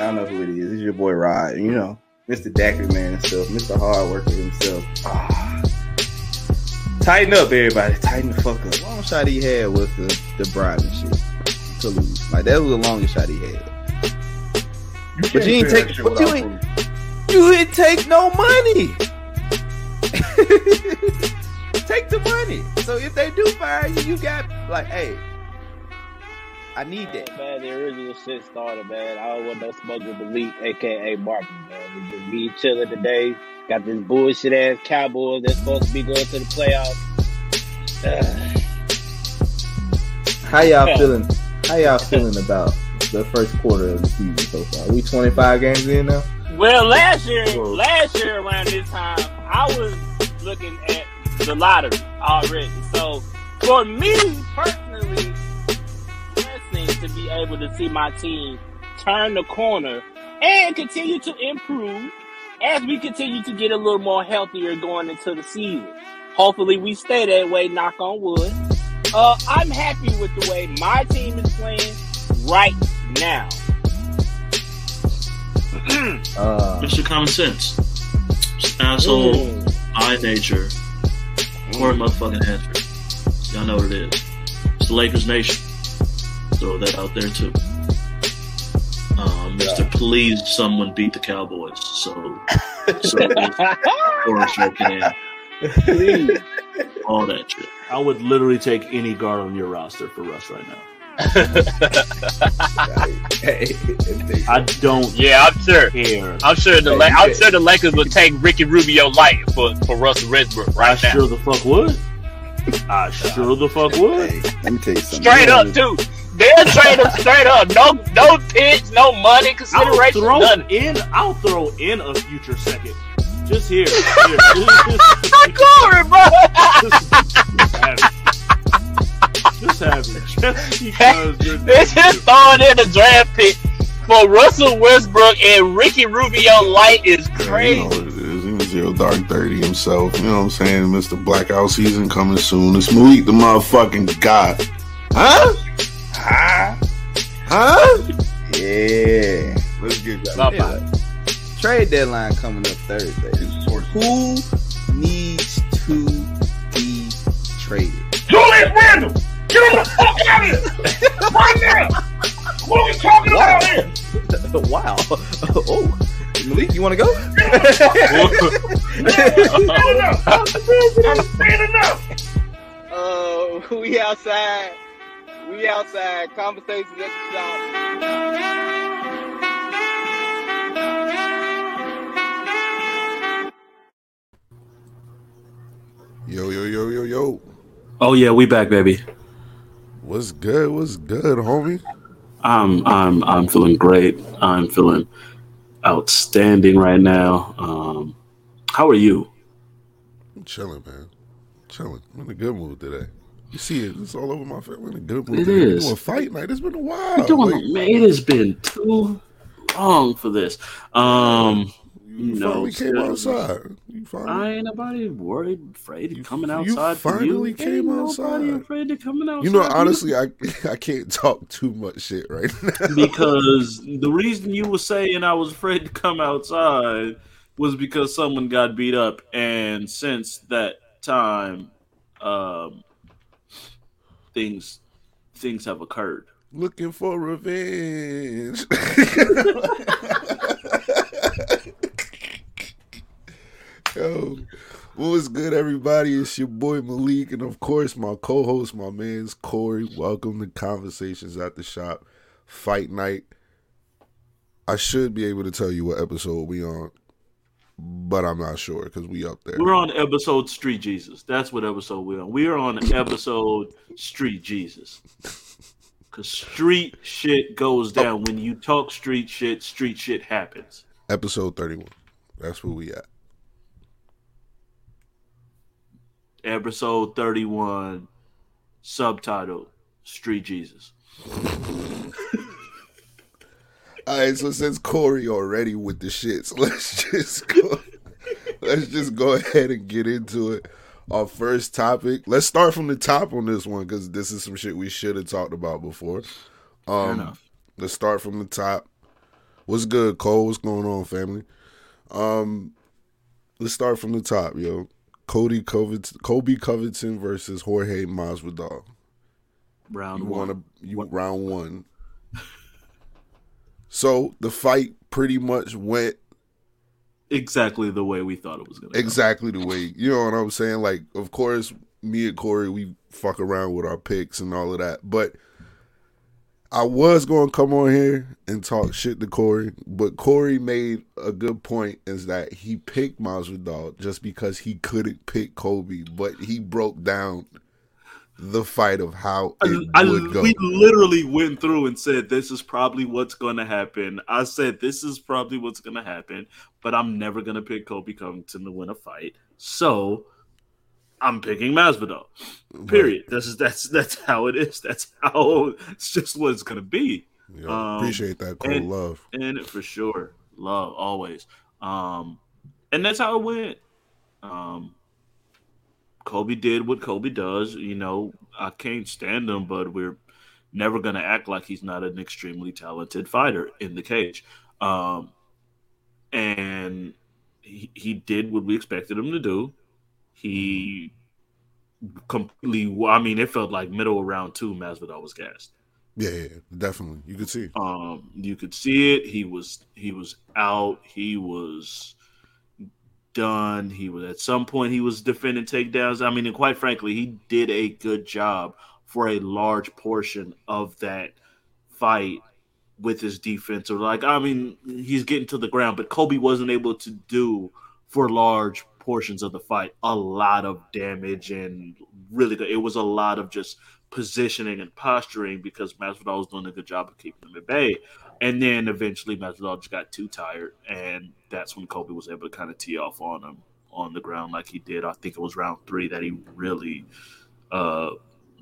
Y'all know who it is. It's your boy Rod. You know, Mr. Daiquiri Man himself, Mr. Hard Worker himself. Ah. Tighten up, everybody. Tighten the fuck up. Long shot he had was the the bribe and shit to lose. Like that was the longest shot he had. But you ain't take but you ain't you didn't take no money. take the money. So if they do fire you, you got like, hey, I need that. Man, the original shit started, man. I don't want no smoke with the leak, aka Martin, man. We just be chilling today. Got this bullshit ass Cowboys that's supposed to be going to the playoffs. How y'all feeling? How y'all feeling about the first quarter of the season so far? We 25 games in now. Well, last year, last year around this time, I was looking at the lottery already. So for me personally, blessing to be able to see my team turn the corner and continue to improve as we continue to get a little more healthier going into the season. Hopefully, we stay that way. Knock on wood. Uh, I'm happy with the way my team is playing right now. uh, Mr. Common Sense. Asshole, mm. I nature, or motherfucking Hanford. Y'all know what it is. It's the Lakers Nation. Throw that out there too. Um, Mr. Please, someone beat the Cowboys. So, so Forrest can Please. All that shit. I would literally take any guard on your roster for Russ right now. I don't. Yeah, I'm sure. Care. I'm sure the La- I'm sure the Lakers would take Ricky Rubio light for for Russell Westbrook right I now. Sure the fuck would. I sure the fuck would. Hey, let me tell you something. Straight up, too. They'll trade him straight up. No, no picks, no money consideration. I'll throw none. in. I'll throw in a future second. Just here. here. Corey, bro. Just have it. Just because They just throwing in a draft pick for Russell Westbrook and Ricky Rubio Light is crazy. You know it is. He Zero Dark 30 himself. You know what I'm saying? Mr. Blackout season coming soon. It's Malik the motherfucking god. Huh? Huh? Huh? Yeah. Let's get that. bye. Trade deadline coming up Thursday. Who needs to be traded? Julius Randle! Get him the fuck out of here! Right now! What are we talking Wow. about here? wow. Oh, Malik, you want to go? Fair enough! I'm saying enough! Uh, we outside. We outside. Conversations at the shop. Yo, yo, yo, yo, yo. Oh yeah, we back, baby. What's good? What's good, homie? I'm I'm I'm feeling great. I'm feeling outstanding right now. Um, how are you? I'm chilling, man. Chilling. I'm in a good mood today. You see it. It's all over my face. I'm in a good It is. doing fight night. It's been a while. We're doing, Like, man, it has been too long for this. Um, you no, finally came outside. You finally, I ain't nobody worried, afraid of You- coming outside. for finally you. came Ain't outside. Nobody afraid of coming outside. you know, honestly, I I can't talk too much shit right now. because the reason you were saying I was afraid to come outside was because someone got beat up, and since that time, um, things things have occurred. Looking for revenge. Yo, what was good, everybody? It's your boy Malik, and of course, my co host, my man's Corey. Welcome to Conversations at the Shop Fight Night. I should be able to tell you what episode we on, but I'm not sure because we up there. We're on episode Street Jesus. That's what episode we're on. We are on episode Street Jesus. Cause street shit goes oh. down when you talk street shit. Street shit happens. Episode 31. That's where we at. Episode thirty-one, subtitle Street Jesus. All right, so since Corey already with the shits, let's just go. let's just go ahead and get into it. Our first topic. Let's start from the top on this one because this is some shit we should have talked about before. Um, enough. Let's start from the top. What's good, Cole? What's going on, family? Um, let's start from the top, yo. Cody Covington, Kobe Covington versus Jorge Masvidal. Round You one. want to you round one. So the fight pretty much went exactly the way we thought it was gonna. go. exactly the way you know what I'm saying. Like, of course, me and Corey we fuck around with our picks and all of that, but I was going to come on here and talk shit to Corey, but Corey made a good point is that he picked Masvidal just because he couldn't pick Kobe, but he broke down the fight of how it I, would go. we literally went through and said this is probably what's going to happen. I said this is probably what's going to happen, but I'm never going to pick Kobe Covington to win a fight. So I'm picking Masvidal. Period. This is that's that's how it is. That's how it's just what it's going to be. Yeah, Um, appreciate that, Cole. and- Love. And for sure, love always. Um, and that's how it went. Um, Kobe did what Kobe does. You know, I can't stand him, but we're never going to act like he's not an extremely talented fighter in the cage. Um, and he, he did what we expected him to do. He completely, I mean, it felt like middle of round two, Masvidal was gassed. Yeah, yeah, definitely. You could see. Um, you could see it. He was he was out. He was done. He was at some point he was defending takedowns. I mean, and quite frankly, he did a good job for a large portion of that fight with his defense. Or like, I mean, he's getting to the ground, but Kobe wasn't able to do for large portions of the fight a lot of damage and really good. It was a lot of just positioning and posturing because Masvidal was doing a good job of keeping him at bay. And then eventually Masvidal just got too tired, and that's when Kobe was able to kind of tee off on him on the ground like he did. I think it was round three that he really, uh,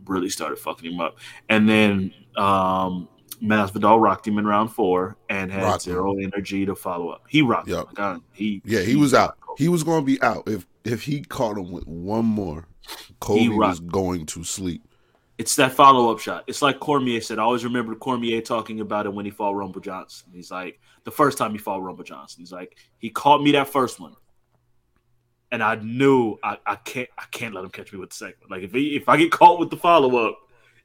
really started fucking him up. And then um, Masvidal rocked him in round four and had Rocked him. energy to follow up. He rocked Yep. him. He Yeah, he was out. He was going to be out if if he caught him with one more. Kobe was going to sleep. It's that follow up shot. It's like Cormier said. I always remember Cormier talking about it when he fought Rumble Johnson. He's like, the first time he fought Rumble Johnson, he's like, he caught me that first one. And I knew I, I can't I can't let him catch me with the second one. Like if he, if I get caught with the follow up,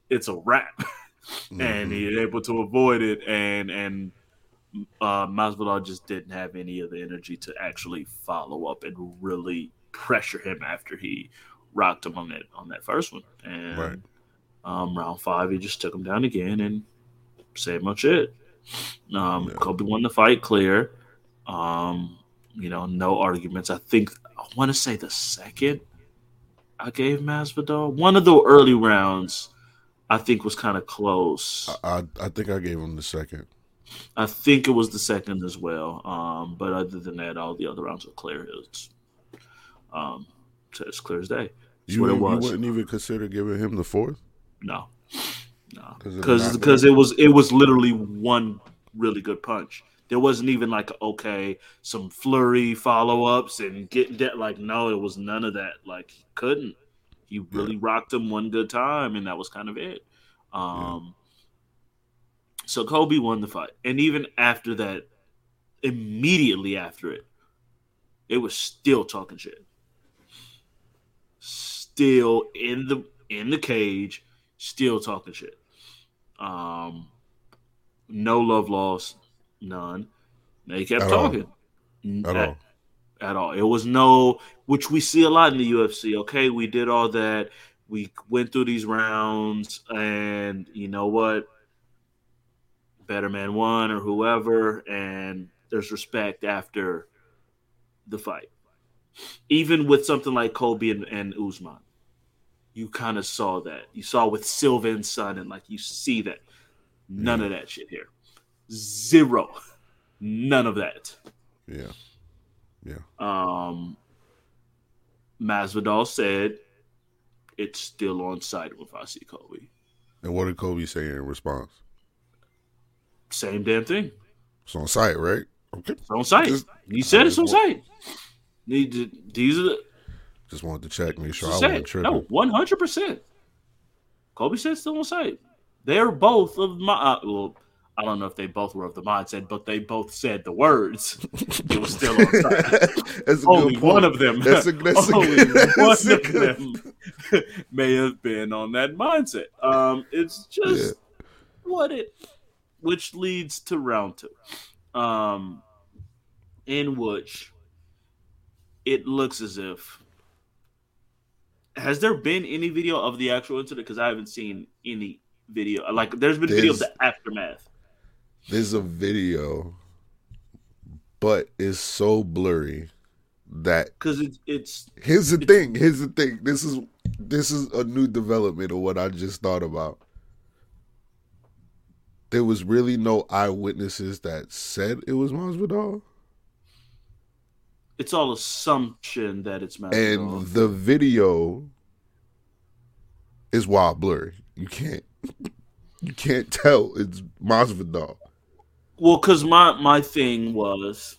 it's a wrap. and he was able to avoid it and and uh Masvidal just didn't have any of the energy to actually follow up and really pressure him after he rocked him on that on that first one. And Right. Um, round five, he just took him down again and said much it. Um, Yeah. Kobe won the fight clear. Um, you know, no arguments. I think I want to say the second I gave Masvidal one of the early rounds. I think was kind of close. I, I I think I gave him the second. I think it was the second as well. Um, but other than that, all the other rounds were clear. It's um, so it's clear as day. That's You, what it you wouldn't even consider giving him the fourth? No, no, 'Cause of the because because it was it was literally one really good punch. There wasn't even like okay, some flurry follow ups and getting that. Like no, it was none of that. Like he couldn't. He really rocked him one good time, and that was kind of it. Um, so Kobe won the fight, and even after that, immediately after it, it was still talking shit. Still in the in the cage, still talking shit. Um, no love lost, none. They kept At all. talking At all. at all. It was no, which we see a lot in the UFC. Okay, we did all that. We went through these rounds, and you know what? Better man won, or whoever, and there's respect after the fight. Even with something like Kobe and, and Usman, you kind of saw that. You saw with Silva and Son, and like you see that. None of that shit here. Zero. None of that. Yeah. Yeah. Um, Masvidal said it's still on site if I see Kobe. And what did Kobe say in response? Same damn thing. It's on site, right? Okay. It's on site. Just- he said it's on site. These are the Just wanted to check, make sure I wasn't tripping. No, one hundred percent. Kobe said still on site. They're both of my. Uh, well, I don't know if they both were of the mindset, but they both said the words. it was still on site. only one of them. That's a, that's only a, one of them may have been on that mindset. Um, it's just yeah. what it, which leads to round two, um, in which it looks as if. Has there been any video of the actual incident? Because I haven't seen any video. Like, there's been there's, video of the aftermath there's a video, but it's so blurry that because it's it's. Here's the it's, thing. Here's the thing. This is this is a new development of what I just thought about. There was really no eyewitnesses that said it was Masvidal. It's all assumption that it's Masvidal. And the video is wild blurry. You can't you can't tell it's Masvidal. Well, because my my thing was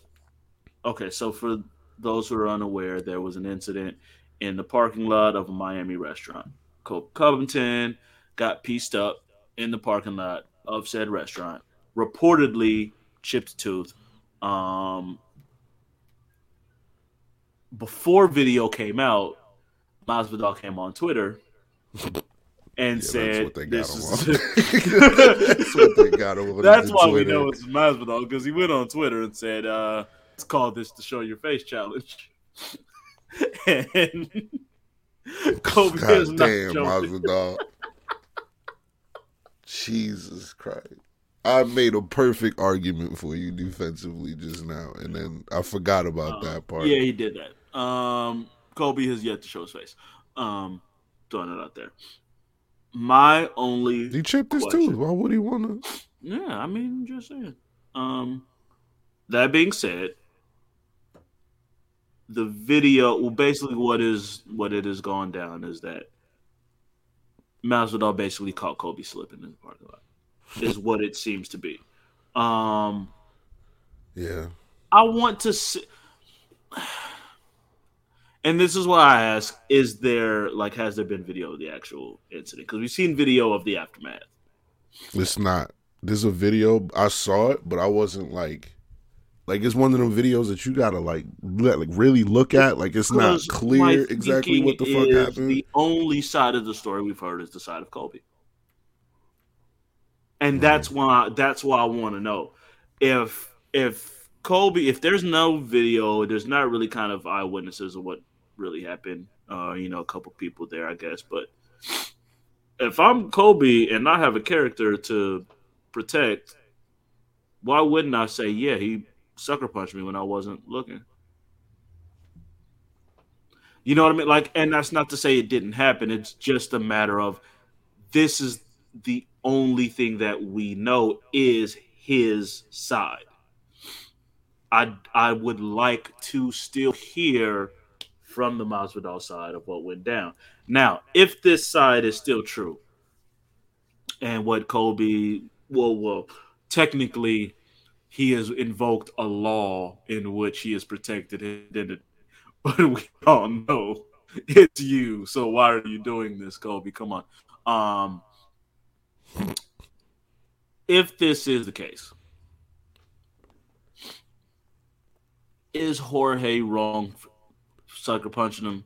okay. So for those who are unaware, there was an incident in the parking lot of a Miami restaurant. Colby Covington got pieced up in the parking lot of said restaurant. Reportedly chipped tooth. Um, before video came out, Masvidal came on Twitter and yeah, said, "This is." that's what they got that's why Twitter. we know it's Masvidal because he went on Twitter and said, uh, "Let's call this the show your face challenge." and Colby God is not damn, Masvidal. Jesus Christ. I made a perfect argument for you defensively just now, and then I forgot about uh, that part. Yeah, he did that. Um, Kobe has yet to show his face. Um, throwing it out there my only he chipped his tooth. Why would he want to? Yeah, I mean, just saying. Um, that being said, the video, well, basically, what is what it has gone down is that Masvidal basically caught Kobe slipping in the parking lot. Is what it seems to be. Um, yeah, I want to see. And this is why I ask: Is there like has there been video of the actual incident? Because we've seen video of the aftermath. It's not. There's a video. I saw it, but I wasn't like, like it's one of them videos that you gotta like, like really look at. Like it's not clear exactly what the fuck happened. The only side of the story we've heard is the side of Kobe, and mm. that's why that's why I want to know if if Kobe, if there's no video, there's not really kind of eyewitnesses of what really happened. Uh, you know, a couple people there, I guess. But if I'm Kobe and I have a character to protect, why wouldn't I say, yeah, he sucker punched me when I wasn't looking? You know what I mean? Like, and that's not to say it didn't happen. It's just a matter of this is the only thing that we know is his side. I I would like to still hear from the Masvidal side of what went down. Now, if this side is still true, and what Colby, well, well, technically, he has invoked a law in which he has protected identity, but we all know it's you. So why are you doing this, Colby? Come on. Um, if this is the case, is Jorge wrong sucker punching him?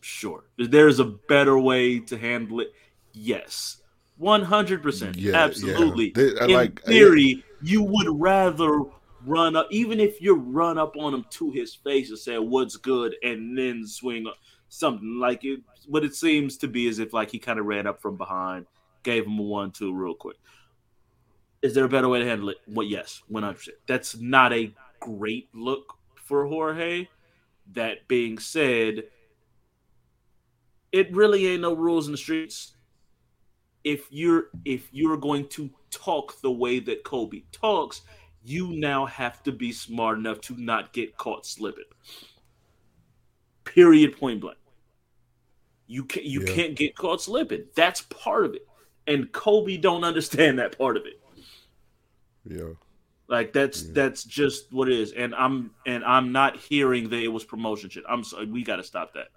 Sure. There's a better way to handle it. Yes. 100%. Yeah, absolutely. Yeah. They, In like, theory, you would rather run up, even if you run up on him to his face and say, What's good? and then swing something like it. What it seems to be is if like he kind of ran up from behind, gave him a one two real quick. Is there a better way to handle it? Well, yes, 100%. That's not a great look for Jorge. That being said, it really ain't no rules in the streets. If you're if you're going to talk the way that Kobe talks, you now have to be smart enough to not get caught slipping. Period. Point blank. You can you yeah. can't get caught slipping. That's part of it, and Kobe don't understand that part of it. Yeah. Like that's yeah. that's just what it is, and I'm and I'm not hearing that it was promotion shit. I'm sorry, we got to stop that.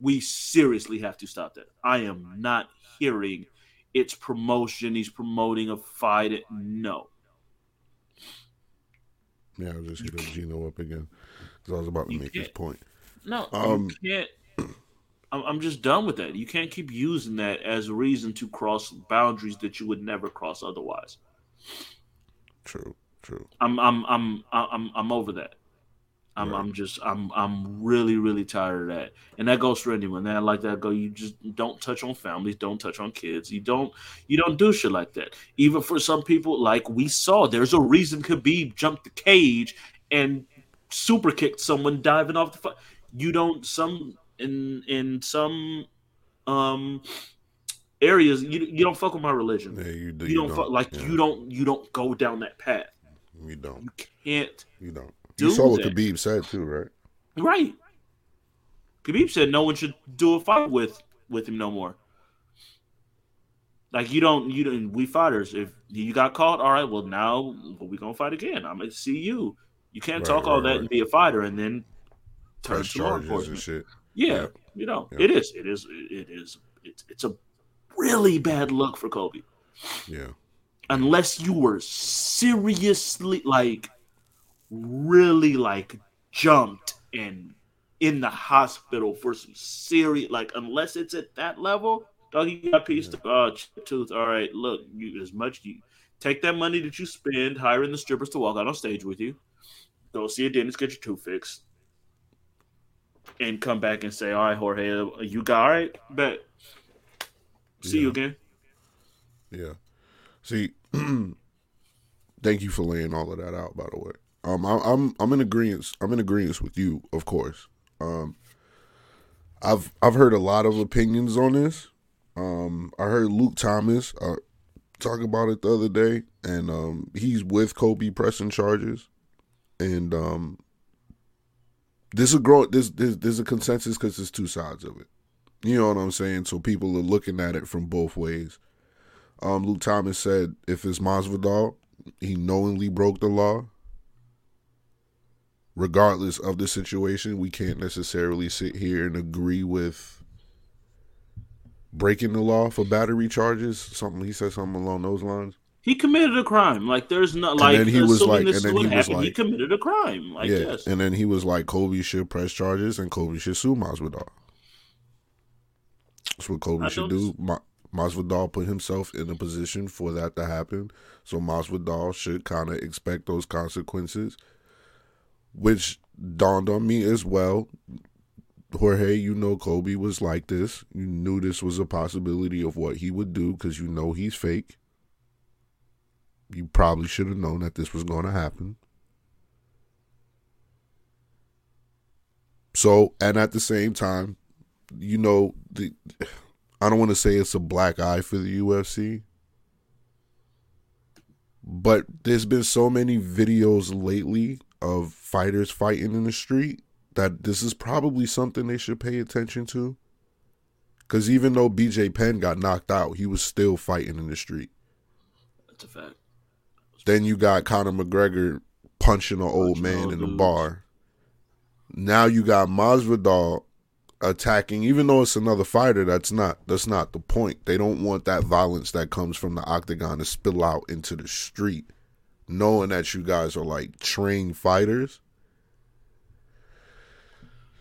We seriously have to stop that. I am not hearing it's promotion. He's promoting a fight. No. Yeah, I was just hit Gino up again because I was about to You make this point. No, Um, you can't. I'm, I'm just done with that. You can't keep using that as a reason to cross boundaries that you would never cross otherwise. True, true. I'm I'm I'm I'm I'm over that. I'm Right. I'm just I'm I'm really really tired of that, and that goes for anyone. That like that go. You just don't touch on families, don't touch on kids. You don't you don't do shit like that. Even for some people, like we saw, there's a reason Khabib jumped the cage and super kicked someone diving off the. Fu- you don't some in in some um areas you you don't fuck with my religion. Yeah, you do. You don't fuck like yeah, you don't you don't go down that path. You don't. You can't. You don't. do You saw what that. Khabib said too, right? Right. Khabib said no one should do a fight with with him no more. Like you don't you don't we fighters if you got caught, all right, well now we gonna fight again. I'm gonna see you. You can't Right, talk all that right. and be a fighter and then turn Press to law enforcement. shit. Yeah, Yeah. you know Yeah. it is. It is. It is. It's it's a really bad look for Kobe Yeah. unless you were seriously like really like jumped and in the hospital for some serious like unless it's at that level dog you got pieced uh, chip tooth all right look you as much you take that money that you spend hiring the strippers to walk out on stage with you go see a dentist get your tooth fixed and come back and say all right jorge you got all right bet see you again Yeah. See, thank you for laying all of that out. By the way, um, I, I'm I'm in agreement. I'm in agreement with you, of course. Um, I've I've heard a lot of opinions on this. Um, I heard Luke Thomas uh, talk about it the other day, and um, he's with Kobe pressing charges, and um, this is grow. This this there's a consensus because there's two sides of it. You know what I'm saying? So people are looking at it from both ways. Um, Luke Thomas said if it's Masvidal, he knowingly broke the law. Regardless of the situation, we can't necessarily sit here and agree with breaking the law for battery charges. Something he said something along those lines. He committed a crime. Like there's not like then he was like- and then he was happened. he committed a crime. Like yeah, yes, and then he was like, Kobe should press charges and Kobe should sue Masvidal. That's what Kobe I should do. Ma- Masvidal put himself in a position for that to happen, so Masvidal should kind of expect those consequences, which dawned on me as well. Jorge, you know Kobe was like this. You knew this was a possibility of what he would do because you know he's fake. You probably should have known that this was going to happen. So, and at the same time, you know, the I don't want to say it's a black eye for the UFC, but there's been so many videos lately of fighters fighting in the street that this is probably something they should pay attention to. Because even though BJ Penn got knocked out, he was still fighting in the street. that's a fact. Then you got Conor McGregor punching an old Punching man in the bar. Now you got Masvidal attacking, even though it's another fighter. That's not that's not the point. They don't want that violence that comes from the octagon to spill out into the street, knowing that you guys are like trained fighters.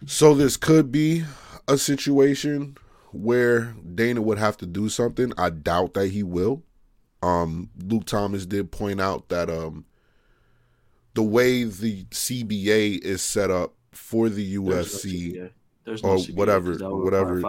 So this could be a situation where Dana would have to do something. I doubt that he will. Um, Luke Thomas did point out that um, the way the CBA is set up for the UFC. There's no oh, or CBA, whatever, whatever,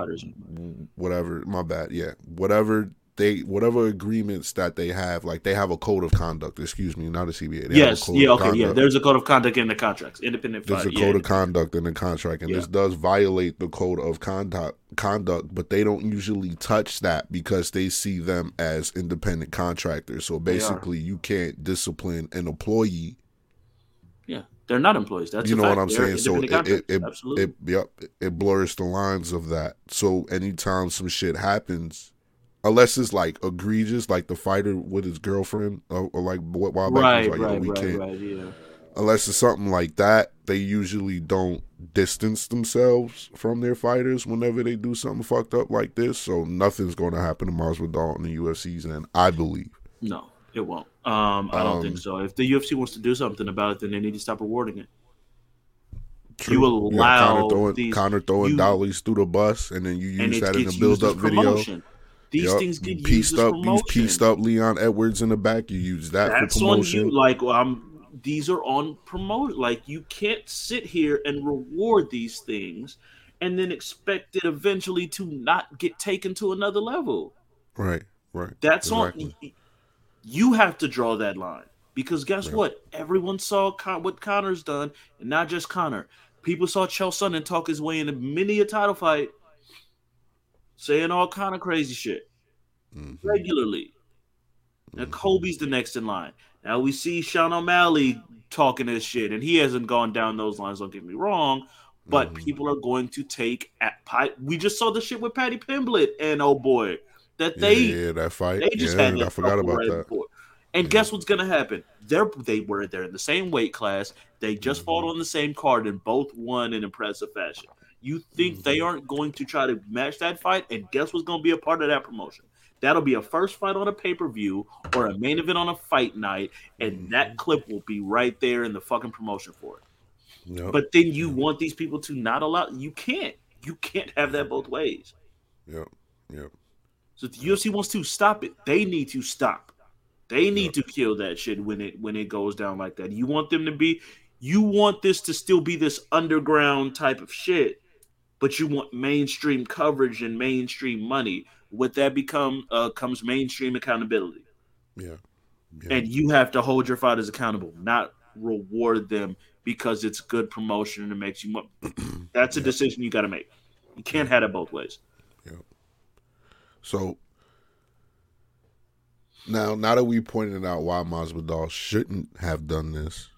whatever. My bad. Yeah, whatever they, whatever agreements that they have, like they have a code of conduct. Excuse me, not a CBA. They Yes, yeah, okay, yeah. There's a code of conduct in the contracts. Independent There's a yeah, code of conduct in the contract, and this does violate the code of conduct. Conduct, but they don't usually touch that because they see them as independent contractors. So basically, you can't discipline an employee. Yeah, they're not employees. That's you know what. I'm They're saying? So it it it, it yep it blurs the lines of that. So anytime some shit happens, unless it's like egregious, like the fighter with his girlfriend, or, or like while back right, was like, right, we right, can't. right. Yeah. unless it's something like that, they usually don't distance themselves from their fighters whenever they do something fucked up like this. So nothing's going to happen to Masvidal in the UFC's end, I believe. No, it won't. Um, I don't Um, think so. If the UFC wants to do something about it, then they need to stop rewarding it. True. You allow Conor throwing, these- Conor throwing you- dollies through the bus, and then you use that in the build up video. promotion. These Yup. things get pieced up, you pieced up Leon Edwards in the back. You use that That's for on promotion. you. Like um, these are on promote. Like you can't sit here and reward these things, and then expect it eventually to not get taken to another level. Right, right. That's exactly. on. You have to draw that line because guess Yeah. what? Everyone saw Con- what Conor's done, and not just Conor. People saw Chael Sonnen talk his way into many a title fight, saying all kind of crazy shit Mhm. regularly. Now Mhm. Kobe's the next in line. Now we see Sean O'Malley talking his shit, and he hasn't gone down those lines. Don't get me wrong, but Mhm. people are going to take at Pi- We just saw the shit with Paddy Pimblett and oh boy, that they yeah, that fight. they just yeah, had that I forgot about right that. before. And guess what's gonna happen? They're they were they're in the same weight class. They just Mm-hmm. fought on the same card and both won in impressive fashion. You think they Mm-hmm. aren't going to try to match that fight? And guess what's gonna be a part of that promotion? That'll be a first fight on a pay per view or a main event on a fight night, and Mm-hmm. that clip will be right there in the fucking promotion for it. Yep, But then you want these people to not allow. You can't. You can't have that both ways. yep, yep. So if the UFC wants to stop it, they need to stop. They need to kill that shit when it when it goes down like that. You want them to be you want this to still be this underground type of shit, but you want mainstream coverage and mainstream money. With that become uh, comes mainstream accountability. Yeah. yeah. And you have to hold your fighters accountable, not reward them because it's good promotion and it makes you money. That's a decision you got to make. You can't have it both ways. So now, now that we pointed out why Masvidal shouldn't have done this,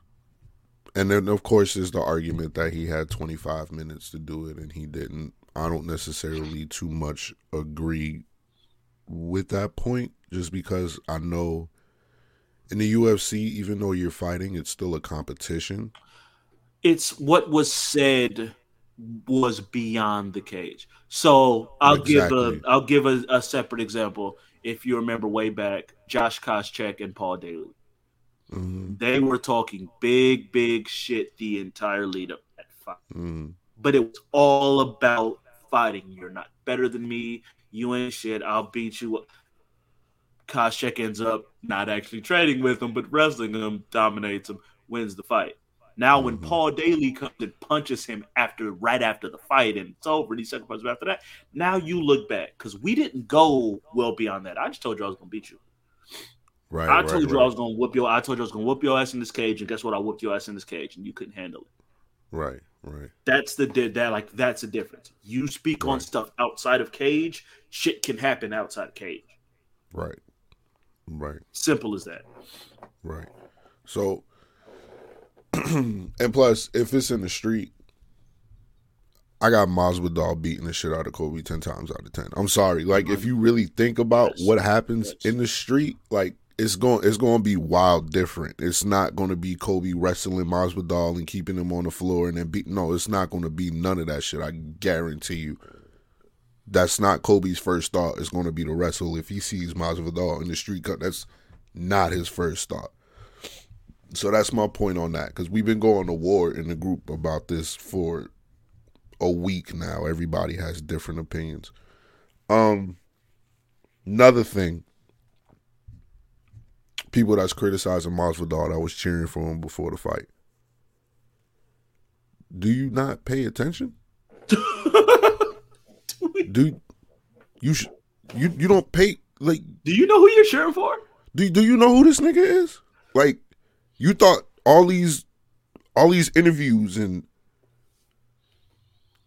and then of course there's the argument that he had 25 minutes to do it and he didn't. I don't necessarily too much agree with that point, just because I know in the UFC, even though you're fighting, it's still a competition. it's what was said was beyond the cage. So I'll give a I'll give a, a separate example. If you remember way back, Josh Koscheck and Paul Daley, hmm they were talking big, big shit the entire lead up that fight. hmm But it was all about fighting. You're not better than me. You ain't shit. I'll beat you. Koscheck ends up not actually trading with him, but wrestling him, dominates him, wins the fight. Now, when Mhm. Paul Daley comes and punches him after, right after the fight, and it's over, and he punches after that. Now you look back because we didn't go well beyond that. I just told you I was gonna beat you. Right. I right, told you right, I was gonna whoop your. I told you I was gonna whoop your ass in this cage, and guess what? I whooped your ass in this cage, and you couldn't handle it. Right. Right. That's the that like that's the difference. You speak on stuff outside of cage, shit can happen outside of cage. Right. Right. Simple as that. Right. So, and plus, if it's in the street, I got Masvidal beating the shit out of Kobe ten times out of ten. I'm sorry. Like, if you really think about what happens in the street, like it's going it's going to be wild different. It's not going to be Kobe wrestling Masvidal and keeping him on the floor and then beat. No, it's not going to be none of that shit. I guarantee you. That's not Kobe's first thought. It's going to be to wrestle. If he sees Masvidal in the street that's not his first thought. So that's my point on that because we've been going to war in the group about this for a week now. Everybody has different opinions. Um, another thing, people that's criticizing Masvidal that was cheering for him before the fight. Do you not pay attention? Do you sh- you you don't pay like Do you know who you're cheering for? do do you know who this nigga is? Like, you thought all these all these interviews and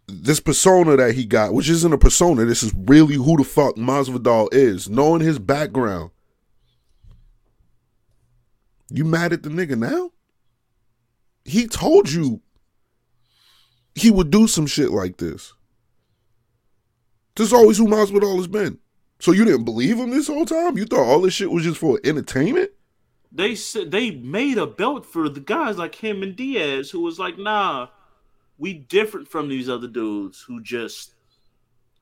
this persona that he got, which isn't a persona, this is really who the fuck Masvidal is, knowing his background. You mad at the nigga now? He told you he would do some shit like this. This is always who Masvidal has been. So you didn't believe him this whole time? You thought all this shit was just for entertainment? They said they made a belt for the guys like him and Diaz, who was like, nah, we different from these other dudes who just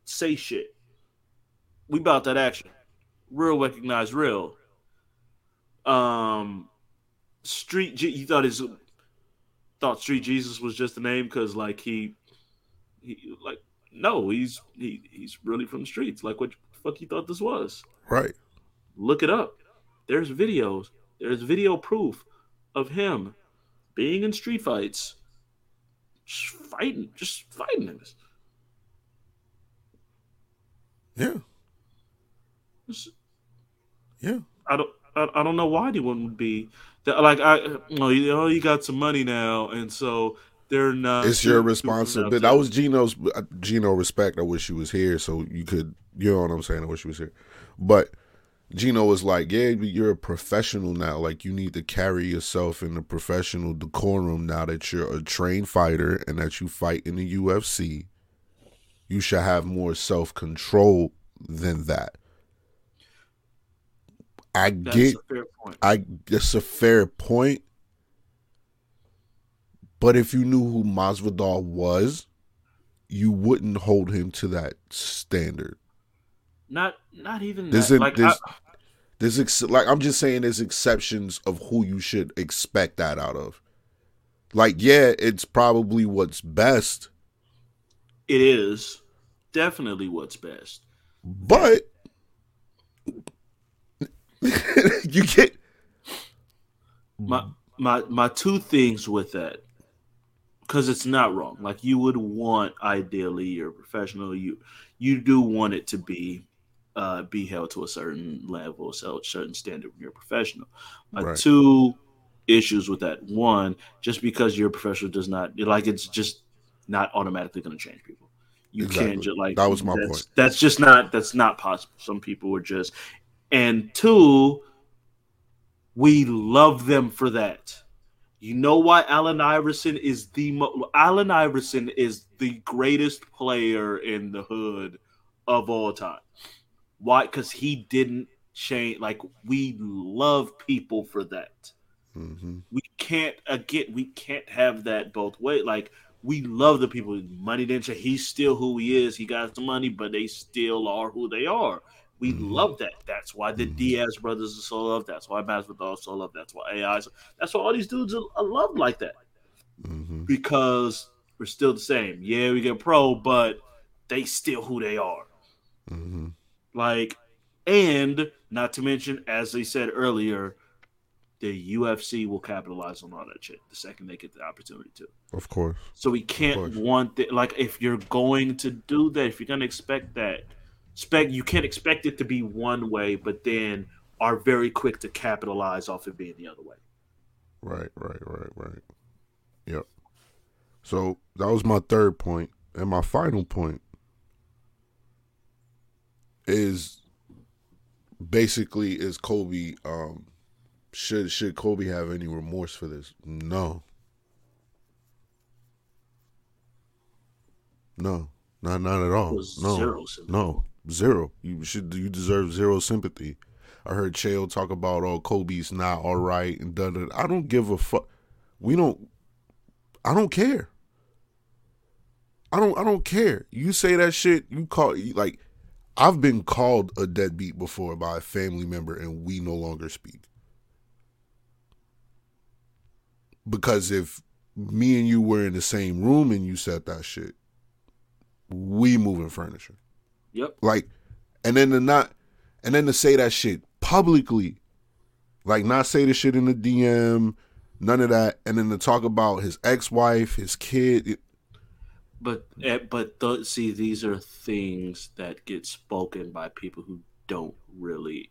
say shit. We about that action. Real recognize real. Um Street G he thought his thought Street Jesus was just a name because like he he like no, he's he, he's really from the streets. Like what the fuck you thought this was? Right. Look it up. There's videos. There's video proof of him being in street fights, just fighting, just fighting niggas. Yeah. It's- Yeah. I don't. I, I don't know why anyone would be that. Like I, oh, you, know, you got some money now, and so they're not. it's your responsibility. That was Gino's uh, Gino respect. I wish he was here so you could. You know what I'm saying? I wish he was here, but Gino was like, "Yeah, but you're a professional now. Like you need to carry yourself in the professional decorum now that you're a trained fighter and that you fight in the UFC. You should have more self control than that." I That's get a fair point. I it's a fair point. But if you knew who Masvidal was, you wouldn't hold him to that standard. Not not even There's that. an- like there's- I, There's ex- like I'm just saying there's exceptions of who you should expect that out of. Like yeah, it's probably what's best, it is definitely what's best. but you get my my my two things with that because it's not wrong like you would want ideally you're professional you you do want it to be uh be held to a certain level so certain standard when you're a professional my Right. two issues with that one just because you're a professional does not like it's just not automatically going to change people you Exactly. can't just like That was my that's, point. that's just not that's not possible some people are just and two we love them for that. You know why Allen Iverson is the mo- Allen Iverson is the greatest player in the hood of all time. Why? Because he didn't change. Like we love people for that. Mhm. We can't again. We can't have that both ways. Like we love the people. Money didn't change. He's still who he is. He got the money, but they still are who they are. We Mhm. love that. That's why the Mhm. Diaz brothers are so loved. That's why Masvidal is so loved. That's why AI. is- That's why all these dudes are, are loved like that Mhm. because we're still the same. Yeah, we get pro, but they still who they are. Like, and not to mention, as they said earlier, the UFC will capitalize on all that shit the second they get the opportunity to. Of course. So we can't want that. Like, if you're going to do that, if you're going to expect that, expect you can't expect it to be one way, but then are very quick to capitalize off it being the other way. Right, right, right, right. Yep. So that was my third point. And my final point is basically is Kobe um should should Kobe have any remorse for this? No. No. Not not at all. No. zero. No. Zero. You should you deserve zero sympathy. I heard Chael talk about oh Kobe's not all right and da da. da. I don't give a fuck. We don't. I don't care. I don't. I don't care. You say that shit. You call like. I've been called a deadbeat before by a family member, and we no longer speak. Because if me and you were in the same room and you said that shit, we moving furniture Yep. like and then to not and then to say that shit publicly like not say the shit in the dm none of that and then to talk about his ex-wife his kid But eh, but th- see, these are things that get spoken by people who don't really.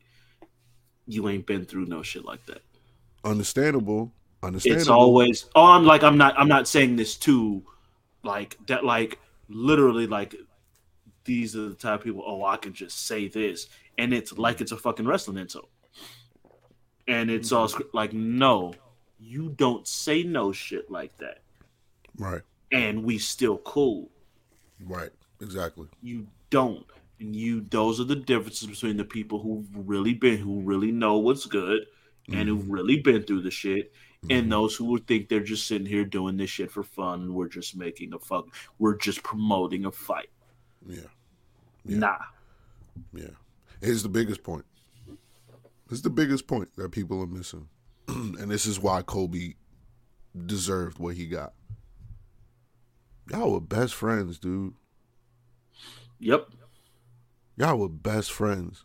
You ain't been through no shit like that. understandable understandable It's always. Oh, I'm like I'm not. I'm not saying this too, like that. Like literally, like these are the type of people. Oh, I can just say this, and it's like it's a fucking wrestling insult. And it's all like, no, you don't say no shit like that, right and we still cool. right exactly you don't and you those are the differences between the people who've really been who really know what's good and who've mm-hmm. really been through the shit, and mm-hmm. those who would think they're just sitting here doing this shit for fun and we're just making a fuck, we're just promoting a fight. Yeah. Nah. Yeah. Here's the biggest point. This is the biggest point that people are missing. and this is why Kobe deserved what he got. Y'all were best friends, dude. Yep. Y'all were best friends.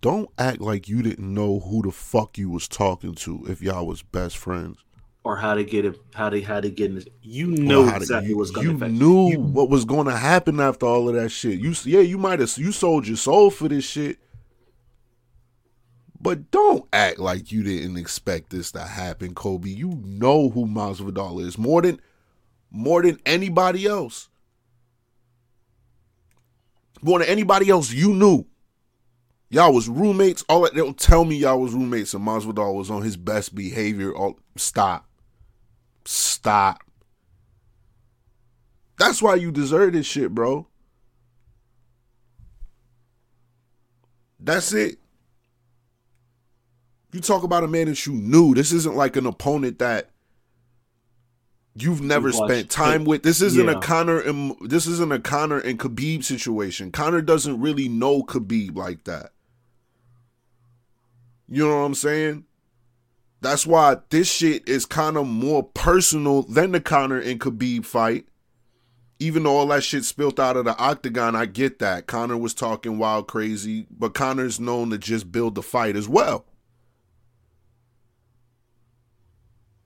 Don't act like you didn't know who the fuck you was talking to if y'all was best friends. Or how to get him, how to how to get in. You know to- exactly you, what's going you to knew You, what was going to happen after all of that shit. You yeah, you might have you sold your soul for this shit. But don't act like you didn't expect this to happen, Kobe. You know who Masvidal is more than more than anybody else. More than anybody else you knew. Y'all was roommates. All that they'll tell me y'all was roommates and Masvidal was on his best behavior. All stop. Stop. That's why you deserve this shit, bro. That's it. You talk about a man that you knew. This isn't like an opponent that you've never watched spent time with. This isn't Yeah. a Conor and this isn't a Conor and Khabib situation. Conor doesn't really know Khabib like that. You know what I'm saying? That's why this shit is kind of more personal than the Conor and Khabib fight. Even though all that shit spilt out of the octagon, I get that. Conor was talking wild crazy, but Conor's known to just build the fight as well.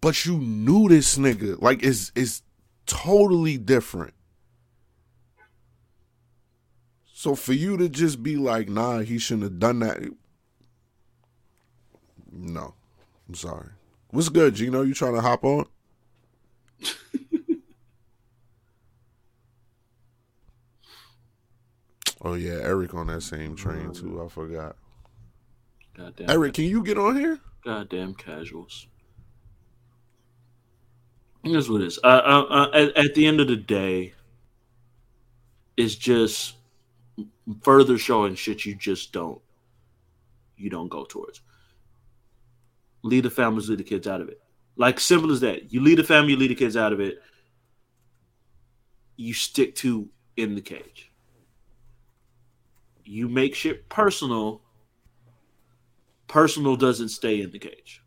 But you knew this nigga. Like it's it's totally different. So for you to just be like, nah, he shouldn't have done that. No. I'm sorry. What's good, Gino? You trying to hop on? oh yeah, Eric on that same train too. I forgot. goddamn, Eric, can you get on here? goddamn casuals. Here's what it is. Uh, uh, uh, at, at the end of the day, it's just further showing shit you just don't you don't go towards. Lead the families, lead the kids out of it. Like simple as that. You lead the family, you lead the kids out of it. You stick to in the cage. You make shit personal. Personal doesn't stay in the cage.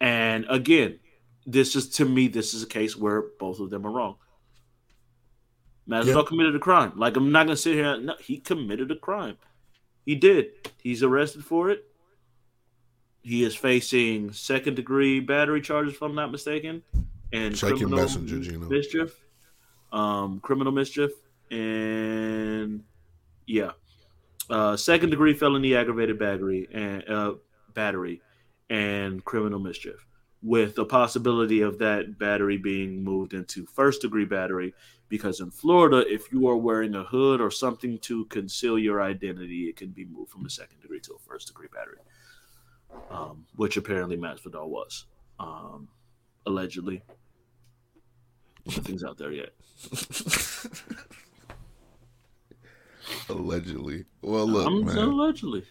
And again, this is to me, this is a case where both of them are wrong. Masvidal Yeah. committed a crime. Like I'm not gonna sit here. No, he committed a crime. He did. He's arrested for it. He is facing second degree battery charges, if I'm not mistaken, and Check your criminal messenger, mischief, um, criminal mischief, and yeah, uh, second degree felony aggravated battery and uh, battery and criminal mischief, with the possibility of that battery being moved into first degree battery. Because in Florida, if you are wearing a hood or something to conceal your identity, it can be moved from a second degree to a first degree battery, um, which apparently Masvidal was, um, allegedly. Nothing's out there yet. Allegedly. Well, look, I'm man. allegedly.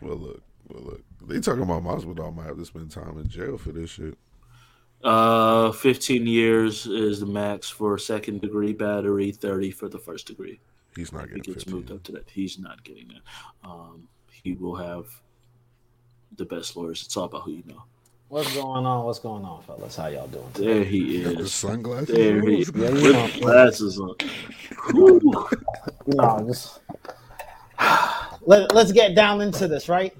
Well, look. Well, look. They talking about Masvidal might have to spend time in jail for this shit. Uh, 15 years is the max for second degree battery, 30 for the first degree. He's not He getting gets 15. moved up to that. He's not getting that. Um, he will have the best lawyers. It's all about who you know. What's going on? What's going on, fellas? How y'all doing? There he Got the is. sunglasses. There he is. Yeah, you With know. glasses on. Whew. You just let, let's get down into this, right?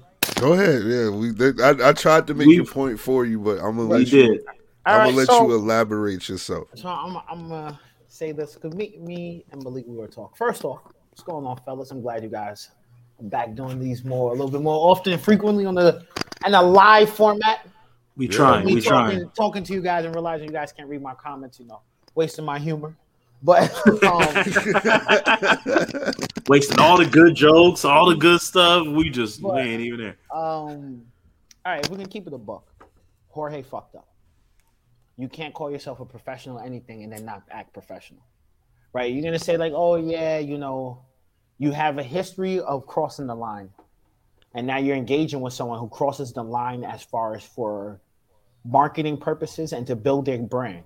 Go ahead. Yeah, we. They, I, I tried to make We- your point for you, but I'm gonna let you. did. I'm right, gonna let so, you elaborate yourself. so I'm, I'm gonna say this because me, me and Malik, we were talking. First off, what's going on, fellas? I'm glad you guys are back doing these more, a little bit more often, frequently on the in a live format. We Yeah. trying. We talking, trying. talking to you guys and realizing you guys can't read my comments, you know, wasting my humor. But um, Wasting all the good jokes, all the good stuff. We just we ain't even there. Um, all right, if we can keep it a buck, Jorge fucked up. You can't call yourself a professional or anything and then not act professional, right? You're gonna say like, oh yeah, you know, you have a history of crossing the line. and now you're engaging with someone who crosses the line as far as for marketing purposes and to build their brand.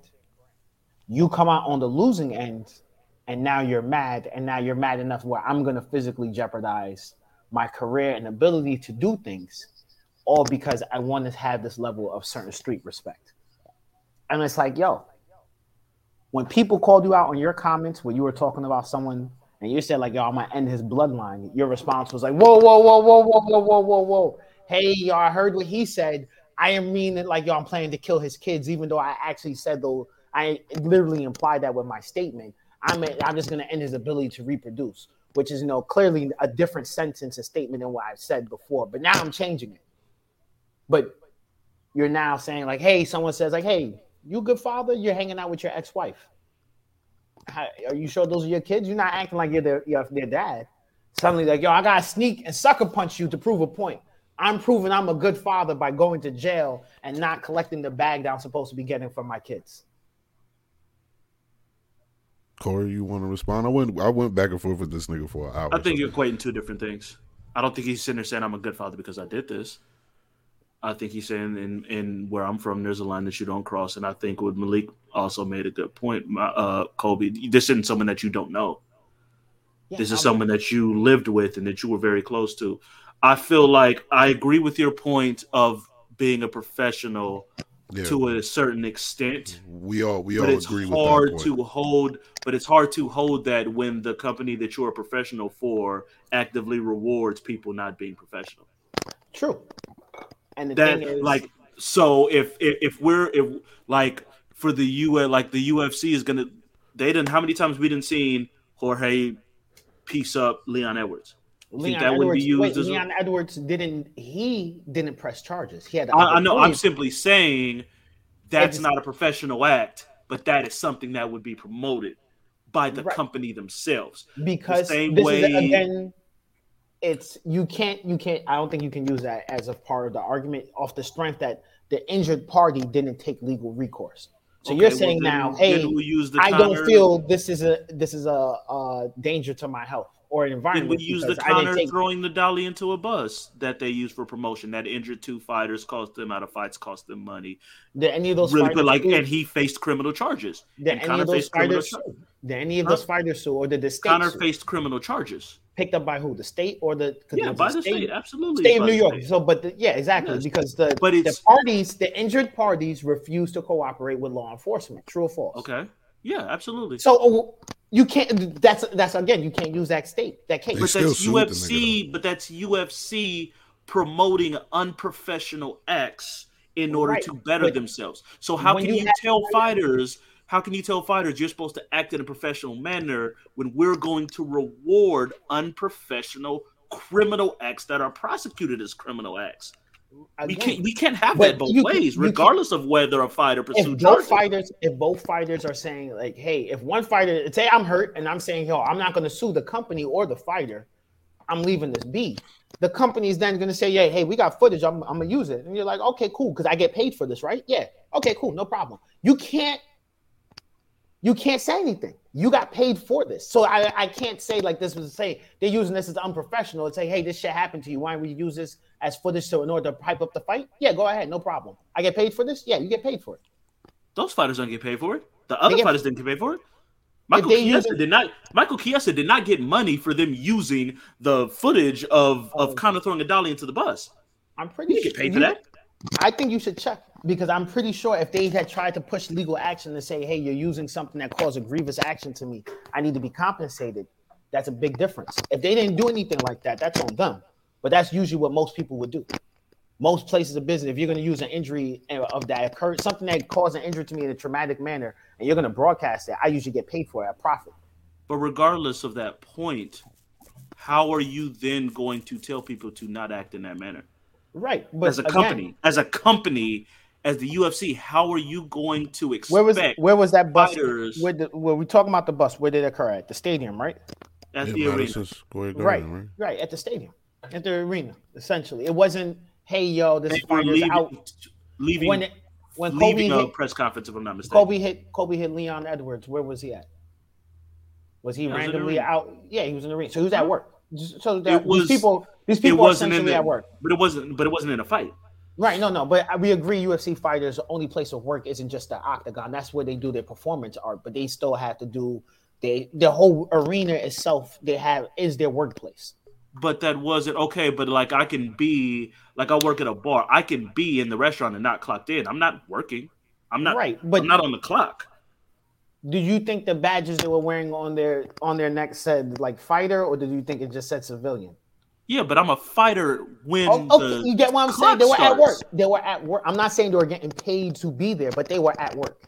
You come out on the losing end, and now you're mad, and now you're mad enough where I'm going to physically jeopardize my career and ability to do things, all because I want to have this level of certain street respect. And it's like, yo, when people called you out on your comments when you were talking about someone and you said like, yo, I'm gonna end his bloodline, your response was like, whoa, whoa, whoa, whoa, whoa, whoa, whoa, whoa, whoa. Hey, yo, I heard what he said. I am mean like yo, I'm planning to kill his kids, even though I actually said though I literally implied that with my statement. I'm I'm just gonna end his ability to reproduce, which is you know clearly a different sentence and statement than what I've said before. But now I'm changing it. But you're now saying like, hey, someone says like, hey, you good father? You're hanging out with your ex-wife. Are you sure those are your kids? You're not acting like you're their, you're their dad. Suddenly, like, yo, I gotta sneak and sucker punch you to prove a point. I'm proving I'm a good father by going to jail and not collecting the bag that I'm supposed to be getting from my kids. Corey, you want to respond? I went I went back and forth with this nigga for an hour. I think you're equating two different things. I don't think he's sitting there saying I'm a good father because I did this. I think he's saying in, in where I'm from, there's a line that you don't cross, and I think what Malik also made a good point. Uh, Kobe, this isn't someone that you don't know. Yeah, this is someone that you lived with and that you were very close to. I feel like I agree with your point of being a professional yeah. to a certain extent. We all we all it's agree hard with that to hold, but it's hard to hold that when the company that you're a professional for actively rewards people not being professional. True. And the that, thing is, like, so if if, if we're if like for the U like the UFC is gonna they didn't how many times we didn't seen Jorge piece up Leon Edwards. Leon Edwards, wait, Leon a... Edwards didn't he didn't press charges. He had I, I know I'm simply saying that's not a professional act, but that is something that would be promoted by the right. company themselves. Because the same this way is again it's you can't you can't I don't think you can use that as a part of the argument off the strength that the injured party didn't take legal recourse. So okay, you're saying well, now, hey, I don't feel this is a this is a, a danger to my health or an environment. Did we use the counter take... throwing the dolly into a bus that they use for promotion? That injured two fighters, cost them out of fights, cost them money. Did any of those really put like, and he faced criminal charges. Did any of those fighters? Did any of those fighters sue, or did the state? Conor faced criminal charges. Picked up by who? The state or the? Yeah, by the state, state, absolutely. State of New York. State. So, but the, yeah, exactly, yes. because the but the parties, the injured parties, refuse to cooperate with law enforcement. True or false? Okay. Yeah, absolutely. So oh, you can't. That's that's again. You can't use that state that case. But that's UFC. But that's UFC promoting unprofessional acts in order right. to better but themselves. So how can you, you tell fighters? How can you tell fighters you're supposed to act in a professional manner when we're going to reward unprofessional criminal acts that are prosecuted as criminal acts? Again, we can't we can't have that both ways, can, regardless of whether a fighter pursues. If both fighters, if both fighters are saying like, "Hey, if one fighter say I'm hurt and I'm saying, yo, I'm not going to sue the company or the fighter, I'm leaving this be." The company is then going to say, "Yeah, hey, we got footage. I'm, I'm gonna use it," and you're like, "Okay, cool, because I get paid for this, right? Yeah, okay, cool, no problem." You can't you can't say anything. You got paid for this. So I, I can't say like this was say they're using this as unprofessional and say, hey, this shit happened to you. Why don't we use this as footage so in order to hype up the fight? Yeah, go ahead, no problem. I get paid for this? Yeah, you get paid for it. Those fighters don't get paid for it. The other get, fighters didn't get paid for it. Michael Chiesa did not Michael Chiesa did not get money for them using the footage of, of oh. Conor throwing a dolly into the bus. I'm pretty you sure get paid for that. I think you should check because I'm pretty sure if they had tried to push legal action and say, "Hey, you're using something that caused a grievous action to me, I need to be compensated," that's a big difference. If they didn't do anything like that, that's on them. But that's usually what most people would do. Most places of business, if you're going to use an injury of that occurred, something that caused an injury to me in a traumatic manner, and you're going to broadcast it, I usually get paid for it at profit. But regardless of that point, how are you then going to tell people to not act in that manner? Right. But as a again, company, as a company, as the UFC, how are you going to expect? Where was where was that bus? Fighters, where, the, where we talking about the bus? Where did it occur at? The stadium, right? At yeah, the arena. Right, right, right, at the stadium, at the arena. Essentially, it wasn't. Hey, yo, this fighter's leaving, out. Leaving when it, when Kobe hit, press conference, if I'm not mistaken. Kobe hit Kobe hit Leon Edwards. Where was he at? Was he, he randomly was out? Yeah, he was in the ring. So he was at work. So that, was, these people, these people are essentially the, at work. But it wasn't. But it wasn't in a fight. Right. No. No. But we agree. UFC fighters' only place of work isn't just the octagon. That's where they do their performance art. But they still have to do they the whole arena itself. They have is their workplace. But that wasn't okay. But like I can be like I work at a bar. I can be in the restaurant and not clocked in. I'm not working. I'm not right. But I'm not on the clock. Do you think the badges they were wearing on their on their neck said like fighter, or did you think it just said civilian? Yeah, but I'm a fighter when oh, okay, you get what I'm saying. They were starts. at work. They were at work. I'm not saying they were getting paid to be there, but they were at work.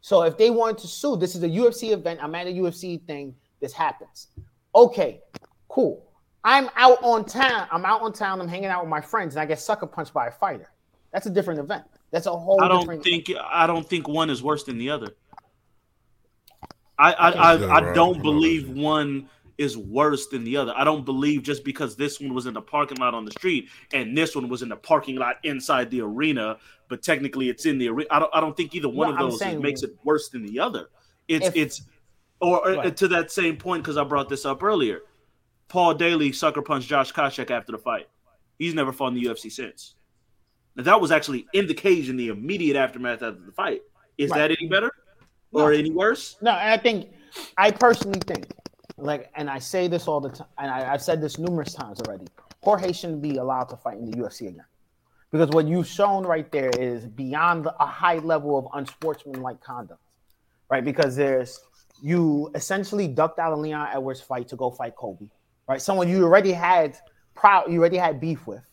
So if they wanted to sue, this is a UFC event. I'm at a UFC thing. This happens. Okay, cool. I'm out on town. I'm out on town. I'm hanging out with my friends, and I get sucker punched by a fighter. That's a different event. That's a whole. I don't think. Event. I don't think one is worse than the other. I I I, I don't believe one is worse than the other. I don't believe just because this one was in the parking lot on the street and this one was in the parking lot inside the arena, but technically it's in the arena. I don't I don't think either one no, of those saying, makes it worse than the other. It's if, it's or, uh, right. to that same point because I brought this up earlier. Paul Daley sucker punched Josh Koscheck after the fight. He's never fought in the UFC since. Now, that was actually in the cage in the immediate aftermath of the fight. Is right. that any better or no. any worse? No, I think I personally think like, and I say this all the time, and I, have said this numerous times already. Jorge shouldn't be allowed to fight in the UFC again, because what you've shown right there is beyond a high level of unsportsmanlike conduct, right? Because there's you essentially ducked out of Leon Edwards' fight to go fight Colby, right? Someone you already had proud, you already had beef with.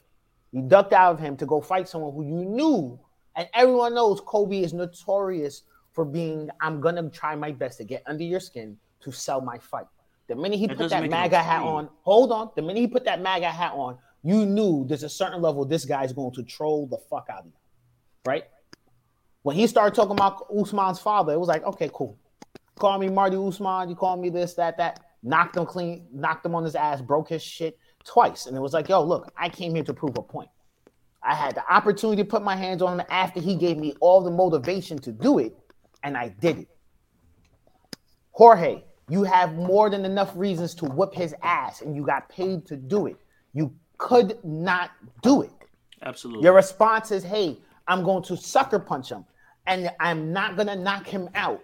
You ducked out of him to go fight someone who you knew, and everyone knows Kobe is notorious for being. I'm gonna try my best to get under your skin to sell my fight. The minute he that put that MAGA hat on, hold on. The minute he put that MAGA hat on, you knew there's a certain level this guy's going to troll the fuck out of you, right? When he started talking about Usman's father, it was like, okay, cool. Call me Marty Usman. You call me this, that, that. Knocked him clean, knocked him on his ass, broke his shit twice, and it was like, yo, look, I came here to prove a point. I had the opportunity to put my hands on him after he gave me all the motivation to do it, and I did it. Jorge, you have more than enough reasons to whip his ass, and you got paid to do it. You could not do it. Absolutely. Your response is, hey, I'm going to sucker punch him, and I'm not going to knock him out,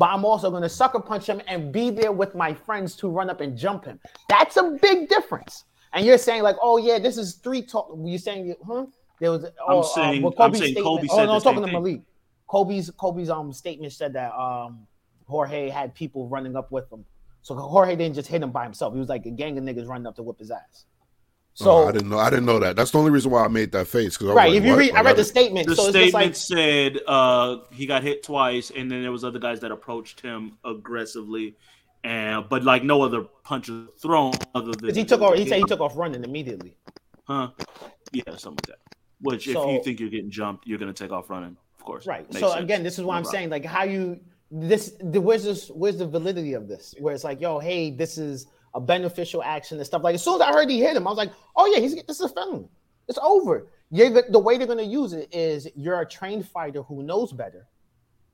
but I'm also going to sucker punch him and be there with my friends to run up and jump him. That's a big difference. And you're saying, like, oh, yeah, this is three talk. You're saying, huh? There was, oh, I'm saying, uh, I'm saying Colby oh, said no, I'm talking to Malik. Kobe's Kobe's um statement said that um Jorge had people running up with him. So Jorge didn't just hit him by himself. He was like a gang of niggas running up to whip his ass. So oh, I didn't know. I didn't know that. That's the only reason why I made that face. right. Like, if you what? read, I read the statement. The so statement like, said uh, he got hit twice, and then there was other guys that approached him aggressively, and but like no other punches thrown other than he took off. He said he took off running immediately. Huh? Yeah, something like that. Which, so, if you think you're getting jumped, you're gonna take off running, of course. Right. Makes so sense. again, this is what no I'm problem. saying. Like how you this the, where's this where's the validity of this where it's like yo hey this is a beneficial action and stuff. Like as soon as i heard he hit him i was like oh yeah he's this is a felony it's over. You're, the way they're going to use it is you're a trained fighter who knows better.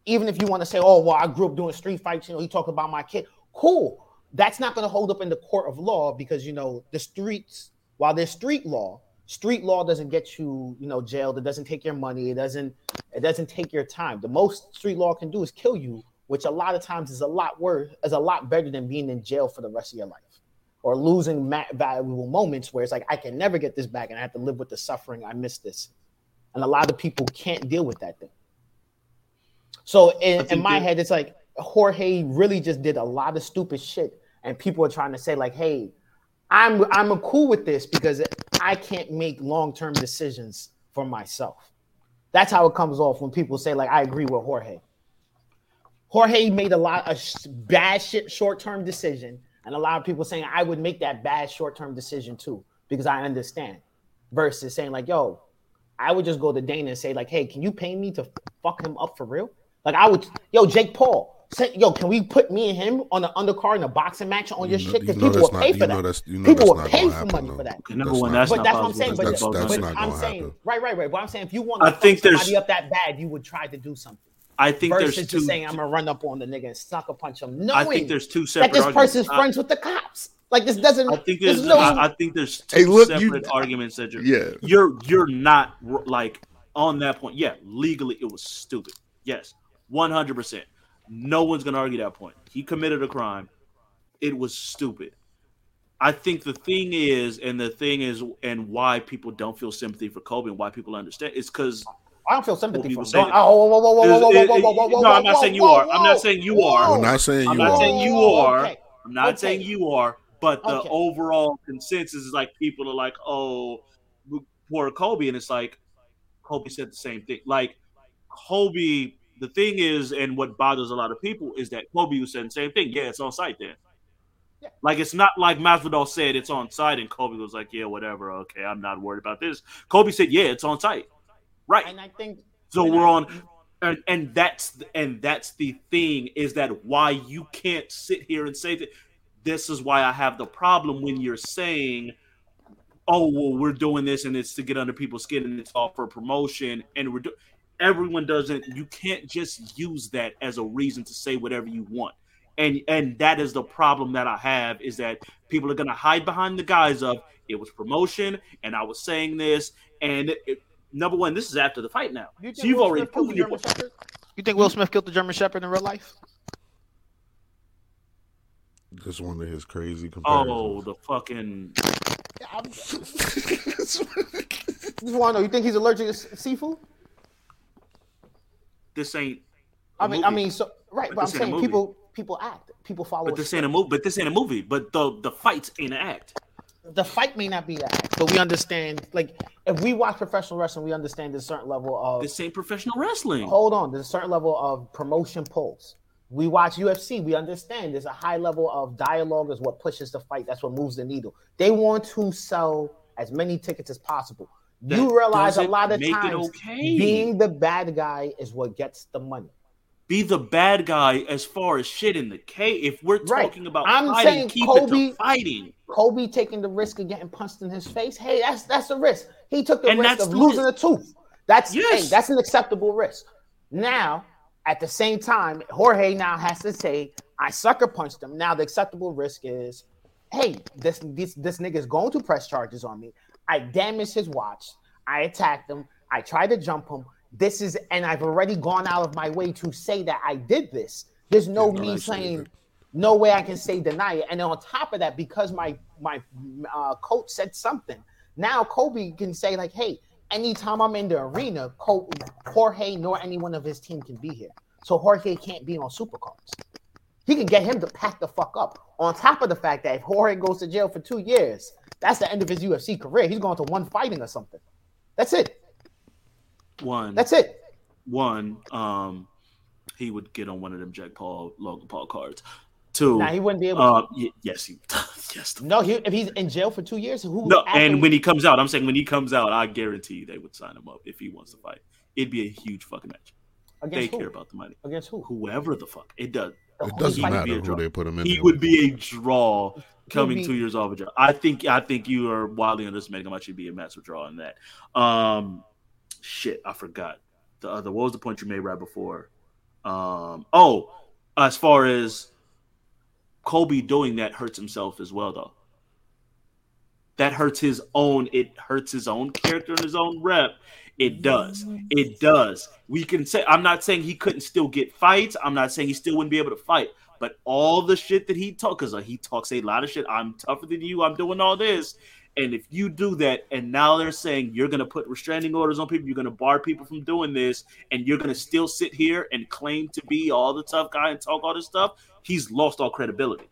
Even if you want to say oh well i grew up doing street fights you know he talked about my kid. Cool. That's not going to hold up in the court of law because you know the streets while there's street law street law doesn't get you you know jailed. It doesn't take your money. It doesn't it doesn't take your time. The most street law can do is kill you which a lot of times is a lot worse is a lot better than being in jail for the rest of your life or losing valuable moments where it's like i can never get this back and i have to live with the suffering. I missed this. And a lot of people can't deal with that thing. So in, in my head it's like jorge really just did a lot of stupid shit. And people are trying to say like hey I'm I'm cool with this because I can't make long term decisions for myself. That's how it comes off when people say like I agree with Jorge. Jorge made a lot of bad shit short term decision, and a lot of people saying I would make that bad short term decision too because I understand. Versus saying like, yo, I would just go to Dana and say like, hey, can you pay me to fuck him up for real? Like I would, yo, Jake Paul. Say, yo, can we put me and him on the undercard in a boxing match on your you know, shit? Because people will pay for that. You know people will pay for money for that. Number one, that's but that's what I'm saying. But, that's, that's but I'm saying, happen. right, right, right. But I'm saying, if you want to I think somebody up that bad, you would try to do something. I think versus there's just two, saying I'm gonna run up on the nigga and sucker punch him, knowing I think there's two separate. that this person's arguments. friends with the cops. Like this doesn't. I think there's there's, no. I, I think there's two Hey, look, you- separate arguments that you're Yeah. you're you're not like on that point. Yeah, legally it was stupid. Yes, one hundred percent. No one's gonna argue that point. He committed a crime. It was stupid. I think the thing is, and the thing is, and why people don't feel sympathy for Kobe and why people understand is because I don't feel sympathy for him. say Don't- that. Oh, whoa, whoa, whoa, whoa, whoa, whoa, Is- whoa, is- whoa, whoa, whoa, no, I'm not saying you are. I'm not saying you are. We're not saying you are. I'm not saying you are. I'm not saying you are, but the overall consensus is like people are like, oh, poor Kobe, and it's like Kobe said the same thing. Like Kobe, the thing is, and what bothers a lot of people is that Kobe was saying the same thing. Yeah, it's on site then. Yeah. Like it's not like Masvidal said it's on site, and Kobe was like, yeah, whatever, okay, I'm not worried about this. Kobe said, yeah, it's on site, right? And I think So we're on, and and that's and that's the thing is that why you can't sit here and say that. This is why I have the problem when you're saying, "Oh, well, we're doing this and it's to get under people's skin and it's all for promotion." And we're do- everyone doesn't. You can't just use that as a reason to say whatever you want. And and that is the problem that I have is that people are gonna hide behind the guise of it was promotion and I was saying this and it, number one, this is after the fight now. You think So you've Will already Smith killed the proven your German point. Shepherd? You think Will Smith killed the German Shepherd in real life? Just one of his crazy Oh, the fucking Yeah, I'm, just want to know. You think he's allergic to s- seafood? this ain't. I a mean, I mean, so right, But but, I'm this ain't a saying people people act, people follow. but this script. ain't a movie. But this ain't a movie. But the the fights ain't an act. The fight may not be act, but we understand. Like, if we watch professional wrestling, we understand there's a certain level of. This ain't professional wrestling. hold on, there's a certain level of promotion pulls. We watch UFC, we understand there's a high level of dialogue is what pushes the fight. That's what moves the needle. They want to sell as many tickets as possible. That you realize a lot of times okay. being the bad guy is what gets the money. Be the bad guy as far as shit in the K. If we're Right. talking about I'm fighting, saying keep it to fighting. Kobe taking the risk of getting punched in his face. Hey, that's that's a risk. He took the And risk of losing a tooth. That's Yes. hey, that's an acceptable risk. Now, at the same time, Jorge now has to say, I sucker punched him. Now the acceptable risk is, hey, this this this nigga's going to press charges on me. I damaged his watch. I attacked him. I tried to jump him. This is and I've already gone out of my way to say that I did this. There's no Yeah, me saying that- no way I can say deny it. And on top of that, because my my uh, coach said something, now Kobe can say like, "Hey, anytime I'm in the arena, Col- Jorge nor any one of his team can be here, so Jorge can't be on supercards. He can get him to pack the fuck up. On top of the fact that if Jorge goes to jail for two years, that's the end of his UFC career. He's going to one fighting or something. That's it. One. That's it. one. Um, he would get on one of them Jake Paul, Logan Paul cards. Two. Now he wouldn't be able. uh, to. y- yes, he. yes. No, he, if he's in jail for two years, who? No, after- and when he comes out, I'm saying when he comes out, I guarantee they would sign him up if he wants to fight. It'd be a huge fucking match. They who? care about the money. Against who? Whoever the fuck it does. It doesn't would matter who they put him in. He would be a draw coming be- two years off a draw. I think I think you are wildly underestimating him. I should be a massive draw in that. Um, shit, I forgot the other. What was the point you made right before? Um, oh, as far as Kobe doing that hurts himself as well, though. That hurts his own. It hurts his own character and his own rep. It does. It does. We can say. I'm not saying he couldn't still get fights. I'm not saying he still wouldn't be able to fight. But all the shit that he talks, because uh, he talks a lot of shit. I'm tougher than you. I'm doing all this. And if you do that, and now they're saying you're going to put restraining orders on people, you're going to bar people from doing this, and you're going to still sit here and claim to be all the tough guy and talk all this stuff, he's lost all credibility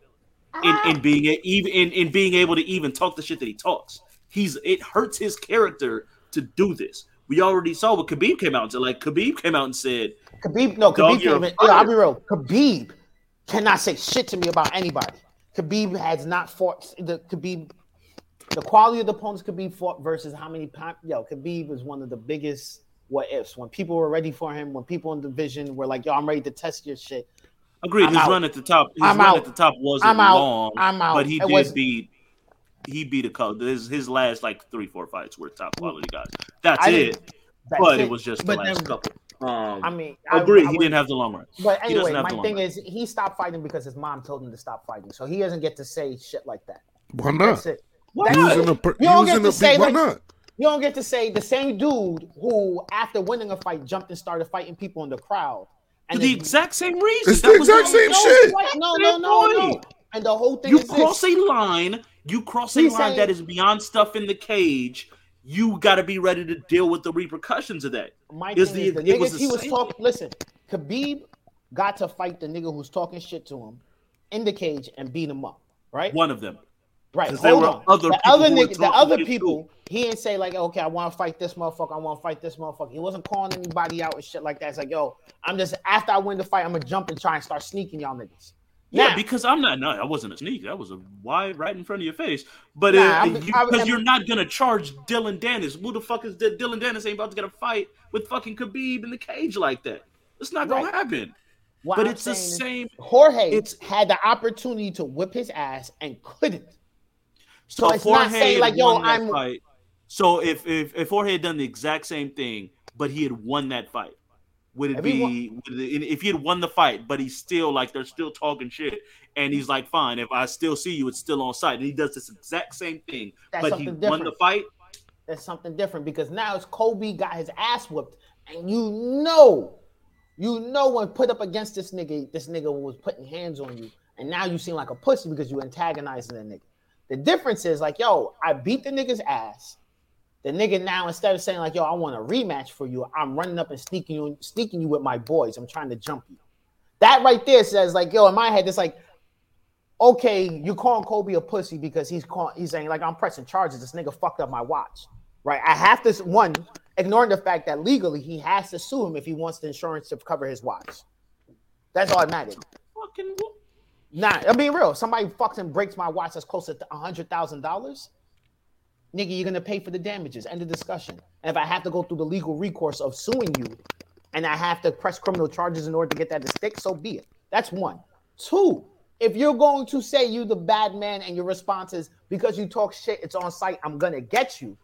uh-huh. in, in being a, even in, in being able to even talk the shit that he talks. He's it hurts his character to do this. We already saw what Khabib came out and said. Like Khabib came out and said, Khabib, no, Khabib you're can't a even. yeah, I'll be real. Khabib cannot say shit to me about anybody. Khabib has not fought the Khabib. The quality of the opponents Khabib fought versus how many pounds. Yo, Khabib is one of the biggest what ifs. When people were ready for him, when people in the division were like, "Yo, I'm ready to test your shit." "Agreed." I'm his out. run at the top, his I'm run out. at the top wasn't I'm out. long, I'm out. but he It did was- beat. He beat a couple. His, his last like three, four fights were top quality guys. That's I it. That's but it was just the last then- couple. Um, I mean, I- agree. I he would- didn't have the long run. But anyway, my thing run. is, he stopped fighting because his mom told him to stop fighting. So he doesn't get to say shit like that. Why That's not? it. Why That's not? Using it. a per- You don't using get a to say big- why like, not? You don't get to say the same dude who, after winning a fight, jumped and started fighting people in the crowd. For And the exact same reason. It's That the was exact same no, shit. what? No, no, no, no. And the whole thing You is cross this. a line. You cross a line saying- that is beyond stuff in the cage. You got to be ready to deal with the repercussions of that. My Is thing the- is the it was he was talking. Listen, Khabib got to fight the nigga who's talking shit to him in the cage and beat him up. Right. One of them. Right. Hold were on. other the people other nigga, the other people, he didn't say like, okay, I want to fight this motherfucker. I want to fight this motherfucker. He wasn't calling anybody out and shit like that. It's like, yo, I'm just after I win the fight, I'm gonna jump and try and start sneaking y'all niggas. Yeah, Now- because I'm not. No, that wasn't a sneak. That was a wide right in front of your face. But Nah, uh, you, I- because I'm- you're not gonna charge Dillon Danis. Who the fuck is D- Dillon Danis? Ain't about to get a fight with fucking Khabib in the cage like that. It's not gonna Right. happen. What but I'm it's the same. Jorge It's- had the opportunity to whip his ass and couldn't. So, So it's not saying like, yo, I'm- fight. So if if if Jorge had done the exact same thing, but he had won that fight, would it If he be would it, if he had won the fight, but he's still like they're still talking shit, and he's like, fine, if I still see you, it's still on site, and he does this exact same thing, That's but he something won the different. fight. That's something different because now it's Kobe got his ass whooped, and you know, you know when put up against this nigga, this nigga was putting hands on you, and now you seem like a pussy because you antagonizing that nigga. The difference is like, yo, I beat the nigga's ass. The nigga now instead of saying like, yo, I want a rematch for you, I'm running up and sneaking you, sneaking you with my boys. I'm trying to jump you. That right there says like, yo, in my head, it's like, okay, you calling Kobe a pussy because he's calling, he's saying like I'm pressing charges. This nigga fucked up my watch, right? I have to one ignoring the fact that legally he has to sue him if he wants the insurance to cover his watch. That's automatic. Fucking Nah, I'm being real. If somebody fucks and breaks my watch that's close to hundred thousand dollars, nigga, you're gonna pay for the damages. End of discussion. And if I have to go through the legal recourse of suing you, and I have to press criminal charges in order to get that to stick, so be it. That's one. Two, if you're going to say you the bad man and your response is because you talk shit, it's on site, I'm gonna get you.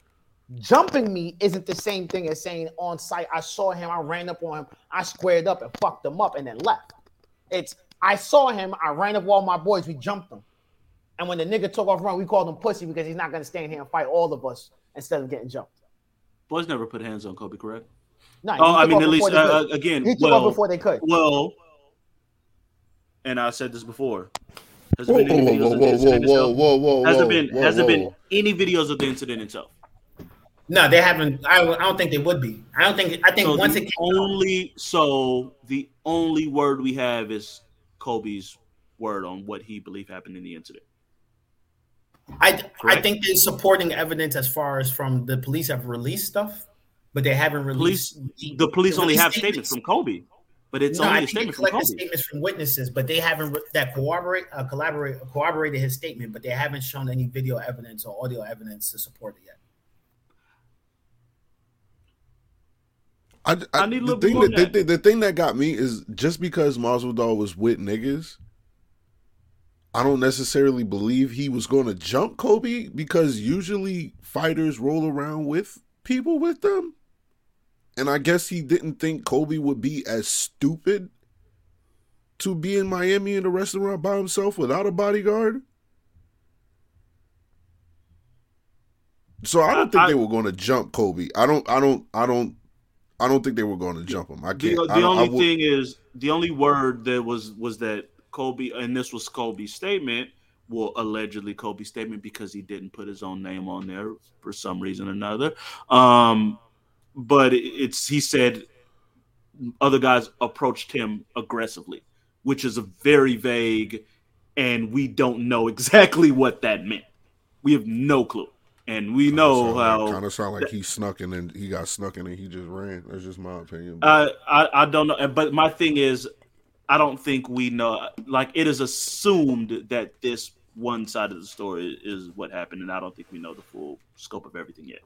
Jumping me isn't the same thing as saying on site, I saw him, I ran up on him, I squared up and fucked him up and then left. It's I saw him, I ran up with all my boys, we jumped him. And when the nigga took off run, we called him pussy because he's not gonna stand here and fight all of us instead of getting jumped. boys never put hands on Kobe, correct? No, Oh, I mean, at least uh, again, he took well, off before they could. well, and I said this before. Has Whoa, there been any whoa, videos whoa, of the whoa, incident whoa, itself? whoa, whoa, Has there whoa, been whoa, has there been any videos of the incident itself? No, they haven't. I, I don't think they would be. I don't think. I think So once the it came out, only so the only word we have is Kobe's word on what he believed happened in the incident. I I think there's supporting evidence as far as from the police have released stuff, but they haven't Police, released. the police only have statements from Kobe, but it's no, only I a statement from Kobe. statements from witnesses, but they haven't re- that corroborate uh, collaborate corroborated his statement, but they haven't shown any video evidence or audio evidence to support it yet. I, I, I need a the thing more that, the, the thing that got me is just because Masvidal was with niggas, I don't necessarily believe he was going to jump Kobe because usually fighters roll around with people with them, and I guess he didn't think Kobe would be as stupid to be in Miami in a restaurant by himself without a bodyguard. So I don't think I- they were going to jump Kobe. I don't. I don't. I don't. I don't think they were going to jump him. I The, can't. the I don't- I only would- thing is the only word that was was that Kobe, and this was Kobe's statement. Well, allegedly Kobe's statement because he didn't put his own name on there for some reason or another. Um, but it's he said other guys approached him aggressively, which is a very vague, and we don't know exactly what that meant. We have no clue, and we know how kind of sound like he snuck in and he got snuck in and he just ran. That's just my opinion. Uh, I I don't know, but my thing is, I don't think we know. Like it is assumed that this one side of the story is what happened, and I don't think we know the full scope of everything yet.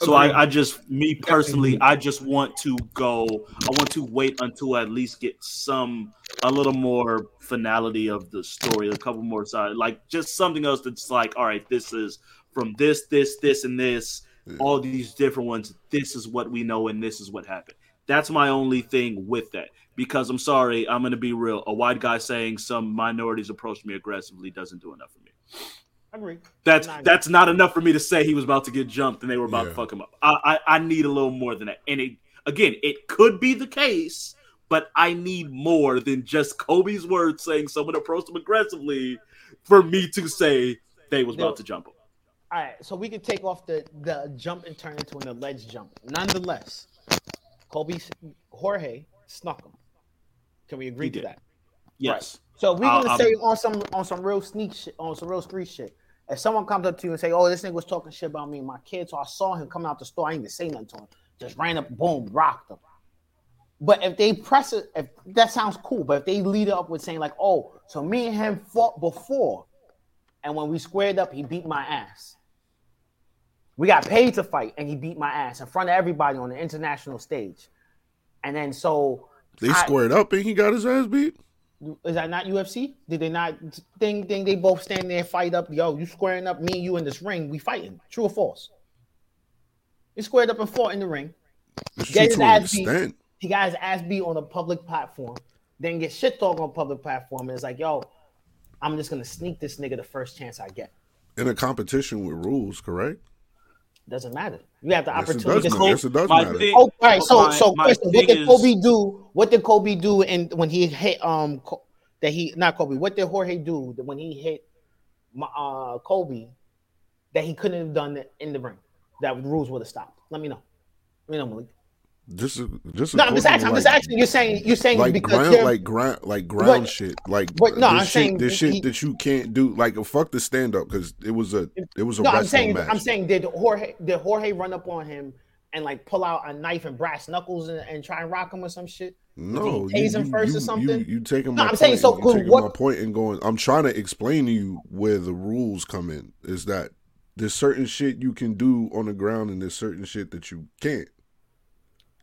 So Agreed. I, I just, me personally, I just want to go. I want to wait until I at least get some, a little more finality of the story, a couple more sides, like just something else that's like, all right, this is from this, this, this, and this, Yeah. all these different ones. This is what we know, and this is what happened. That's my only thing with that. Because I'm sorry, I'm going to be real. A white guy saying some minorities approached me aggressively doesn't do enough for me. agree. That's Not- that's not enough for me to say he was about to get jumped and they were about to fuck him up. I, I I need a little more than that. And it again, it could be the case, but I need more than just Kobe's words saying someone approached him aggressively for me to say they was about to jump him. All right, so we can take off the the jump and turn into an alleged jump. Nonetheless, Kobe Jorge snuck him. Can we agree to that? Yes. So we're gonna say on some on some real sneak shit, on some real street shit. If someone comes up to you and say, "Oh, this nigga was talking shit about me and my kids," so I saw him coming out the store, I didn't even say nothing to him. Just ran up, boom, rocked him. But if they press it, if that sounds cool, but if they lead it up with saying like, "Oh, so me and him fought before, and when we squared up, he beat my ass." We got paid to fight, and he beat my ass in front of everybody on the international stage. And then so They I- squared up and he got his ass beat. is that not UFC? Did they not thing thing they both stand there fight up? Yo, you squaring up, me and you in this ring, we fighting. True or false? He squared up and fought in the ring. Get his ass beat. He got his ass beat on a public platform. Then get shit talk on a public platform. And it's like, yo, I'm just gonna sneak this nigga the first chance I get. In a competition with rules, correct? Doesn't matter. You have the Yes, it opportunity does to matter. Yes, it does My matter. thing- Oh, all right. So, my- so my question: What thing did is- Kobe do? What did Kobe do? And when he hit, um, that he not Kobe. What did Jorge do when he hit, my, uh, Kobe, that he couldn't have done it in the ring? That rules would have stopped. Let me know. Let me know, Malik. Just, just No, I'm just asking. I'm just like- asking. You're saying you're saying like because ground, like ground, like ground But- shit, like but no, I'm shit, saying this shit he- that you can't do. Like, fuck the stand up because it was a, it was a no, I'm saying match. I'm saying did Jorge did Jorge run up on him and like pull out a knife and brass knuckles and, and try and rock him or some shit? no, tase him first or something? You, you taking No, my I'm saying, point, so you taking what- my point and going. I'm trying to explain to you where the rules come in. Is that there's certain shit you can do on the ground and there's certain shit that you can't.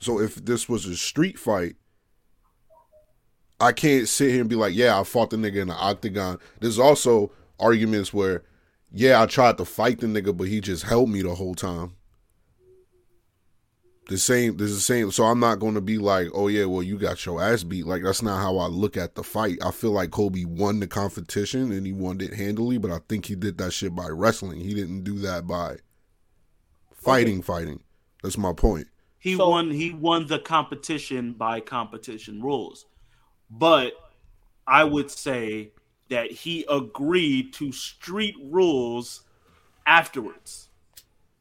So if this was a street fight, I can't sit here and be like, yeah, I fought the nigga in the octagon. There's also arguments where, yeah, I tried to fight the nigga, but he just held me the whole time. The same, there's the same. So I'm not going to be like, oh yeah, well you got your ass beat. Like that's not how I look at the fight. I feel like Kobe won the competition and he won it handily, but I think he did that shit by wrestling. He didn't do that by fighting. Fighting. That's my point. He So- won. He won the competition by competition rules, but I would say that he agreed to street rules afterwards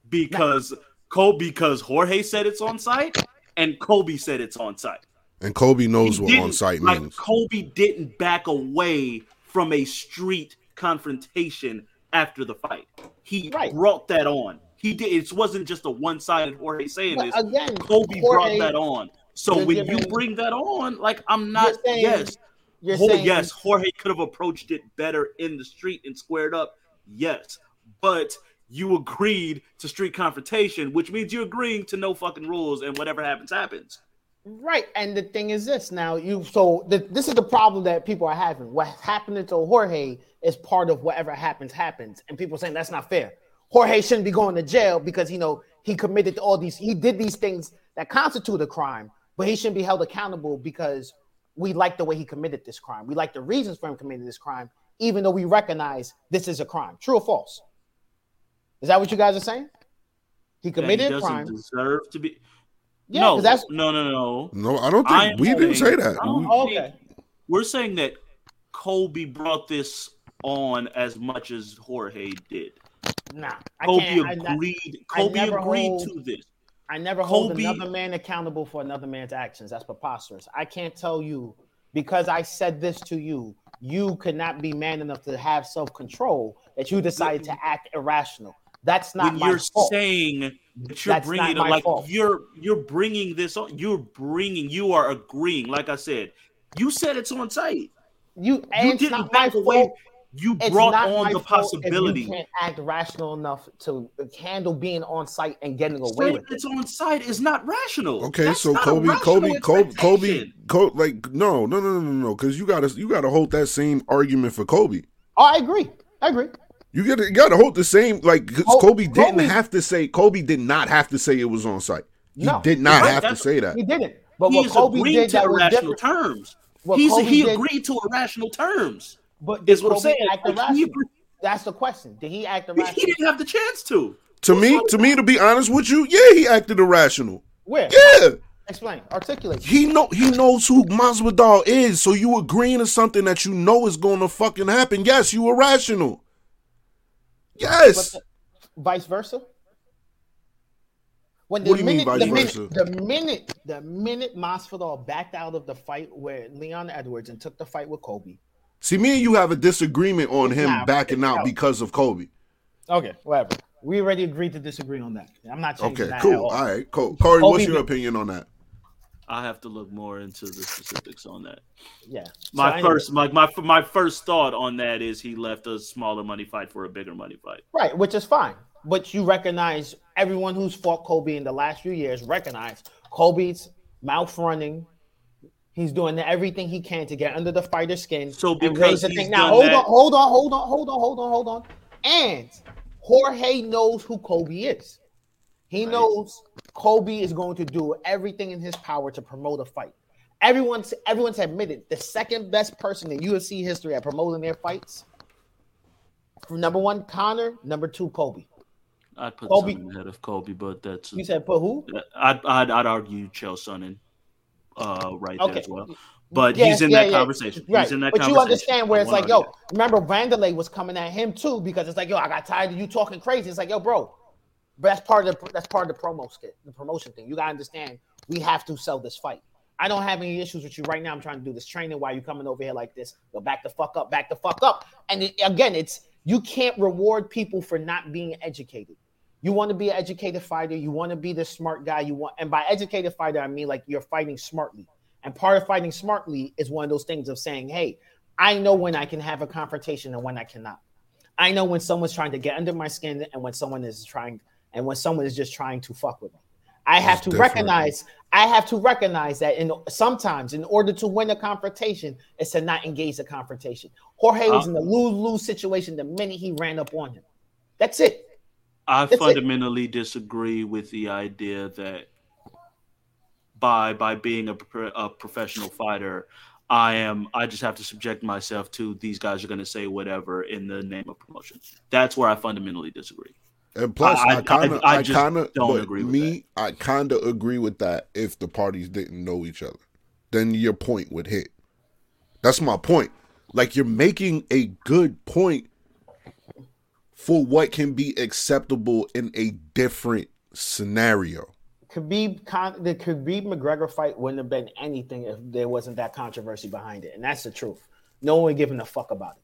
because Kobe because Jorge said it's on site and Kobe said it's on site. And Kobe knows He what on site like, means. Kobe didn't back away from a street confrontation after the fight. He Right. brought that on. He did. It wasn't just a one-sided Jorge saying But this. again, Kobe Jorge- brought that on. So when you bring that on, like I'm not. Saying- yes, You're Jor- saying yes, Jorge could have approached it better in the street and squared up. Yes, but you agreed to street confrontation, which means you're agreeing to no fucking rules, and whatever happens, happens. Right, and the thing is this now you so the, this is the problem that people are having. What happened to Jorge is part of whatever happens happens, and people are saying that's not fair. Jorge shouldn't be going to jail because you know he committed all these, he did these things that constitute a crime, but he shouldn't be held accountable because we like the way he committed this crime. We like the reasons for him committing this crime, even though we recognize this is a crime. True or false? Is that what you guys are saying? He That he committed a doesn't crime. deserve to be. Yeah, no, 'cause that's no, no, no. No, I don't think am we didn't say that. We- Oh, think- okay. We're saying that Kobe brought this on as much as Jorge did. Nah, I Kobe can't. I, I- agreed. I Kobe never agreed hold- to this. I never hold Kobe- another man accountable for another man's actions. That's preposterous. I can't tell you because I said this to you, you could not be man enough to have self control that you decided to act irrational. That's not when my you're fault. saying that you're That's bringing it like fault. you're you're bringing this on you're bringing you are agreeing like i said you said it's on site you you didn't back away fault. You It's brought not on my the possibility You can't act rational enough to handle being on site and getting away saying with it. it's on site is not rational Okay, That's so not Kobe, rational Kobe, Kobe, Kobe. Kobe, like no, no, no, no, no, no, because you gotta, you gotta hold that same argument for Kobe. Oh, I agree. I agree. You gotta, you gotta hold the same, like 'cause Kobe- Kobe didn't Kobe- have to say, Kobe did not have to say it was on site. He No. did not Right, have to say that. He didn't. But what He's Kobe agreed did to that was irrational terms. What He's Kobe he did- agreed to irrational terms. But Is what I'm saying. act Like, he That's the question. Did he act irrational? he didn't have the chance to. To me, to me, to be honest with you, yeah, he acted irrational. Where? Yeah, Explain. Articulate. he know he knows who Masvidal is. So you agreeing to something that you know is going to fucking happen? Yes, you irrational. Yes. The- vice versa. When What do you mean vice the versa? minute, the minute, the minute Masvidal backed out of the fight with Leon Edwards and took the fight with Kobe. See, me and you have a disagreement on him Nah, backing out because of Kobe. Okay, whatever. We already agreed to disagree on that. I'm not changing Okay, that. cool. At all. All right, cool. Corey, what's Kobe- your opinion on that? I have to look more into the specifics on that. Yeah. My So first, my, my my first thought on that is he left a smaller money fight for a bigger money fight. Right, which is fine. But you recognize everyone who's fought Kobe in the last few years recognize Kobe's mouth running. He's doing everything he can to get under the fighter's skin. So and because raise the he's thing. Now hold that- on, hold on, hold on, hold on, hold on, hold on. And Jorge knows who Kobe is. He knows Kobe is going to do everything in his power to promote a fight. Everyone's everyone's admitted the second best person in UFC history at promoting their fights. Number one, Conor. Number two, Kobe. I'd put Kobe- Sonnen ahead of Kobe, but that's You said put who? I'd I'd, I'd argue Chael Sonnen uh, right there as well. But Yeah, he's in yeah, that yeah. conversation. Right. He's in that but conversation. you understand where it's like, yo, remember Vanderlei was coming at him too because it's like, yo, I got tired of you talking crazy. It's like, yo, bro, but that's part of the that's part of the promo skit, the promotion thing. You gotta understand, we have to sell this fight. I don't have any issues with you right now. I'm trying to do this training while you coming over here like this. Go back the fuck up, back the fuck up. And it, again, it's you can't reward people for not being educated. You want to be an educated fighter. You want to be the smart guy. You want, and by educated fighter, I mean like you're fighting smartly. And part of fighting smartly is one of those things of saying, "Hey, I know when I can have a confrontation and when I cannot. I know when someone's trying to get under my skin and when someone is trying, and when someone is just trying to fuck with me. I have That's to different. recognize. I have to recognize that in sometimes, in order to win a confrontation, is to not engage the confrontation. Jorge was Uh, in a lose lose situation the minute he ran up on him. That's it. I That's it. fundamentally disagree with the idea that by by being a, a professional fighter, I am I just have to subject myself to these guys are going to say whatever in the name of promotion. That's where I fundamentally disagree. And plus, I- kind of, I kind of, don't agree with me, I kind of agree with that. If the parties didn't know each other, then your point would hit. That's my point. Like you're making a good point for what can be acceptable in a different scenario. Khabib, Con- the Khabib McGregor fight wouldn't have been anything if there wasn't that controversy behind it, and that's the truth. No one would giving a fuck about it.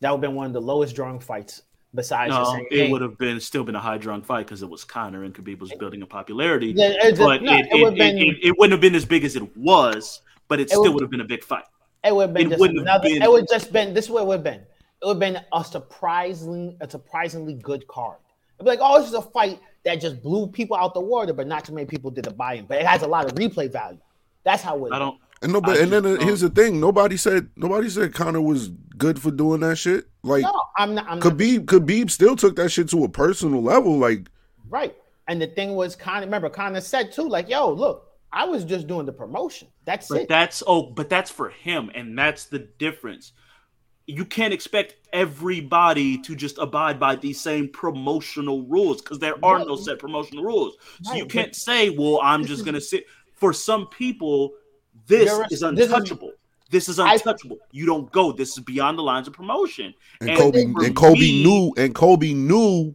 That would have been one of the lowest drawing fights. Besides, just No, saying, it would have been still been a high drunk fight because it was Conor and Khabib was building a popularity. Yeah, it's but no, it, it it, would've it, been- it, it wouldn't have been as big as it was, but it, still would- would have been a big fight. It would have been It just wouldn't have another. been- It would just been this. is What it would have been. It would have been a surprisingly, a surprisingly good card. It'd be like, oh, this is a fight that just blew people out the water, but not too many people did the buy-in. But it has a lot of replay value. That's how it. I don't. And no, but I and then just uh, here's the thing: nobody said nobody said Conor was good for doing that shit. Like No, I'm not. I'm not Khabib, Khabib still took that shit to a personal level. Like Right. And the thing was, Conor, remember, Conor said too, like, yo, look, I was just doing the promotion. That's But it. that's oh, but that's for him, and that's the difference. You can't expect everybody to just abide by these same promotional rules because there are no set promotional rules. So you can't say, "Well, I'm just gonna sit." For some people, this You're- is this is- untouchable. This is I- untouchable. You don't go. This is beyond the lines of promotion. and Kobe and Kobe me, knew and Kobe knew.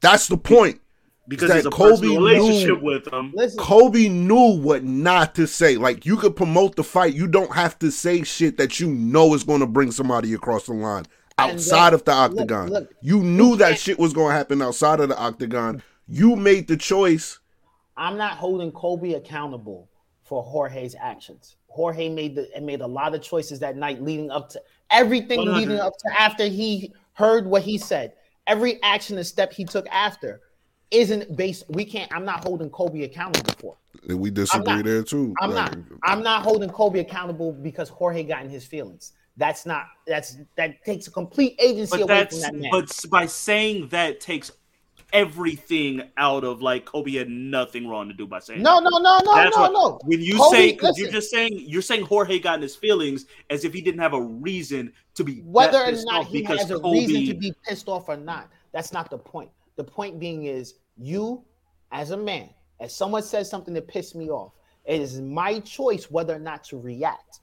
That's the point. Because that there's a Kobe relationship knew- with him. Listen, Kobe knew what not to say. Like you could promote the fight, you don't have to say shit that you know is going to bring somebody across the line outside then- of the look, octagon. look, you knew that shit was going to happen outside of the octagon. You made the choice. I'm not holding Kobe accountable for Jorge's actions. Jorge made the and made a lot of choices that night leading up to everything 100. leading up to after he heard what he said. Every action and step he took after isn't based. We can't. I'm not holding Kobe accountable for. And we disagree not- there too. I'm Like, not. I'm not holding Kobe accountable because Jorge got in his feelings. That's not. That's that takes a complete agency But away that's from that man. but by saying that takes everything out of like Kobe had nothing wrong to do by saying No, that. no, no, no, That's no, what- no. When you Kobe, say, because you're just saying, you're saying Jorge got in his feelings as if he didn't have a reason to be whether that or not off he because has a Kobe. reason to be pissed off or not. That's not the point. The point being is you, as a man, as someone says something that pissed me off, it is my choice whether or not to react.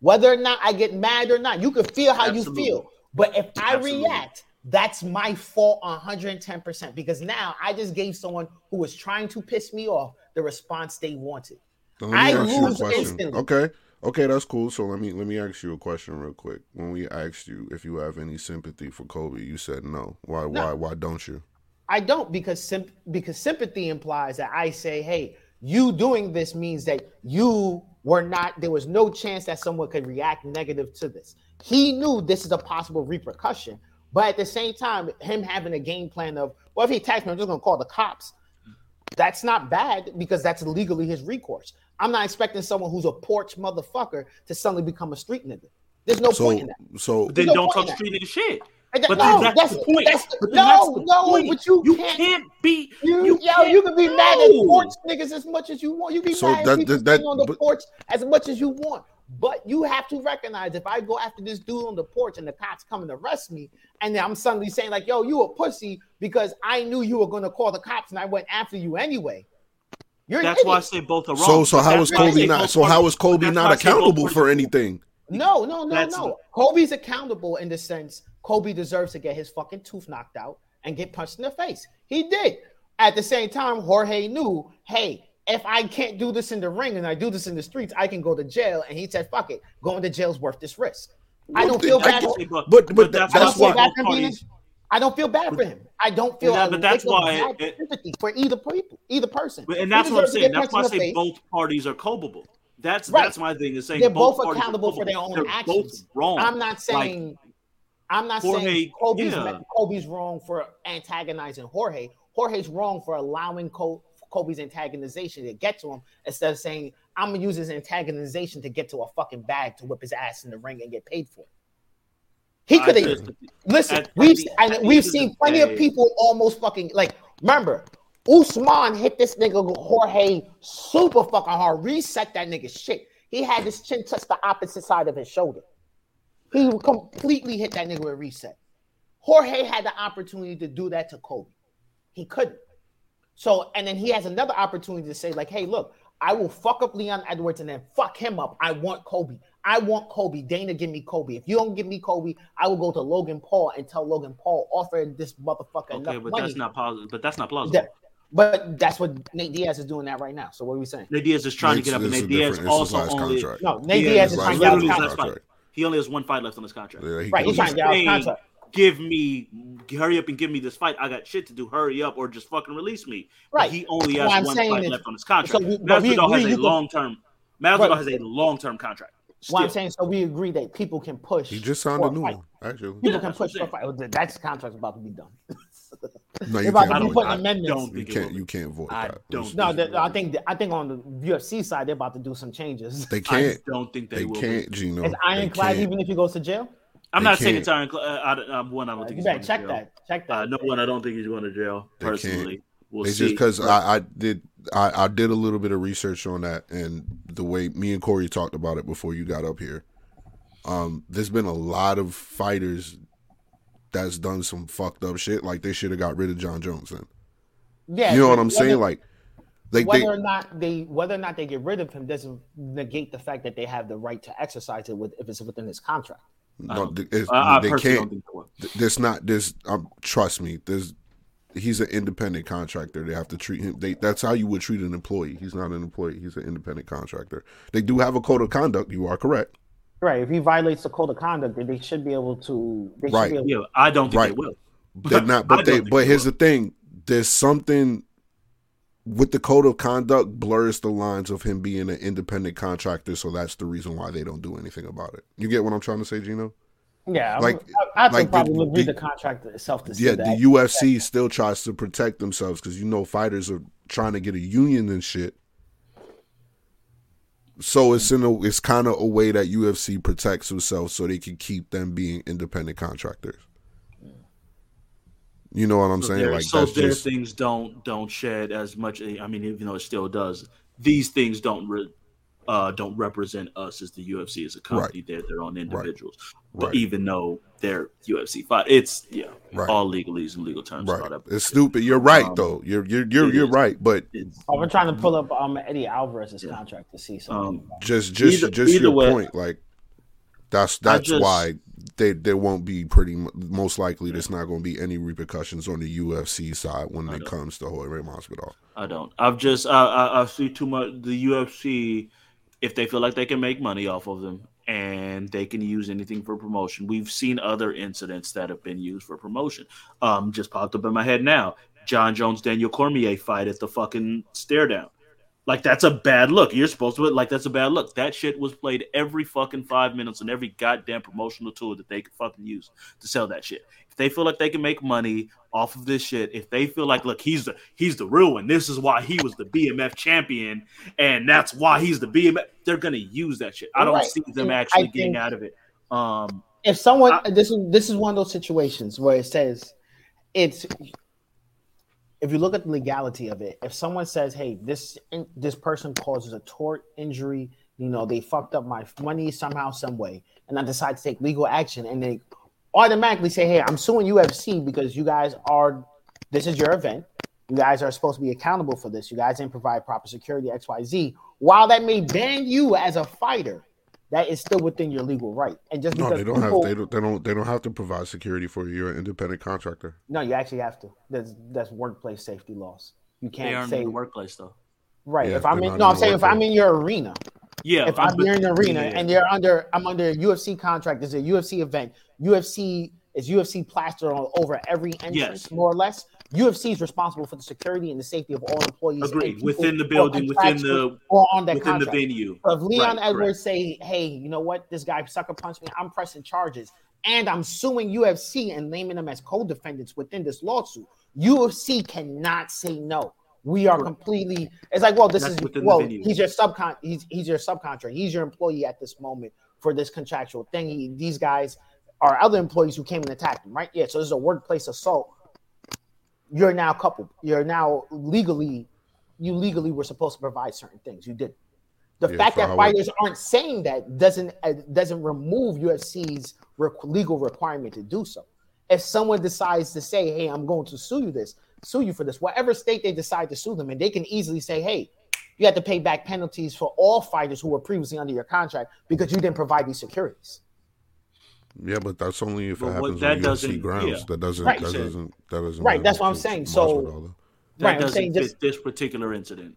Whether or not I get mad or not, you can feel how Absolutely. you feel. But if I Absolutely. react, that's my fault 110% because now I just gave someone who was trying to piss me off the response they wanted. Me I ask you a lose instantly. Okay. Okay, that's cool. So let me let me ask you a question real quick. When we asked you if you have any sympathy for Kobe, you said no. Why No. why why don't you? I don't because symp- because sympathy implies that I say, hey, you doing this means that you were not. There was no chance that someone could react negative to this. He knew this is a possible repercussion, but at the same time, him having a game plan of, well, if he attacks me, I'm just gonna call the cops. That's not bad because that's legally his recourse. I'm not expecting someone who's a porch motherfucker to suddenly become a street nigga. There's no So point in that. so Then no don't point talk in street nigga shit. And that- But no, that's, that's the point. that's But then no, that's the no, point. but you, you can't can't be. you, You yo, you can be mad at No. porch niggas as much as you want. You can be So mad that- at people that- that- on the but- porch as much as you want. But you have to recognize if I go after this dude on the porch and the cops come and arrest me, and then I'm suddenly saying like, "Yo, you a pussy," because I knew you were going to call the cops and I went after you anyway. You're That's why I say both are wrong. so so But how that's is why I Kobe not so how parties- is Kobe not why I say both accountable for anything? No, no, no, That's- no. Kobe's accountable in the sense Kobe deserves to get his fucking tooth knocked out and get punched in the face. He did. At the same time, Jorge knew, hey, if I can't do this in the ring and I do this in the streets, I can go to jail. And he said, fuck it, going to jail's worth this risk. I don't feel bad. for- But, But- but that's, that's why- bad both for being. parties. I don't feel bad for him. I don't feel. Yeah, but that's why it- sympathy for either people, either person. But, and that's what I'm saying. That's why I punched in the say face. both parties are culpable. That's Right. that's my thing. Is saying They're both, both accountable for their own They're actions. Both wrong. I'm not Like, saying. I'm not Jorge, saying Kobe's yeah. Kobe's wrong for antagonizing Jorge. Jorge's wrong for allowing Col- Kobe's antagonization to get to him instead of saying I'm gonna use his antagonization to get to a fucking bag to whip his ass in the ring and get paid for it. He could have listen. we've the- and we've seen plenty day- of people almost fucking like. Remember, Usman hit this nigga Jorge super fucking hard, reset that nigga shit. He had his chin touch the opposite side of his shoulder. He completely hit that nigga with a reset. Jorge had the opportunity to do that to Kobe. He couldn't. So, and then he has another opportunity to say, like, hey, look, I will fuck up Leon Edwards and then fuck him up. I want Kobe. I want Kobe. Dana, give me Kobe. If you don't give me Kobe, I will go to Logan Paul and tell Logan Paul offer this motherfucker Okay, enough but money. that's not positive. But that's not plausible. That- but that's what Nate Diaz is doing that right now. So what are we saying? Nate Diaz is trying Nate's- to get up, and Nate Diaz different. Also only contract. No, Nate Diaz Diaz is is trying to get out of literally contract. Last fight. He only has one fight left on his contract. Yeah, he Right, he's can- trying to get out of contract. Give me, hurry up and give me this fight. I got shit to do. Hurry up, or just fucking release me. But Right. He only What I'm has one fight left on his contract. so we- but we Masvidal agree has you a long term. Masvidal Right. has a long term contract. What I'm saying, so we agree that people can push. He just signed for a new fight. one, actually. People Yeah, can that's what push for a fight. That's contract's about to be done. No, They're you about can't to be void putting that. amendments. don't You can't will. you can't void I that. don't No, that, I think I think on the UFC side they're about to do some changes. They can't. I don't think they, They will. can't, Gino. Is Ironclad can't. even if he goes to jail? I'm They not saying can't. it's ironclad. Uh, I, um, one, I don't Uh, think you he's better check that. Check that. Uh, no one, I don't think he's going to jail. Personally, we'll It's see. just because I, I did I, I did a little bit of research on that and the way me and Corey talked about it before you got up here. Um, there's been a lot of fighters that's done some fucked up shit. Like they should have got rid of Jon Jones. Then yeah, you know what I'm whether- saying? Like, like whether they, or not they whether or not they get rid of him doesn't negate the fact that they have the right to exercise it with if it's within his contract. no, it's- I, I they personally don't can't. think. There's not. There's. Um, trust me. There's. He's an independent contractor. They have to treat him. They, that's how you would treat an employee. He's not an employee. He's an independent contractor. They do have a code of conduct. You are correct. Right. If he violates the code of conduct, then they should be able to. They Right. Should be able, Yeah, I don't think they Right. will. They're not, but they. But here's will. the thing: there's something with the code of conduct blurs the lines of him being an independent contractor. So that's the reason why they don't do anything about it. You get what I'm trying to say, Gino? yeah. like- I, I think like the- probably read the- the contract itself to see Yeah, that. the UFC still tries to protect themselves because you know fighters are trying to get a union and shit. So it's in a it's kind of a way that UFC protects themselves so they can keep them being independent contractors. You know what I'm So saying? Like so their just things don't don't shed as much. I mean, even though it still does, these things don't re, uh, don't represent us as the UFC as a company. They're their own individuals. But Right. even though they're UFC fight, it's yeah, Right. all legalese and legal terms. and all right. It's stupid. You're right Um, though. You're you're you're you're right. But Oh, we're trying to pull up um Eddie Alvarez's contract to see something. Um, just just Either- just either your way- point. Like that's that's just- why they there won't be pretty most likely there's not going to be any repercussions on the UFC side when it comes to Jorge Masvidal. I don't. I've just I, I I see too much the UFC if they feel like they can make money off of them and they can use anything for promotion. We've seen other incidents that have been used for promotion. Um just popped up in my head now. Jon Jones Daniel Cormier fight at the fucking stare down. Like that's a bad look. You're supposed to like that's a bad look. That shit was played every fucking five minutes on every goddamn promotional tool that they could fucking use to sell that shit. If they feel like they can make money off of this shit, if they feel like look, he's the he's the real one. This is why he was the BMF champion, and that's why he's the BMF. They're gonna use that shit. I don't Right. see them And I actually getting out of it. Um, if someone this is this is one of those situations where it says it's if you look at the legality of it if someone says hey this this person causes a tort injury you know they fucked up my money somehow some way and i decide to take legal action and they automatically say hey i'm suing ufc because you guys are this is your event. You guys are supposed to be accountable for this. You guys didn't provide proper security xyz while that may ban you as a fighter that is still within your legal right. And just No, because they don't people, have they don't they don't they don't have to provide security for you. You're an independent contractor. no, you actually have to. That's that's workplace safety laws. You can't aren't say in the workplace though. right. Yeah, if I'm in, no, in I'm the saying if I'm in your arena, Yeah, if I'm but- in the arena yeah. and they're under, I'm under a UFC contract. There's a UFC event. UFC is UFC plastered all over every entrance, Yes. more or less. UFC is responsible for the security and the safety of all employees. Agreed. Within the building, within the or on that within the venue. So if Leon Right, Edwards correct. say, "Hey, you know what? This guy sucker punched me. I'm pressing charges, and I'm suing UFC and naming them as co-defendants within this lawsuit," UFC cannot say no. We are completely. It's like, well, this That's is well, he's your subcon. He's he's your subcontractor. He's your employee at this moment for this contractual thing. He, these guys are other employees who came and attacked him, right? Yeah. So this is a workplace assault. You're now coupled. You're now legally, you legally were supposed to provide certain things. You didn't. The Yeah, fact that fighters aren't saying that doesn't uh, doesn't remove UFC's requ- legal requirement to do so. If someone decides to say, "Hey, I'm going to sue you this, sue you for this," whatever state they decide to sue them and they can easily say, "Hey, you have to pay back penalties for all fighters who were previously under your contract because you didn't provide these securities." Yeah, but that's only if But it what- happens that on UFC grounds. yeah. That doesn't Right. that doesn't that doesn't Right, that's what I'm saying. So- Masvidal, though. That Right, I'm doesn't saying fit just- this particular incident.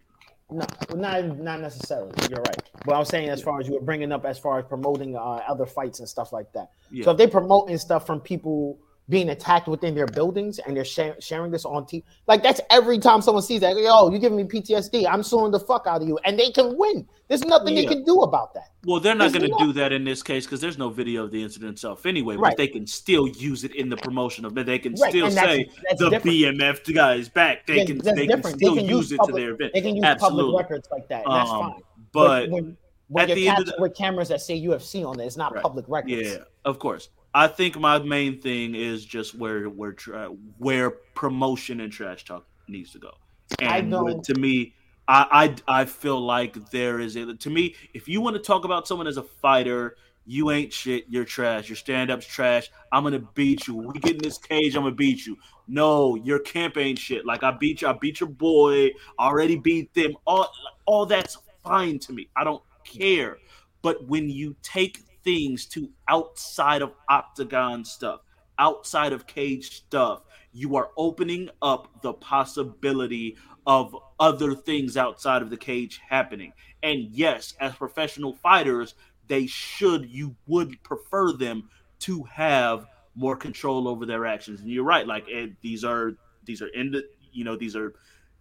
No, not not necessarily. You're right. But I'm saying as far as you were bringing up, as far as promoting uh, other fights and stuff like that. Yeah. So if they promoting stuff from people being attacked within their buildings and they're share, sharing this on TV, like that's every time someone sees that. Yo, you giving me PTSD? I'm suing the fuck out of you, and they can win. There's nothing they can do about that. Well, they're not going to do that in this case because there's no video of the incident itself anyway. Right. But they can still use it in the promotion of it. They can Right, still that's- say that's the different. BMF guy is back. They Yeah, can they can still use, it public, to their event. They can use Absolutely. public records like that. That's Um, fine. But when, when at the end of captured with cameras that say UFC on it, it's not public records. Yeah, of course. I think my main thing is just where where tra- where promotion and trash talk needs to go. And to me, I, I I feel like there is a to me. If you want to talk about someone as a fighter, you ain't shit. You're trash. Your stand up's trash. I'm gonna beat you. We get in this cage. I'm gonna beat you. No, your camp ain't shit. Like I beat you. I beat your boy. I already beat them. All all that's fine to me. I don't care. But when you take things to outside of octagon stuff, outside of cage stuff, you are opening up the possibility of other things outside of the cage happening. And yes, as professional fighters, they should, you would prefer them to have more control over their actions. And you're right, like eh, these are these are in you know these are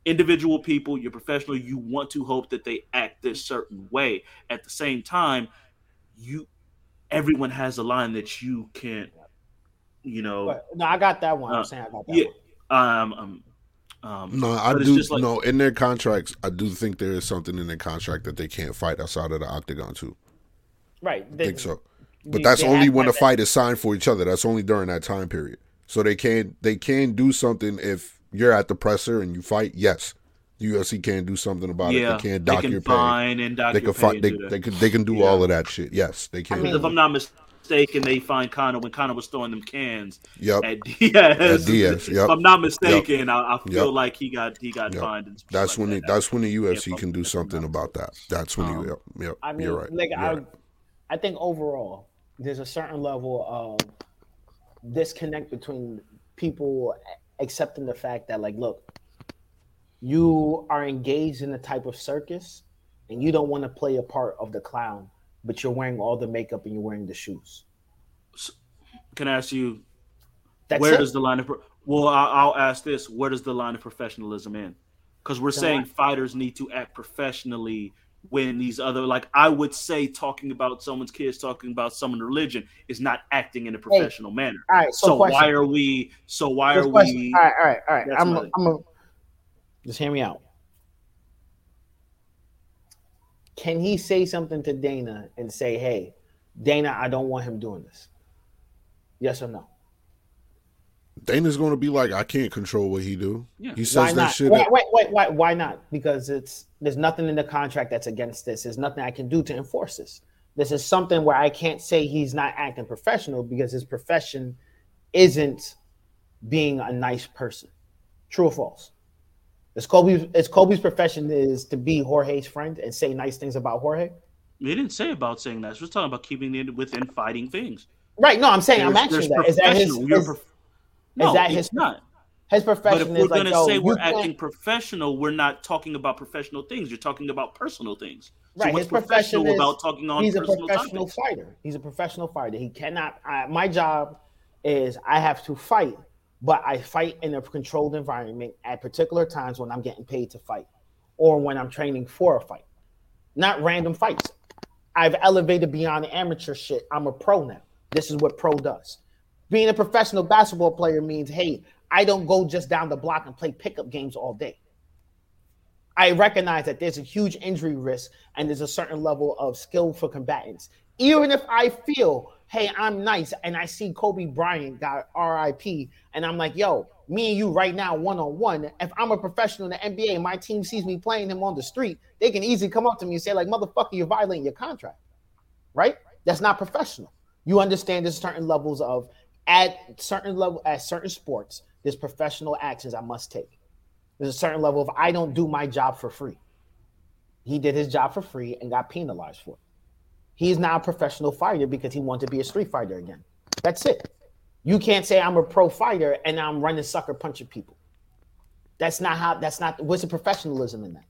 individual people. You're professional. You want to hope that they act this certain way. At the same time, you everyone has a line that you can't, you know. But, no, I got that one. uh, I'm saying I got that yeah, one. um, um, um, No, I do. like- no, in their contracts, I do think there is something in their contract that they can't fight outside of the octagon too. Right. I think so. But they- that's they only when to the have fight is signed for each other. That's only during that time period. So they can they can do something if you're at the presser and you fight. Yes, the UFC can do something about Yeah, it. They can they dock can your pay. fine and dock they your can pay fight. and They, do they can they can do all of that shit. Yes, they can. Because if I'm not mistaken, they find Conor when Conor was throwing them cans Yep. at Diaz. At Diaz, yep. If I'm not mistaken, Yep. I, I feel Yep. like he got he got Yep. fined. And That's when the, that's when the um, UFC fuck can do something about that. That's when you. Yep. Yep. I mean, you're right. like You're I, right. I think overall there's a certain level of disconnect between people accepting the fact that, like, look, you are engaged in a type of circus, and you don't want to play a part of the clown, but you're wearing all the makeup and you're wearing the shoes. Can I ask you, That's where it. does the line of well? I'll ask this: Where does the line of professionalism end? Because we're The saying line- fighters need to act professionally when these other, like I would say, talking about someone's kids, talking about someone's religion is not acting in a professional manner. all right, so So, why are we? So why are question- we? All right, all right, all right. I'm, my- I'm a, just hear me out. Can he say something to Dana and say, "Hey, Dana, I don't want him doing this"? Yes or no? Dana's going to be like, I can't control what he do. Yeah. He says Why that not? shit. Wait, wait, wait, wait, why not? Because it's there's nothing in the contract that's against this. There's nothing I can do to enforce this. This is something where I can't say he's not acting professional because his profession isn't being a nice person. True or false? It's Kobe's it's Kobe's profession is to be Jorge's friend and say nice things about Jorge. He didn't say about saying that. He was talking about keeping it within fighting things. Right. No, I'm saying I'm There's- asking there's that. Is that his, is, prof- is No, that it's his not. his profession But if we're is like, gonna say we're you can't- acting professional, we're not talking about professional things. You're talking about personal things. So Right, what's his profession professional is about talking on he's a personal professional topics? fighter. He's a professional fighter. He cannot. I, my job is I have to fight, but I fight in a controlled environment at particular times when I'm getting paid to fight, or when I'm training for a fight, not random fights. I've elevated beyond amateur shit. I'm a pro now. This is what pro does. Being a professional basketball player means, hey, I don't go just down the block and play pickup games all day. I recognize that there's a huge injury risk and there's a certain level of skill for combatants. Even if I feel, hey, I'm nice and I see Kobe Bryant got RIP and I'm like, yo, me and you right now, one on one. If I'm a professional in the NBA and my team sees me playing him on the street, they can easily come up to me and say, like, motherfucker, you're violating your contract. Right? That's not professional. You understand there's certain levels of at certain level at certain sports, there's professional actions I must take. There's a certain level of I don't do my job for free. He did his job for free and got penalized for it. He's now a professional fighter because he wanted to be a street fighter again. That's it. You can't say I'm a pro fighter and I'm running sucker punching people. That's not how. That's not. What's the professionalism in that?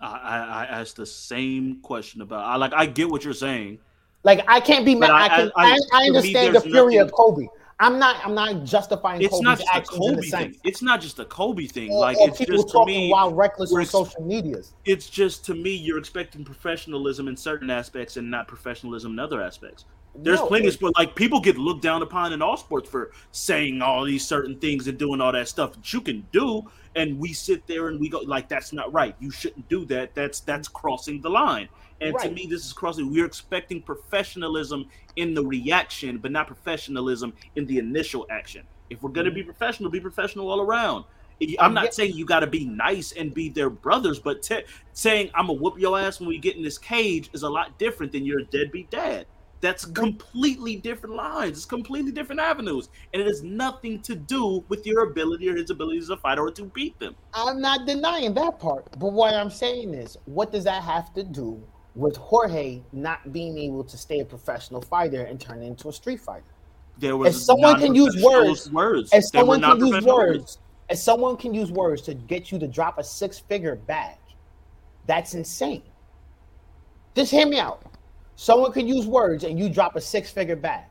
I, I, asked the same question about. I like. I get what you're saying. Like I can't be mad. I, I- can. I- I, I- I, for me, understand the fury of Kobe. I'm not. I'm not justifying It's Kobe's not just a Kobe the thing. It's not just a Kobe thing. Or- like or it's people just to talking me. wild reckless on ex- social medias. It's just to me, you're expecting professionalism in certain aspects and not professionalism in other aspects. There's No, plenty of sports like people get looked down upon in all sports for saying all these certain things and doing all that stuff that you can do, and we sit there and we go like that's not right. You shouldn't do that. That's that's crossing the line. And to me, this is crossing. We're expecting professionalism in the reaction, but not professionalism in the initial action. If we're gonna be professional, be professional all around. I'm Mm-hmm. not Yeah. saying you got to be nice and be their brothers, but te- saying I'm gonna whoop your ass when we get in this cage is a lot different than you're a deadbeat dad. That's completely different lines. It's completely different avenues, and it has nothing to do with your ability or his ability as a fighter or to beat them. I'm not denying that part, but what I'm saying is, what does that have to do with Jorge not being able to stay a professional fighter and turn into a street fighter? There If someone can use words, words. if someone can use words, if someone can use words to get you to drop a six-figure bag, that's insane. Just hear me out. Someone can use words and you drop a six-figure bag.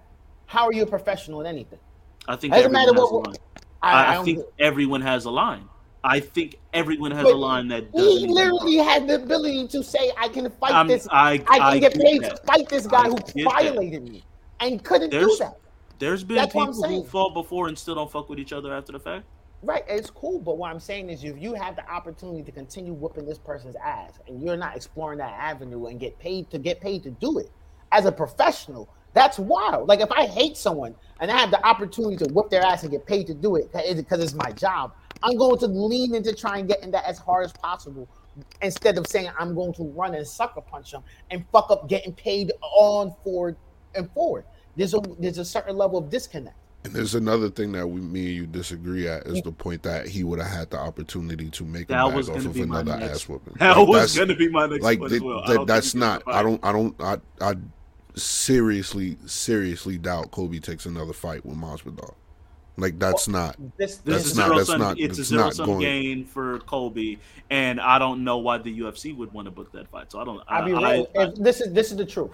How are you a professional in anything? I think Doesn't matter what- I, I I think everyone has a line. I think everyone has But a line that. He literally had the ability to say, "I can fight I'm- this. I- I, can I get paid that. to fight this guy I who get that. violated me," and couldn't do that. There's been That's people who fought before and still don't fuck with each other after the fact. Right, it's cool, but what I'm saying is, if you have the opportunity to continue whooping this person's ass, and you're not exploring that avenue and get paid to get paid to do it, as a professional, That's wild. Like if I hate someone and I have the opportunity to whoop their ass and get paid to do it because it's my job, I'm going to lean into trying getting that as hard as possible instead of saying I'm going to run and sucker punch them and fuck up getting paid on forward and forward. There's a there's a certain level of disconnect. And there's another thing that we, me and you disagree at is the point that he would have had the opportunity to make That a bag was off gonna of be my another next- ass whooping. That Like, was that's- gonna be my next like one that- as well. I that- don't that's not. I don't. I don't. I. I seriously, seriously doubt Kobe takes another fight with Masvidal. Like that's not. This This That's is not. zero That's sum. not. it's a zero not sum going. gain for Colby, and I don't know why the UFC would want to book that fight. So I don't. I, I'll be I- real. if this is this is the truth.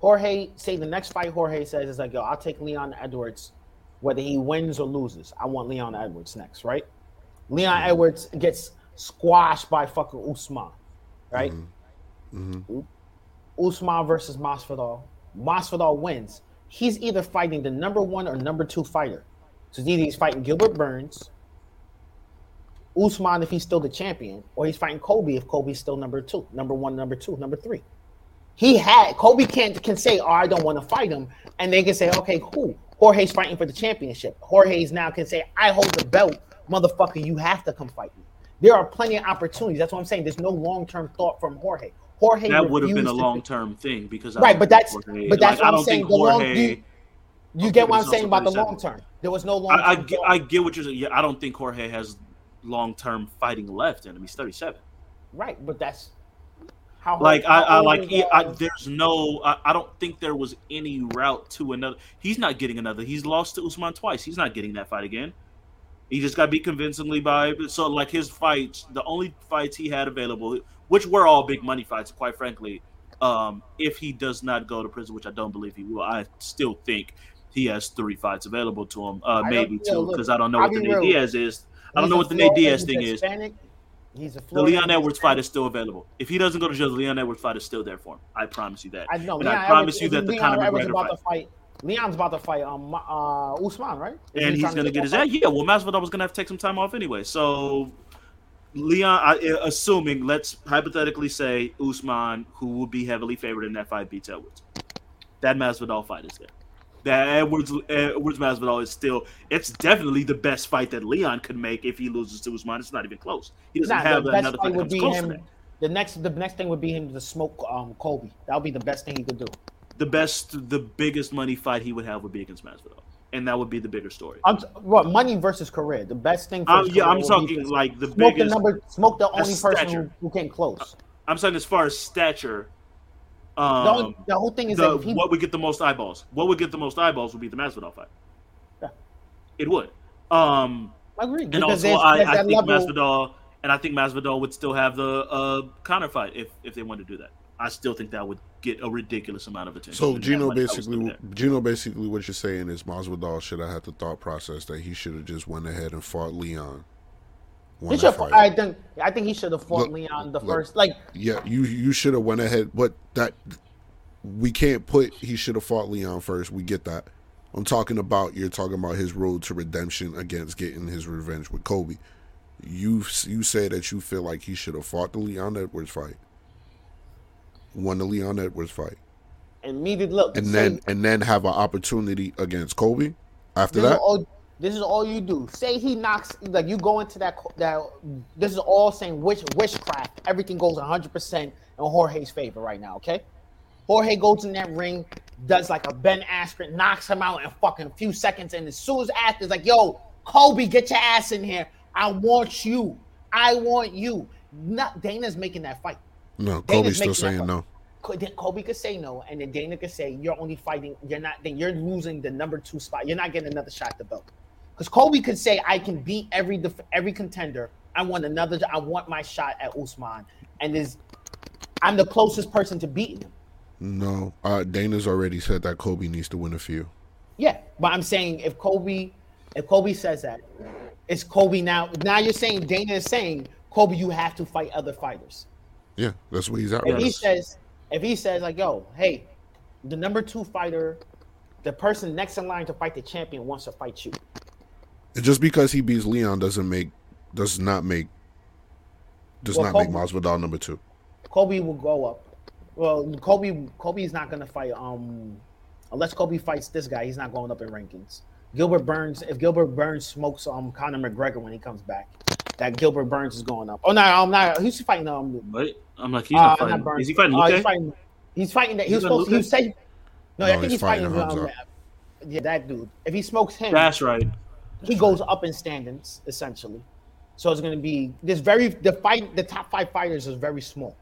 Jorge say the next fight Jorge says is like, yo, I'll take Leon Edwards, whether he wins or loses. I want Leon Edwards next, right? Leon Mm-hmm. Edwards gets squashed by fucking Usman, right? Mm-hmm. Usman versus Masvidal. Masvidal wins. He's either fighting the number one or number two fighter. So either he's fighting Gilbert Burns, Usman if he's still the champion, or he's fighting Kobe if Kobe's still number two, number one, number two, number three. He had Kobe can't can say, "Oh, I don't want to fight him," and they can say, "Okay, cool." Jorge's fighting for the championship. Jorge's now can say, "I hold the belt, motherfucker. You have to come fight me." There are plenty of opportunities. That's what I'm saying. There's no long term thought from Jorge. Jorge that would have been a long term thing because I Right, but that's Jorge- but that's like, what I'm saying. think The long, you, you get what I'm saying about the long term. There was no long. I, I, get, I get what you're saying. Yeah, I don't think Jorge has long term fighting left in him. He's 37. right, but that's how Like I, how I like I, there's no. I, I don't think there was any route to another. He's not getting another. He's lost to Usman twice. He's not getting that fight again. He just got beat convincingly by. So like his fights, the only fights he had available, which were all big money fights, quite frankly. Um, if he does not go to prison, which I don't believe he will, I still think he has three fights available to him. Uh, maybe two, because I don't know I'll what the Nate real. Diaz is. I don't he's know what the Nate Diaz he's thing is. He's a The Leon Edwards fight is still available. If he doesn't go to jail, the Leon Edwards fight is still there for him. I promise you that. I know. and Leon I promise Edwards- you that the Conor McGregor about fight. to fight. Leon's about to fight um uh Usman, right? Is and he he's gonna get his ass. Yeah, well, Masvidal was gonna have to take some time off anyway. So, Leon, I, assuming let's hypothetically say Usman, who will be heavily favored in that fight, beats Edwards. That Masvidal fight is there. That Edwards Edwards Masvidal is still. It's definitely the best fight that Leon could make if he loses to Usman. It's not even close. He doesn't Nah, have the another fight would be him. The next, the next thing would be him to smoke um Kobe. That would be the best thing he could do. The best, the biggest money fight he would have would be against Masvidal, and that would be the bigger story. I'm what money versus career. The best thing. For Um, yeah, I'm talking like the smoke biggest. the number, smoke the only person who, who came close. I'm saying as far as stature, the, um, only, the whole thing is the, that if he, what would get the most eyeballs? What would get the most eyeballs would be the Masvidal fight. Yeah. It would. Um, I agree and because also, there's, I, there's I that think level. Masvidal, and I think Masvidal would still have the uh, counter fight if if they wanted to do that. I still think that would get a ridiculous amount of attention. So and Gino money that was basically. Gino basically, what you're saying is Masvidal should have had the thought process that he should have just went ahead and fought Leon. He should. fight. I think. I think he should have fought Look, Leon the look. first. Like Yeah, you you should have went ahead, but that we can't put he should have fought Leon first. We get that. I'm talking about you're talking about his road to redemption against getting his revenge with Kobe. You you say that you feel like he should have fought the Leon Edwards fight, won the Leon Edwards fight, immediate look. and then and then have an opportunity against Kobe after that. all. This is all you do. Say he knocks. Like you go into that. That this is all saying wish witchcraft. Everything goes 100 percent in Jorge's favor right now. Okay. Jorge goes in that ring, does like a Ben Askren, knocks him out in fucking few seconds, and as soon as after, like, yo, Kobe, get your ass in here. I want you. I want you. Not Dana's making that fight. No, Dana's Kobe's still saying no. Kobe could say no, and then Dana could say you're only fighting. You're not. Then you're losing the number two spot. You're not getting another shot at the belt. Because Kobe could say I can beat every def- every contender. I want another. I want my shot at Usman, and is I'm the closest person to beating him. No, uh, Dana's already said that Kobe needs to win a few. Yeah, but I'm saying if Kobe, if Kobe says that, it's Kobe now. Now you're saying Dana is saying Kobe, you have to fight other fighters. Yeah, that's what he's at. if right he says if he says like yo hey the number two fighter the person next in line to fight the champion wants to fight you And just because he beats Leon doesn't make does not make does Well, not make Kobe- Masvidal number two. kobe will go up well kobe kobe's not gonna fight um unless Kobe fights this guy, he's not going up in rankings. Gilbert Burns, if Gilbert Burns smokes um Conor McGregor when he comes back, that Gilbert Burns is going up. Oh no, I'm not. Who's fighting? Um, Wait, I'm like, he's not uh, fighting. Burns. Is he fighting Uh, he's fighting. He's fighting that. He was He's fighting supposed. He was saying. No, I think he's he's fighting. fighting um, yeah, that dude. If he smokes him, That's right. He goes up in standings essentially. So it's going to be this very the fight. The top five fighters is very small.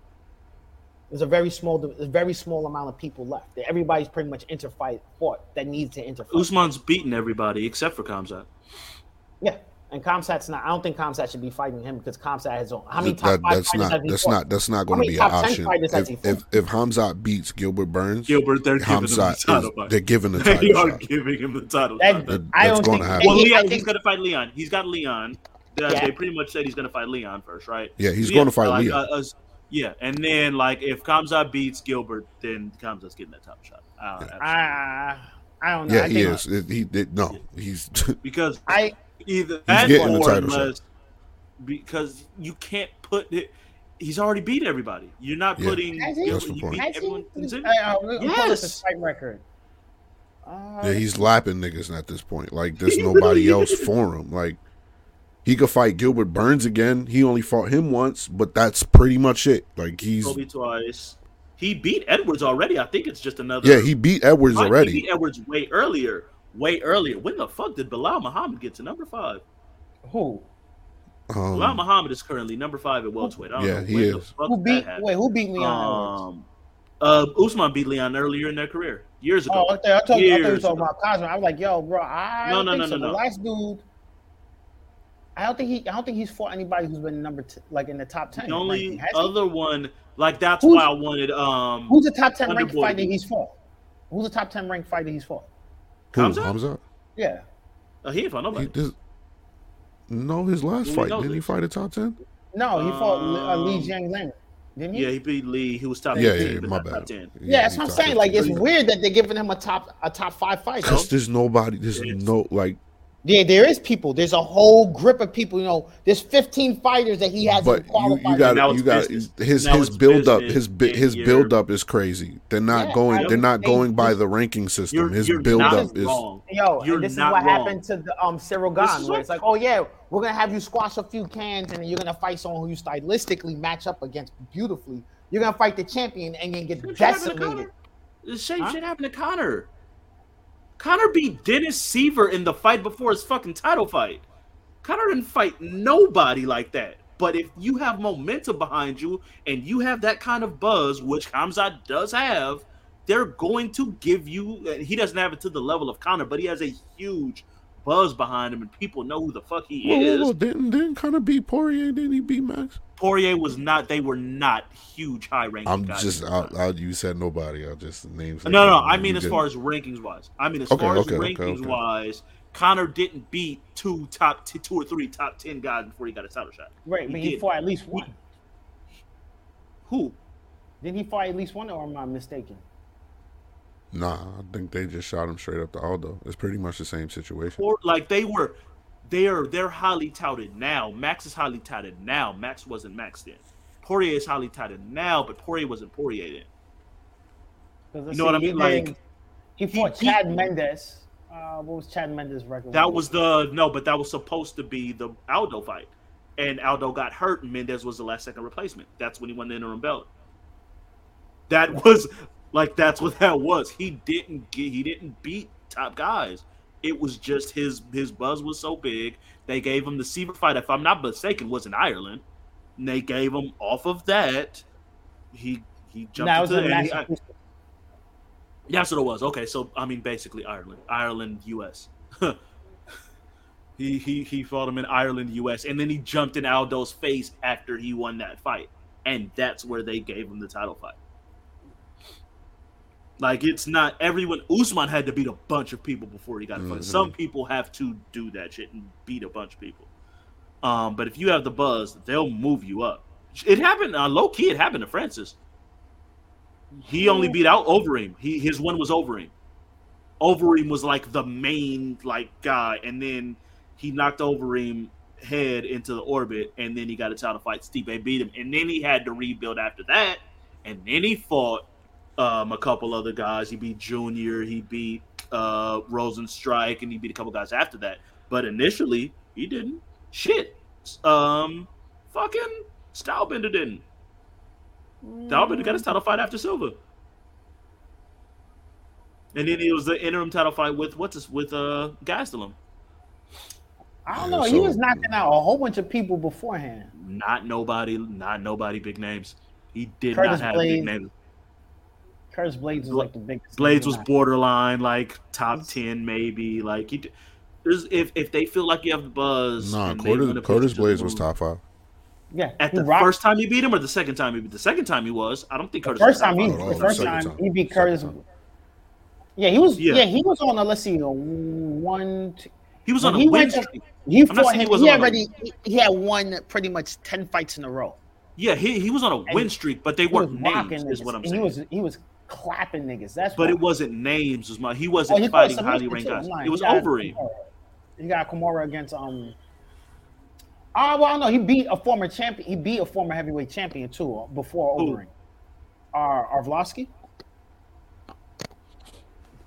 There's a very small, a very small amount of people left. Everybody's pretty much interfight fought that needs to interfight. Usman's beating everybody except for Khamzat. Yeah, and Khamzat's not. I don't think Khamzat should be fighting him because Khamzat has on. How many That- top five that's fighters not has he that's fought? not that's not going to be an option. If, if if Khamzat beats Gilbert Burns, Gilbert, they're giving him the Khamzat title is fight. they're giving the They title are shot. giving him the title. That- shot. That- I that's don't going think- to happen. Well, Leon, think- he's gonna fight Leon. He's got Leon. They, Yeah. they pretty much said he's gonna fight Leon first, right? Yeah, he's going to fight like, Leon. uh, uh, yeah, and then like if Khamzat beats Gilbert, then Khamzat's getting that top shot. Uh, absolutely. I, I don't know. yeah, I he think, is. It- he did no. He's because I either that getting the or title shot. unless because you can't put it. He's already beat everybody. You're not Yeah. putting. Has he? That's the you point. Has he? everyone. I, uh, we'll pull up his Yes. record. Uh, yeah, he's lapping niggas at this point. Like there's nobody else for him. Like he could fight Gilbert Burns again. He only fought him once, but that's pretty much it. Like he's Kobe twice. He beat Edwards already. I think it's just another. yeah, he beat Edwards fight. He already. beat Edwards way earlier. Way earlier. When the fuck did Belal Muhammad get to number five? who? Bilal Um, Muhammad is currently number five at welterweight. I Yeah, know he when the is. fuck Who beat? happened. Wait, who beat Leon? Edwards? Um, uh, Usman beat Leon earlier in their career, years ago. Oh, I thought, I thought, I thought you were Years talking about Cosmo. I was like, yo, bro, I No, don't no, think no, so. no, The no. last dude, I don't think he, I don't think he's fought anybody who's been number t- like in the top ten. The only ranking. Has he? other one, like that's Who's- why I wanted. Um, who's the top ten ranked fighter he's fought? Who's the top ten ranked fighter he's fought? Who, Hamza? Hamza? Yeah, uh, he ain't fought He nobody. does. No, his last Who fight didn't he fight a top ten? no, he fought uh, Lee Um, Jiang Ling, didn't he? Yeah, he beat Lee. He was top Yeah, 15, yeah, but my bad. top 10. Yeah, that's what I'm saying. Like, it's 15. weird that they're giving him a top a top five fight. Because there's nobody. There's no like. Yeah, there is people. There's a whole grip of people. You know, there's 15 fighters that he hasn't But you, you got you got his Now his build up his his you're- build up is crazy. They're not Yeah, going. They're not going by the ranking system. You're, his you're build up is wrong. Yo, You're and this is what wrong. happened to the um Cyril This where what- it's like, oh yeah, we're gonna have you squash a few cans, and then you're gonna fight someone who you stylistically match up against beautifully. You're gonna fight the champion, and you get gonna decimated. The same Huh? shit happened to Conor. Conor beat Dennis Siver in the fight before his fucking title fight. Conor didn't fight nobody like that. But if you have momentum behind you and you have that kind of buzz, which Khamzat does have, they're going to give you. He doesn't have it to the level of Conor, but he has a huge buzz behind him, and people know who the fuck he Whoa, whoa, is. whoa, didn't didn't kind of beat Poirier? Didn't he beat Max? Poirier was not. They were not huge high ranking. I'm guys just. at the I'll. I'll, you said nobody. I'll just name. No, no, no. I mean, as far as rankings wise, I mean, as Okay, far as okay, okay, rankings okay. wise, Conor didn't beat two top, t- two or three top ten guys before he got a title shot. Right, but he did. fought at least one. Who? Didn't he fight at least one, or am I mistaken? Nah, I think they just shot him straight up to Aldo. It's pretty much the same situation. Or like they were, they are they're highly touted now. Max is highly touted now. Max wasn't Max then. Poirier is highly touted now, but Poirier wasn't Poirier then. You know what I mean? Like he fought he- Chad Mendes. Uh, what was Chad Mendes' record? that was the no, but that was supposed to be the Aldo fight, and Aldo got hurt, and Mendes was the last second replacement. That's when he won the interim belt. That was like that's what that was. He didn't get he didn't beat top guys. It was just his his buzz was so big. They gave him the Siver fight, if I'm not mistaken, was in Ireland. And they gave him off of that. He he jumped That was into in and he-. That's what it was. Okay, so I mean, basically Ireland, Ireland, U.S. he he he fought him in Ireland, U.S. and then he jumped in Aldo's face after he won that fight, and that's where they gave him the title fight. Like it's not everyone. Usman had to beat a bunch of people before he got a fight. Some people have to do that shit and beat a bunch of people. Um, but if you have the buzz, they'll move you up. It happened uh, low key. It happened to Francis. He only beat out Overeem. He his one was Overeem. Overeem was like the main like guy, and then he knocked Overeem head into the orbit, and then he got a title fight. Stipe beat him, and then he had to rebuild after that, and then he fought um, a couple other guys. He beat Junior. He beat uh, Rozenstruik, and he beat a couple guys after that. But initially, he didn't. Shit. Um, fucking Stylebender didn't. Stylebender got his title fight after Silva. And then it was the interim title fight with what's this with uh Gastelum. I don't know. he was knocking out a whole bunch of people beforehand. Not nobody, not nobody big names. He did Curtis not have Blaydes. big names. Curtis Blaydes was like the biggest. Blaydes was borderline, like top ten, maybe. Like he, there's if if they feel like you have the buzz. Nah, and Curtis, Curtis the Blaydes was top five. Yeah, At the rocked- first time he beat him, or the second time he beat the second time he was. I don't think The Curtis. first was time he, five. Oh, the the first time time. he beat Curtis. time. Yeah, he was. Yeah. Yeah. he was on a. Let's see, a one. Two, He was on a he win to- streak. He I'm fought saying he him. He, wasn't on a- already. He, he had won pretty much ten fights in a row. Yeah, he, he was on a win streak, but they weren't rocking names. Is niggas, what I'm and saying. He was he was clapping niggas. That's but why. it wasn't names. Was my he Oh, wasn't he fighting submission highly ranked guys. Nah, It was got over him. Kimura. He got Kimura against um. Ah, well, no, he beat a former champion. He beat a former heavyweight champion too before Who? Overeem. Uh, Arlovsky.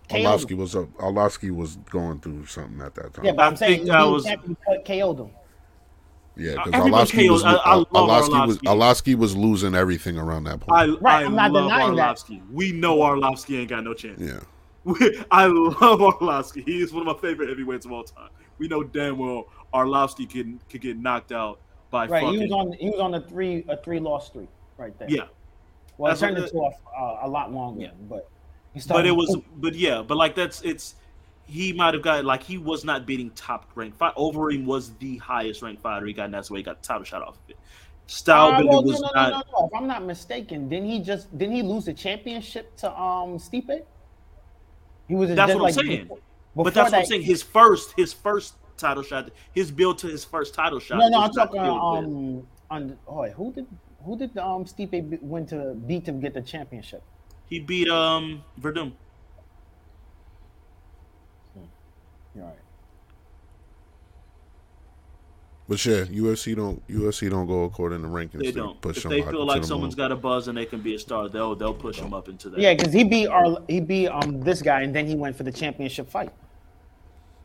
KO'd Arlovsky was up. Arlovsky was going through something at that time. Yeah, but I'm I saying think he was- KO'd him. Yeah, because Everyone Arlovsky was, I- I Arlovsky was Arlovsky. Arlovsky was losing everything around that point. I, Right, I I'm not love denying that. We know Arlovsky ain't got no chance. yeah, I love Arlovsky. He is one of my favorite heavyweights of all time. We know damn well Arlovsky can could get knocked out by Right, fucking he was on he was on a three a three loss streak right there. yeah. well, it turned into a, uh, a lot longer, Yeah. but he started. But it was, but yeah, but like that's it's. He might have got like he was not beating top ranked fight. Overeem was the highest ranked fighter he got, and that's why he got the title shot off of it. Style Uh, well, was no, no, not. no, no. If I'm not mistaken, didn't he just didn't he lose the championship to um Stipe? He was That's what I'm saying. before- but that's what I'm saying. His first, his first title shot, his build to his first title shot. No, no, I'm talking um on oh, wait, who did who did um Stipe win to beat him get the championship? He beat um Werdum. You're right. but yeah, UFC don't UFC don't go according to rankings. They don't. push If them they out feel like the someone's moon. got a buzz and they can be a star, they'll they'll push him up into that. Yeah, because he beat our he beat um this guy and then he went for the championship fight.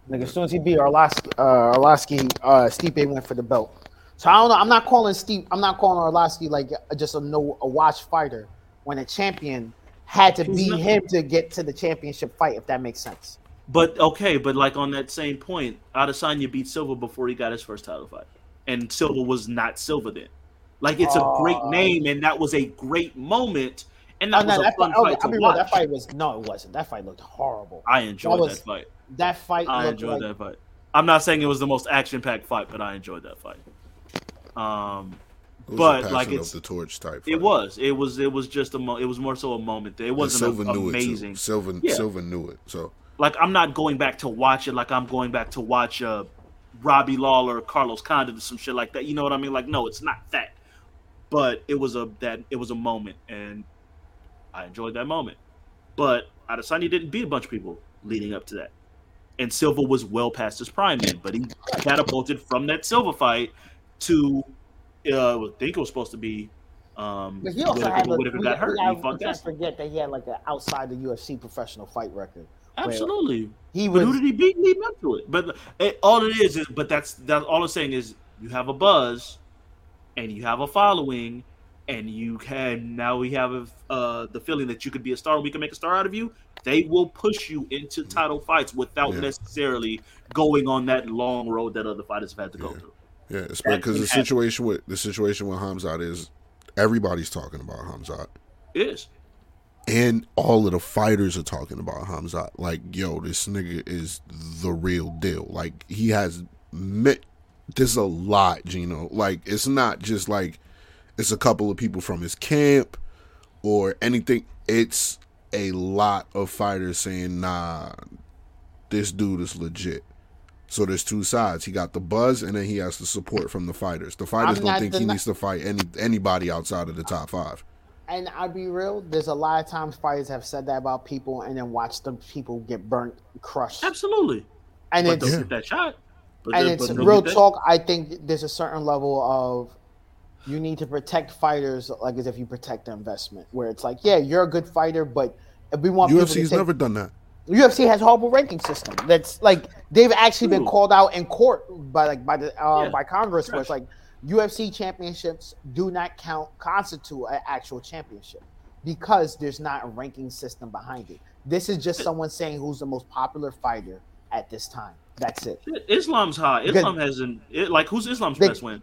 Like as soon as he beat Arlovsky, uh, Arlovsky, uh, Stipe went for the belt. So I don't know. I'm not calling Steve. I'm not calling Arlovsky like just a no a watch fighter when a champion had to He's beat him to get to the championship fight. If that makes sense. But okay, but like on that same point, Adesanya beat Silva before he got his first title fight, and Silva was not Silva then. Like it's a great Uh, name, and that was a great moment, and Oh, that no, was a that fun fight, oh, fight I'll to be real, watch. that fight was no, it wasn't. That fight looked horrible. I enjoyed that, was- fight. That fight. I enjoyed like, that fight. I'm not saying it was the most action-packed fight, but I enjoyed that fight. Um, It was but passing like of it's the torch type. it was it was it was just a mo- it was more so a moment. It wasn't Silva a, knew amazing. it too. Silva Yeah. Silva knew it. So like I'm not going back to watch it like I'm going back to watch uh Robbie Lawler, Carlos Condit, or some shit like that. You know what I mean? Like, no, it's not that. But it was a that it was a moment, and I enjoyed that moment. But Adesanya didn't beat a bunch of people leading up to that, and Silva was well past his prime then. But he catapulted from that Silva fight to uh, I think it was supposed to be. Um, But he also Whitaker, had. A, Whitaker we, got hurt. we, He we can't Dustin. forget that he had like an outside the UFC professional fight record. Absolutely. He But who did he beat leading up to it? But it, all it is is, but that's that's all I'm saying is you have a buzz, and you have a following, and you can now we have uh, the feeling that you could be a star. We can make a star out of you. They will push you into title fights without Yeah. necessarily going on that long road that other fighters have had to go Yeah. through. yeah, it's because the happen. situation with the situation with Khamzat is everybody's talking about Khamzat. It is. And all of the fighters are talking about Khamzat. Like, yo, this nigga is the real deal. Like, he has met. There's a lot, Gino. Like, it's not just like it's a couple of people from his camp or anything. It's a lot of fighters saying, nah, this dude is legit. So there's two sides. He got the buzz, and then he has the support from the fighters. The fighters I'm don't think he needs to fight any anybody outside of the top five. And I'll be real. There's a lot of times fighters have said that about people, and then watch them people get burnt, crushed. Absolutely. And but it's they'll get that shot. But and it's real get that- talk. I think there's a certain level of you need to protect fighters like as if you protect the investment. Where it's like, yeah, you're a good fighter, but if we want people to UFC's take- never done that. UFC has horrible ranking system. That's like they've actually been called out in court by like by the uh, Yeah. by Congress, where it's like UFC championships do not count constitute an actual championship because there's not a ranking system behind it. This is just someone saying who's the most popular fighter at this time. That's it. Islam's high. Good. Islam hasn't it, like who's Islam's They- best win?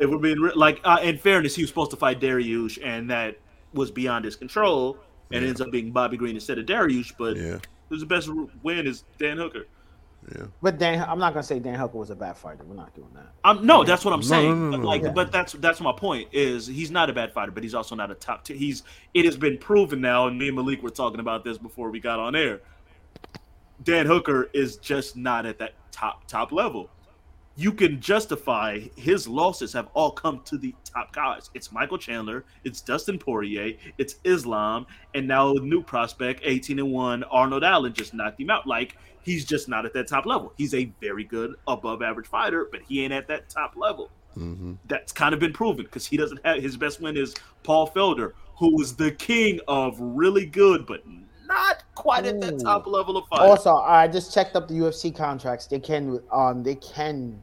If we're being like, uh, in fairness, he was supposed to fight Dariush, and that was beyond his control, and it ends up being Bobby Green instead of Dariush. But Yeah, who's the best win is Dan Hooker. Yeah. But Dan, I'm not gonna say Dan Hooker was a bad fighter. We're not doing that. Um, no, that's what I'm No, saying. no, no, but like, no. but that's that's my point. Is he's not a bad fighter, but he's also not a top. T- he's it has been proven now, and me and Malik were talking about this before we got on air. Dan Hooker is just not at that top top level. You can justify his losses have all come to the top guys. It's Michael Chandler, it's Dustin Poirier, it's Islam, and now a new prospect, 18 and 1, Arnold Allen just knocked him out. Like he's just not at that top level. He's a very good above average fighter, but he ain't at that top level. hmm That's kind of been proven because he doesn't have his best win is Paul Felder, who was the king of really good, but not quite at that Ooh. top level of fight. Also, I just checked up the UFC contracts. They can um they can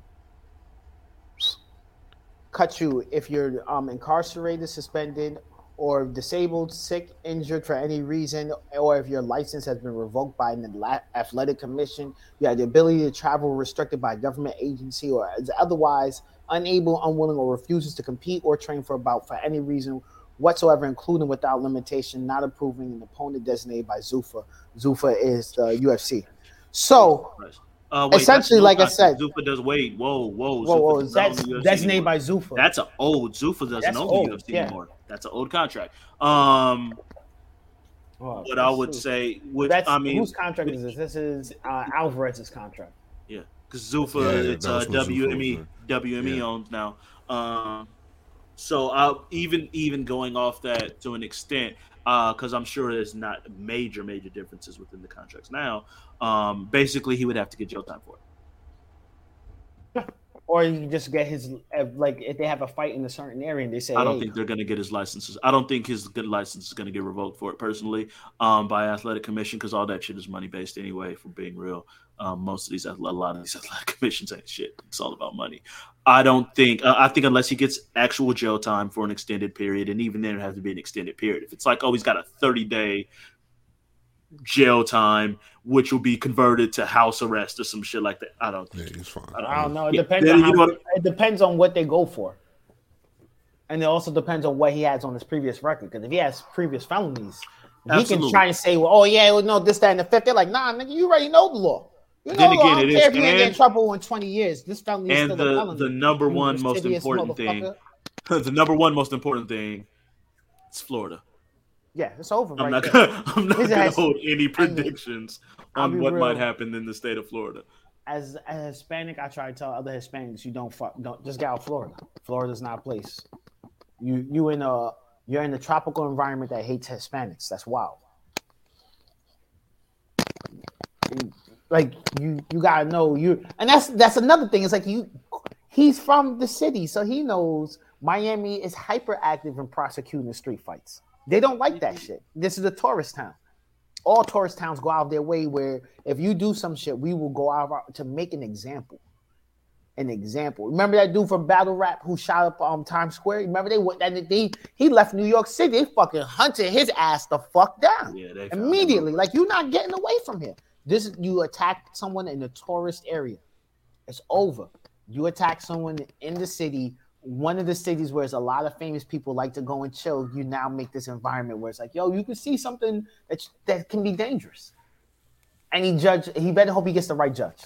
cut you if you're um incarcerated, suspended, or disabled, sick, injured for any reason, or if your license has been revoked by an athletic commission, you have the ability to travel restricted by a government agency, or is otherwise unable, unwilling, or refuses to compete or train for about for any reason whatsoever, including without limitation, not approving an opponent designated by Zuffa. Zuffa is the UFC. So, Uh, wait, Essentially, that's- like I no, said- Zuffa does wait. Whoa, whoa, whoa, Zuffa whoa, does not that's UFC designated by Zuffa. That's an old Zuffa doesn't That's own old, the UFC yeah. anymore. That's an old contract. Um, Oh, what I would that's- say, which that's I mean, whose contract is this? This is uh, Alvarez's contract. Yeah, because Zuffa, Yeah, it's uh, was Zuffa WME, WME Yeah. owns now. Um, so I even even going off that to an extent, because I'm sure there's not major major differences within the contracts now. Um, basically, he would have to get jail time for it. Or you can just get his uh, like if they have a fight in a certain area and they say, I don't hey, think they're going to get his licenses. I don't think his good license is going to get revoked for it personally um, by athletic commission because all that shit is money based anyway. For being real, um, most of these a lot of these athletic commissions ain't shit. It's all about money. I don't think. Uh, I think unless he gets actual jail time for an extended period, and even then it has to be an extended period. If it's like, oh, he's got a thirty day jail time, which will be converted to house arrest or some shit like that. I don't. Yeah, he's fine. I don't know. It Yeah, depends then on how, know what- it depends on what they go for. And it also depends on what he has on his previous record. Because if he has previous felonies, he can try and say, well, oh yeah, well, no, this, that, and the fifth. They're like, nah, nigga, you already know the law. You know Then the law. again, I don't it care is- if you ain't get in trouble in 20 years. This felony is And still the felony. the number one most important thing, the number one most important thing, it's Florida. Yeah, it's over I'm right not gonna, I'm not gonna hold any predictions I'll on be what might happen in the state of Florida. As a Hispanic, I try to tell other Hispanics, you don't fuck, don't just get out of Florida. Florida's not a place. You you in a you're in a tropical environment that hates Hispanics. That's wild. Like you you gotta know you, and that's that's another thing. It's like you, he's from the city, so he knows Miami is hyperactive in prosecuting street fights. They don't like that shit. This is a tourist town all tourist towns go out of their way where if you do some shit, we will go out our, to make an example. An example. Remember that dude from Battle Rap who shot up um Times Square? Remember they went that they he left New York City. They fucking hunted his ass the fuck down Yeah, they found him. immediately. Like you're not getting away from here. This is you attack someone in a tourist area. It's over. You attack someone in the city, one of the cities where there's a lot of famous people like to go and chill. You now make this environment where it's like, yo, you can see something that that can be dangerous. And he judge. He better hope he gets the right judge.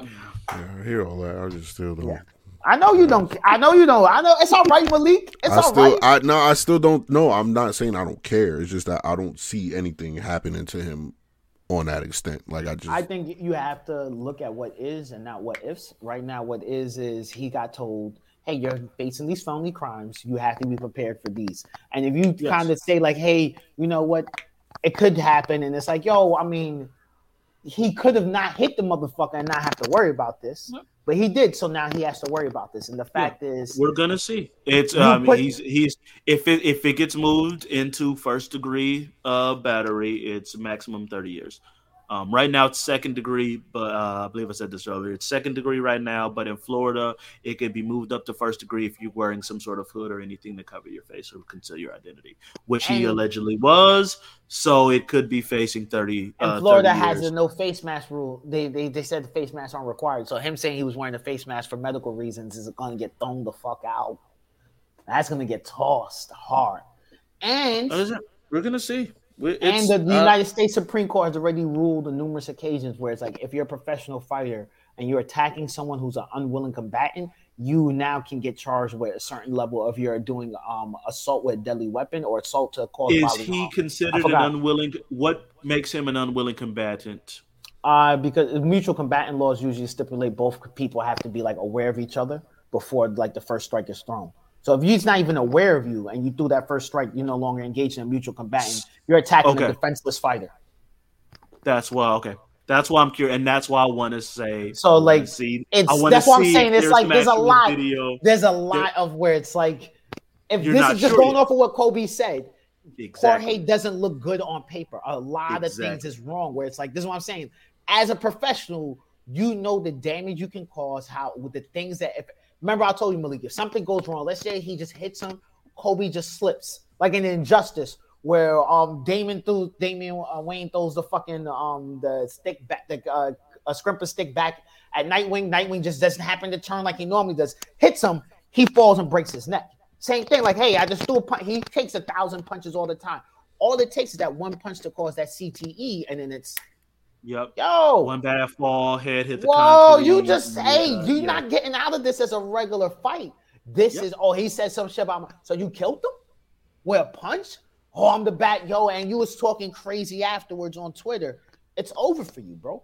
Yeah, I hear all that. I just still don't. Yeah. I know you don't. I know you don't. I know it's all right, Malik. It's I all still, right. I no, I still don't. No, I'm not saying I don't care. It's just that I don't see anything happening to him on that extent. Like I just, I think you have to look at what is and not what ifs. Right now, what is is he got told, "Hey, you're facing these felony crimes. You have to be prepared for these." And if you Yes. kind of say like, "Hey, you know what? It could happen," and it's like, "Yo, I mean, he could have not hit the motherfucker and not have to worry about this, but he did. So now he has to worry about this. And the fact is, We're gonna see. It's You um, put- he's he's if it if it gets moved into first degree uh battery, it's maximum thirty years. Um, right now it's second degree, but uh, I believe I said this earlier. It's second degree right now, but in Florida it could be moved up to first degree if you're wearing some sort of hood or anything to cover your face or conceal your identity, which he allegedly was. So it could be facing thirty. and uh, Florida 30 has a no face mask rule. They, they they said the face masks aren't required. So him saying he was wearing a face mask for medical reasons is going to get thrown the fuck out. That's going to get tossed hard. And What is it? We're gonna see. And the, the uh, United States Supreme Court has already ruled on numerous occasions where it's like if you're a professional fighter and you're attacking someone who's an unwilling combatant, you now can get charged with a certain level of you're doing um assault with a deadly weapon or assault to cause is he harm. Considered an unwilling? What makes him an unwilling combatant? Uh, because mutual combatant laws usually stipulate both people have to be like aware of each other before like the first strike is thrown. So if he's not even aware of you and you threw that first strike, you're no longer engaged in a mutual combatant. You're attacking Okay. a defenseless fighter. That's why. Okay, that's why I'm curious, and that's why I want to say. So, like, see, It's that's what I'm saying. It's like there's a lot. Video. There's a lot of where it's like if this is just sure going yet. off of what Colby said. Exactly. Jorge doesn't look good on paper. A lot of things is wrong. Where it's like this is what I'm saying. As a professional, you know the damage you can cause. How with the things that if remember I told you Malik, if something goes wrong, let's say he just hits him, Colby just slips like an injustice where um Damon threw Damian uh, Wayne throws the fucking um the stick back the uh, a scrimper stick back at Nightwing. Nightwing just doesn't happen to turn like he normally does. Hits him, he falls and breaks his neck. Same thing. Like, hey, I just threw a punch. He takes a thousand punches all the time. All it takes is that one punch to cause that CTE, and then it's Yep. yo. One bad fall, head hit the Whoa, concrete. you just yeah, you're yeah. not getting out of this as a regular fight. This Yep. is oh, he said some shit about my, so you killed him with a punch. Oh, I'm the bat, yo, and you was talking crazy afterwards on Twitter. It's over for you, bro.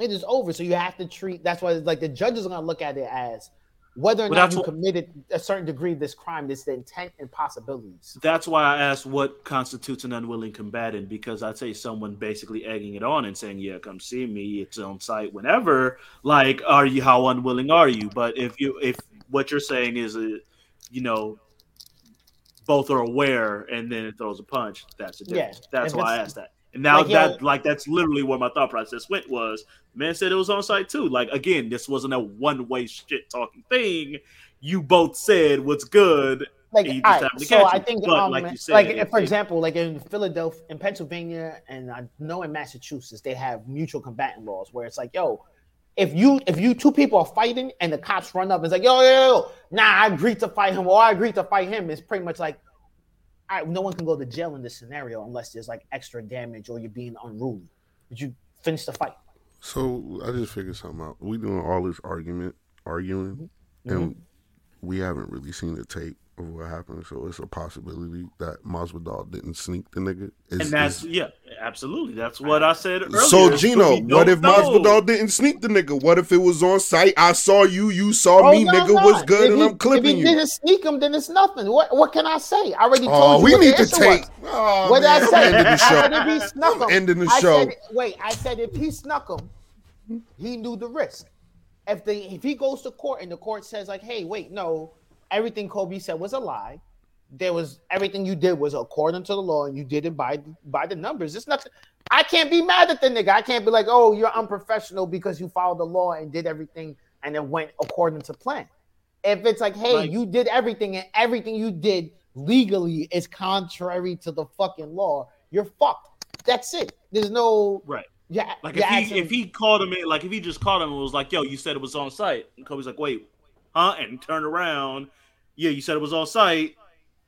It is over. So you have to treat. That's why, it's like, the judges are gonna look at it as whether or Well, not you committed a certain degree of this crime. This the intent and possibilities. That's why I asked what constitutes an unwilling combatant because I'd say someone basically egging it on and saying, "Yeah, come see me. It's on site whenever." Like, are you? How unwilling are you? But if you, if what you're saying is, a, you know, both are aware and then it throws a punch, that's a Yeah, difference. That's if why I asked that. And now like, yeah. that, like, that's literally where my thought process went. Was man said it was on site too? Like, again, this wasn't a one way shit talking thing. You both said what's good. like and you just right, happened to so I think But um, like you said, like it- for it- example, like in Philadelphia, in Pennsylvania, and I know in Massachusetts, they have mutual combatant laws where it's like, yo, if you if you two people are fighting and the cops run up and it's like, yo, yo, yo, nah, I agreed to fight him or I agreed to fight him, it's pretty much like, right, no one can go to jail in this scenario unless there's like extra damage or you're being unruly. Did you finish the fight? So I just figured something out. We doing all this argument, arguing, mm-hmm. and we haven't really seen the tape of what happened. So it's a possibility that Masvidal didn't sneak the nigga. Is- and that's yeah, absolutely. That's what I said earlier. so Gino, We what if know. Masvidal didn't sneak the nigga? What if it was on site? I saw you, you saw Oh, me, no, nigga no. was good, If and he- I'm clipping you. If he you. didn't sneak him, then it's nothing. What what can I say? I already oh, told Oh, you. we what need the the issue Oh, What did I say? I'm ending the said show. if he snuck I'm him. ending the I show. Said, wait, I said if he snuck him, he knew the risk. If the if he goes to court and the court says like, hey, wait, no, everything Colby said was a lie. There was everything you did was according to the law, and you did it by by the numbers. It's nothing. I can't be mad at the nigga. I can't be like, oh, you're unprofessional because you followed the law and did everything and it went according to plan. If it's like, hey, Like- you did everything and everything you did legally is contrary to the fucking law, you're fucked. That's it. There's no right. yeah. Like if he if he called him in, like if he just called him and was like, "Yo, you said it was on site," and Colby's like, "Wait, huh?" and turn around, yeah, you said it was on site,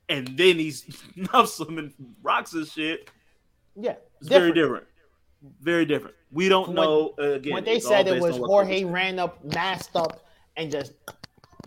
and then he's nuffs him and rocks his shit. yeah, It's very different. Very different. We don't When- know. Uh, again, when they said it was Jorge ran up, masked up, and just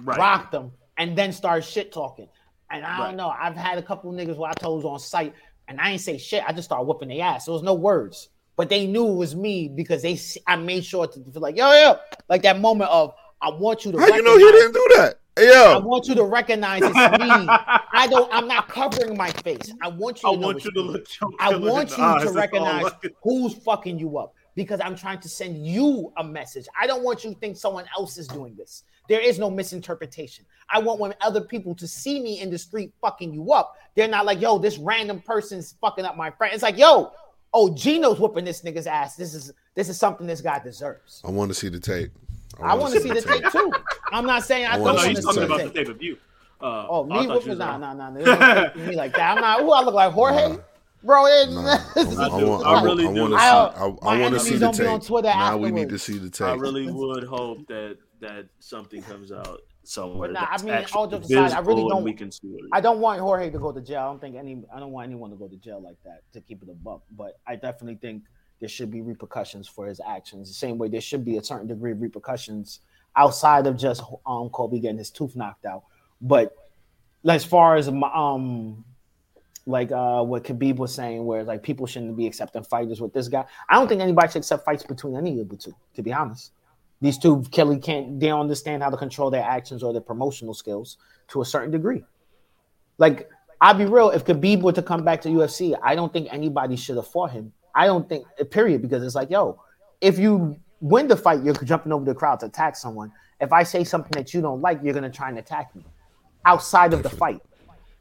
right. rocked them, and then started shit talking. And I Right. don't know. I've had a couple niggas where I told was on site, and I ain't say shit. I just started whooping their ass. There was no words, but they knew it was me because they. I made sure to feel like yo yo, like that moment of I want you to. How you know he recognize- didn't do that? Hey, I want you to recognize it's me. I don't. I'm not covering my face. I want you. I To know want you to look. I want you to That's recognize can- who's fucking you up. because I'm trying to send you a message. I don't want you to think someone else is doing this. There is no misinterpretation. I want when other people to see me in the street fucking you up. They're not like, yo, this random person's fucking up my friend. It's like, yo, oh, Gino's whooping this nigga's ass. This is this is something this guy deserves. I want to see the tape. I, want to see the tape too. I'm not saying I, I don't wanna want see the tape. about the tape. tape of you. Uh, Oh, me thought was Nah, on- nah, nah. There's no tape for me like that. I'm not. Who I look like Jorge, bro. It, Nah, I, I, want, I I, really I do. want to see. I- I, I want to see the don't on tape. Twitter Now we need to see the tape. I really would hope that that something comes out somewhere. But nah, I mean, all jokes aside, I really don't- We can see it I don't want Jorge to go to jail. I don't think any. I don't want anyone to go to jail like that to keep it a buck. But I definitely think there should be repercussions for his actions. The same way there should be a certain degree of repercussions outside of just um Colby getting his tooth knocked out. But as far as um like uh what Khabib was saying, where like people shouldn't be accepting fighters with this guy. I don't think anybody should accept fights between any of the two. To be honest, these two Kelly can't. They don't understand how to control their actions or their promotional skills to a certain degree. Like I'll be real, if Khabib were to come back to UFC, I don't think anybody should have fought him. I don't think, period, because it's like, yo, if you win the fight, you're jumping over the crowd to attack someone. If I say something that you don't like, you're gonna try and attack me outside of the fight.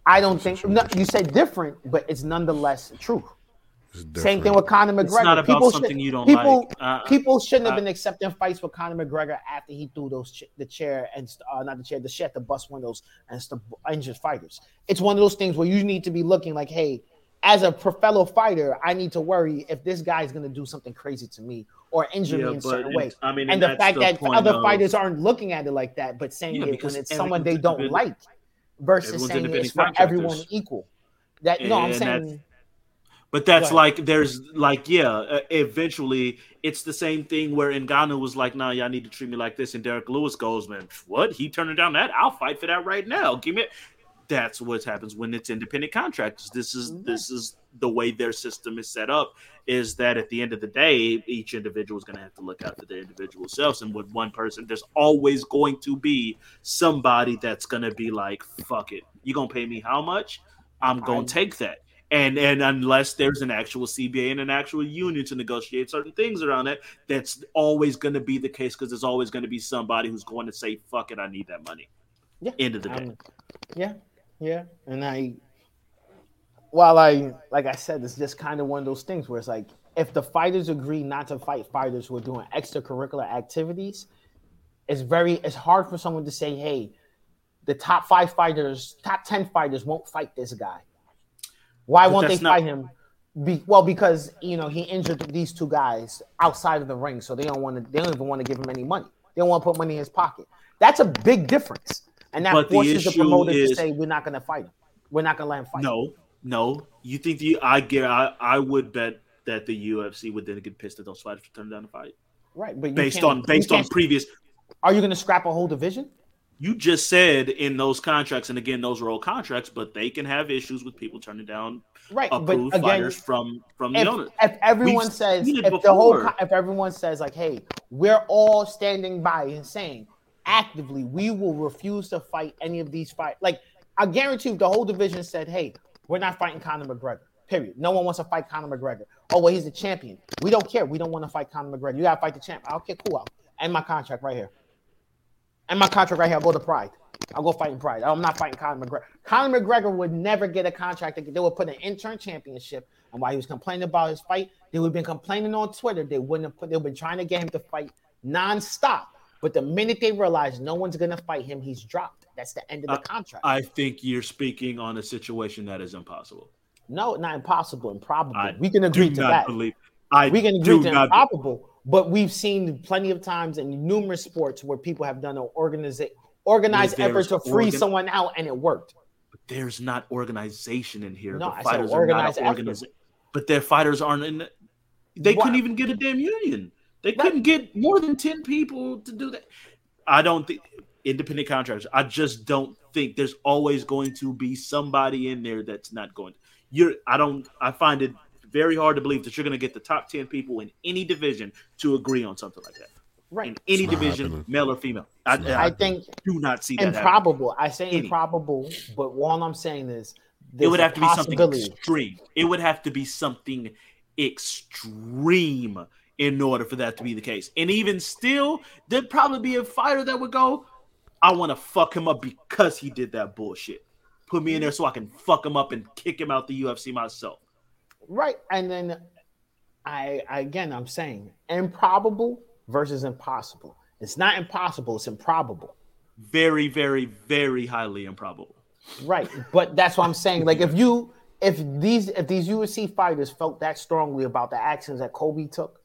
I don't think no, you said different, but it's nonetheless true. It's Same thing with Conor McGregor. It's not about people something should, you don't people, like. Uh, people shouldn't have uh, been accepting fights with Conor McGregor after he threw those ch- the chair and uh, not the chair, the shit, the bus windows and st- injured fighters. It's one of those things where you need to be looking like, hey, as a pro- fellow fighter, I need to worry if this guy's going to do something crazy to me or injure Yeah, me in certain ways. I mean, and and the fact the that other of- fighters aren't looking at it like that, but saying Yeah, it when it's someone they don't individual- like versus saying it's for everyone equal. That no, I'm saying. that's- But that's like there's like yeah, uh, eventually it's the same thing where Ngannou was like, "Nah, y'all need to treat me like this," and Derrick Lewis goes, "Man, what? He turning down that? I'll fight for that right now. Give me." It. That's what happens when it's independent contractors. This is this is the way their system is set up. Is that at the end of the day, each individual is going to have to look out for their individual selves, and with one person, there's always going to be somebody that's going to be like, "Fuck it, you gonna pay me how much? I'm gonna take that." and and unless there's an actual CBA and an actual union to negotiate certain things around it, that's always going to be the case because there's always going to be somebody who's going to say, "Fuck it, I need that money." Yeah, End of the day. Um, yeah, yeah, and I, while I, like I said, it's just kind of one of those things where it's like, if the fighters agree not to fight fighters who are doing extracurricular activities, it's very, it's hard for someone to say, hey, the top five fighters, top ten fighters won't fight this guy. Why But won't they not- fight him? Be, well, because you know he injured these two guys outside of the ring, so they don't want to. They don't even want to give him any money. They don't want to put money in his pocket. That's a big difference, and that But the forces the issue promoters to is- say we're not going to fight him. We're not going to let him fight. No, no. You think the I get? I, I would bet that the UFC would then get pissed at those fighters for turning down the fight right? But you based on based on previous. Are you going to scrap a whole division? You just said in those contracts, and again, those are old contracts, but they can have issues with people turning down Right, but approved again, fighters from from the if, owner. if everyone We've says if the whole if everyone says like hey we're all standing by and saying actively we will refuse to fight any of these fight like i guarantee you the whole division said hey we're not fighting conor mcgregor period no one wants to fight conor mcgregor oh well he's a champion we don't care we don't want to fight conor mcgregor you gotta fight the champ okay cool end my contract right here and my contract right here i'll go to pride I'll go fight in Pride. I'm not fighting Conor McGregor. Conor McGregor would never get a contract. They would put an intern championship. And while he was complaining about his fight, they would have been complaining on Twitter. They wouldn't have put. They've been trying to get him to fight nonstop. But the minute they realize no one's gonna fight him, he's dropped. That's the end of the contract. I think you're speaking on a situation that is impossible. no, not impossible, improbable. I we can agree do to not that. believe. I we can agree to improbable. But we've seen plenty of times in numerous sports where people have done an organiza- organized effort to free organ- someone out, and it worked. But there's not organization in here. No, the I said fighters are not organized organized, but their fighters aren't in. The, they What? couldn't even get a damn union. They couldn't get more than ten people to do that. I don't think independent contractors. I just don't think there's always going to be somebody in there that's not going. To, you're. I don't. I find it very hard to believe that you're going to get the top ten people in any division to agree on something like that. Right. In any division, happening. male or female. I, I I think do not see that. happening. improbable. I say Any. improbable, but all I'm saying is it there's would a have to be something possibility. extreme. It would have to be something extreme in order for that to be the case. And even still, there'd probably be a fighter that would go, I want to fuck him up because he did that bullshit. Put me in there so I can fuck him up and kick him out the UFC myself. Right. And then I again I'm saying improbable versus impossible. It's not impossible, it's improbable. Very, very, very highly improbable. Right. But that's what I'm saying. Like if you if these if these UFC fighters felt that strongly about the actions that Colby took,